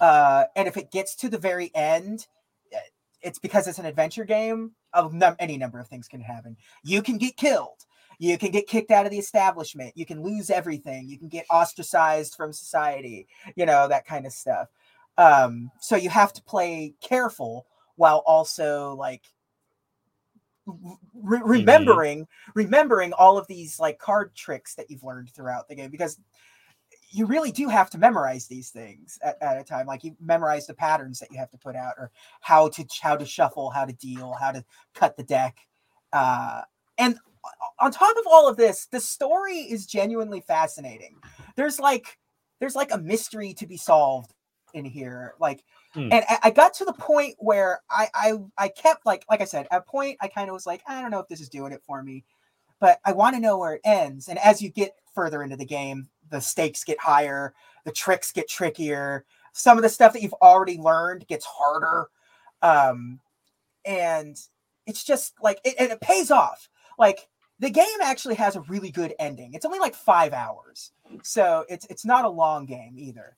uh, and if it gets to the very end, uh, it's because it's an adventure game. A num- any number of things can happen. You can get killed. You can get kicked out of the establishment. You can lose everything. You can get ostracized from society. You know that kind of stuff. Um, so you have to play careful while also like re- remembering remembering all of these like card tricks that you've learned throughout the game because you really do have to memorize these things at, at a time like you memorize the patterns that you have to put out or how to how to shuffle how to deal how to cut the deck uh and on top of all of this, the story is genuinely fascinating. There's like there's like a mystery to be solved in here. Like Hmm. and I, got to the point where I, I I kept like like I said, at a point I kind of was like, I don't know if this is doing it for me, but I want to know where it ends. And as you get further into the game, the stakes get higher, the tricks get trickier, some of the stuff that you've already learned gets harder. Um and it's just like it, and it pays off. Like the game actually has a really good ending. It's only like five hours, so it's it's not a long game either.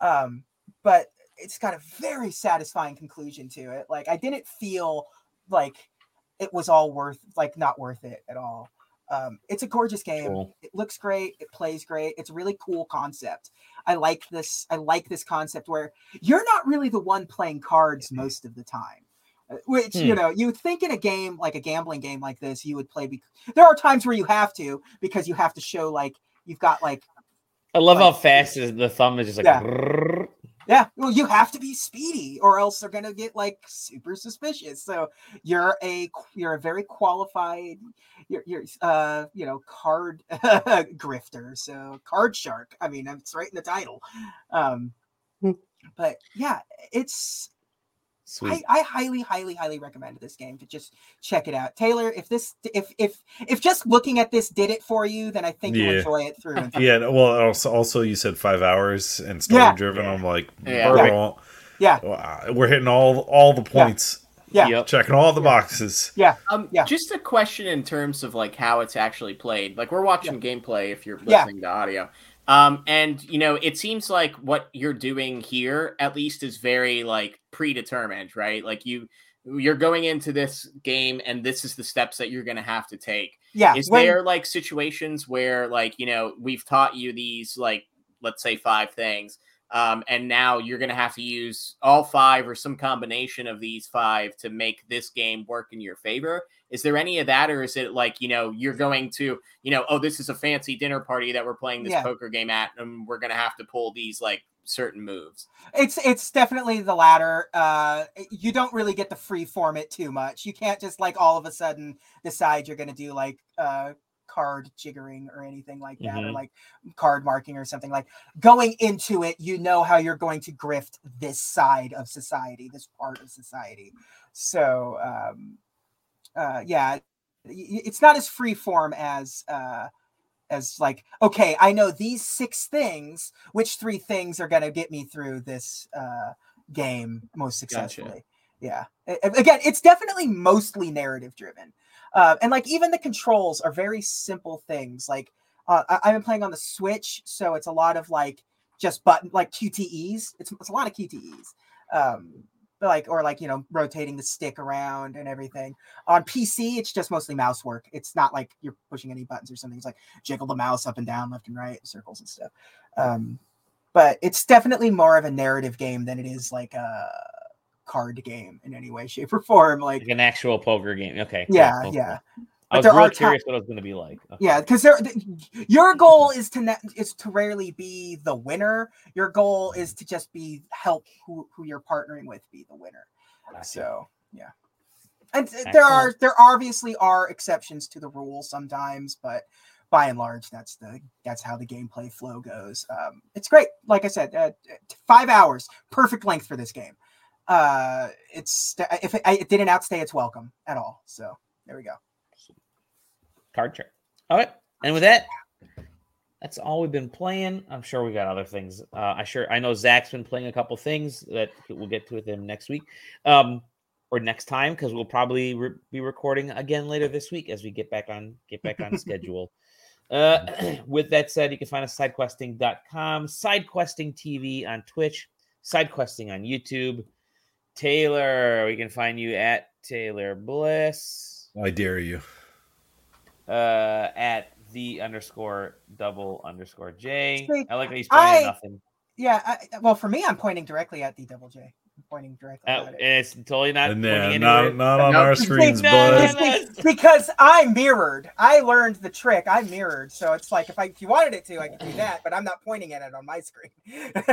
Um, but it's got a very satisfying conclusion to it. Like I didn't feel like it was all worth like not worth it at all. Um, it's a gorgeous game. Cool. It looks great. It plays great. It's a really cool concept. I like this. I like this concept where you're not really the one playing cards most of the time. Uh, Which you Hmm. know, you would think in a game like a gambling game like this, you would play. Bec- there are times where you have to because you have to show like you've got like I love how fast the thumb is just like. Yeah. Yeah, well, you have to be speedy, or else they're gonna get like super suspicious. So you're a you're a very qualified, you're you're uh you know card grifter, so card shark. I mean, it's right in the title. Um, Hmm. but yeah, it's Sweet. I, I highly, highly, highly recommend this game to just check it out. Taylor, if this if if if just looking at this did it for you, then I think you'll enjoy it through and through. Yeah. Well, also, also you said five hours and story Yeah. driven. Yeah. I'm like, Yeah. Yeah, uh, we're hitting all all the points, yeah. Yep. checking all the boxes. Yeah, Um, Yeah. just a question in terms of like how it's actually played. Like we're watching gameplay if you're Yeah. listening to audio. Um, and you know, it seems like what you're doing here at least is very like predetermined, right? Like you you're going into this game and this is the steps that you're gonna have to take. Yeah, Is when- there like situations where like, you know, we've taught you these like let's say five things. Um, and now you're going to have to use all five or some combination of these five to make this game work in your favor. Is there any of that, or is it like you know you're going to you know oh this is a fancy dinner party that we're playing this Yeah. poker game at, and we're going to have to pull these like certain moves? It's it's definitely the latter. Uh, you don't really get to free form it too much. You can't just like all of a sudden decide you're going to do like uh, card jiggering or anything like that, or Mhm. like card marking or something like. Going into it, you know how you're going to grift this side of society, this part of society. So um, uh, yeah, it's not as free form as. Uh, as like okay i know these six things which three things are going to get me through this uh game most Gotcha. successfully yeah A- a- again it's definitely mostly narrative driven uh and like even the controls are very simple things like uh, I- i've been playing on the switch so it's a lot of like just button like qtes it's, it's a lot of qtes um like or like you know rotating the stick around and everything. On pc it's just mostly mouse work. It's not like you're pushing any buttons or something. It's like jiggle the mouse up and down left and right circles and stuff. Um but it's definitely more of a narrative game than it is like a card game in any way shape or form like Like an actual poker game. Okay. yeah cool, yeah cool. But I was real curious what it was going to be like. Okay. yeah because th- your goal is to ne- is to rarely be the winner your goal is to just be help who, who you're partnering with be the winner Gotcha. so yeah and th- there are there obviously are exceptions to the rule sometimes but by and large that's the that's how the gameplay flow goes um it's great like i said uh, five hours perfect length for this game uh it's if it, it didn't outstay its welcome at all so there we go card trick. All right, and with that, that's all we've been playing. I'm sure we got other things. Uh, I sure I know Zach's been playing a couple things that we'll get to with him next week, um, or next time because we'll probably re- be recording again later this week as we get back on get back on schedule. Uh, with that said, you can find us sidequesting.com, sidequesting TV on Twitch, sidequesting on YouTube. Taylor, we can find you at Taylor Bliss I dare you. uh at the underscore double underscore J. See, I like that he's pointing I- nothing. Yeah, I, well, for me, I'm pointing directly at the double J. I'm pointing directly Uh, at it. it's totally not And pointing no, anywhere. not, not on Nope. our It's screens, no, bud. no, no. Be- because I mirrored. I learned the trick. I mirrored, so it's like if I if you wanted it to, I could do that, but I'm not pointing at it on my screen.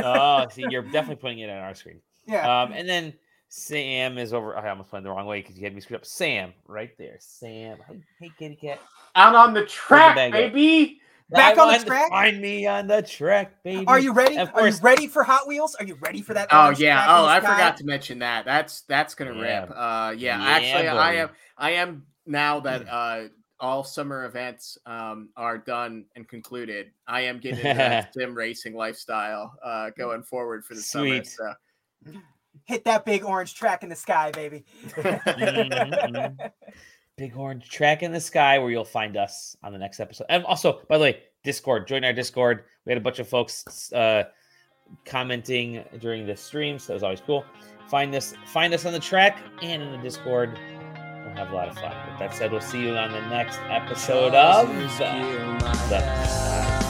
oh, see, you're definitely pointing it on our screen. yeah, Um, and then Sam is over. I almost went the wrong way because you had me screwed up. Sam, right there. Sam. Hey, hey kitty cat. Out on the track, bag up. baby. Back on the track? Find me on the track, baby. Are you ready? Of Are you ready for Hot Wheels? Are you ready for that? Oh yeah. Oh, I sky? forgot to mention that. That's that's gonna Yeah. rip. Uh, yeah. Yeah, actually, I am. I am now that uh all summer events um are done and concluded. I am getting into that sim racing lifestyle uh going forward for the Sweet. summer. Hit that big orange track in the sky, baby. Mhm, Big orange track in the sky where you'll find us on the next episode. And also, by the way, Discord. Join our Discord. We had a bunch of folks uh, commenting during the stream, so it was always cool. Find us, find us on the track and in the Discord. We'll have a lot of fun. With that said, we'll see you on the next episode of the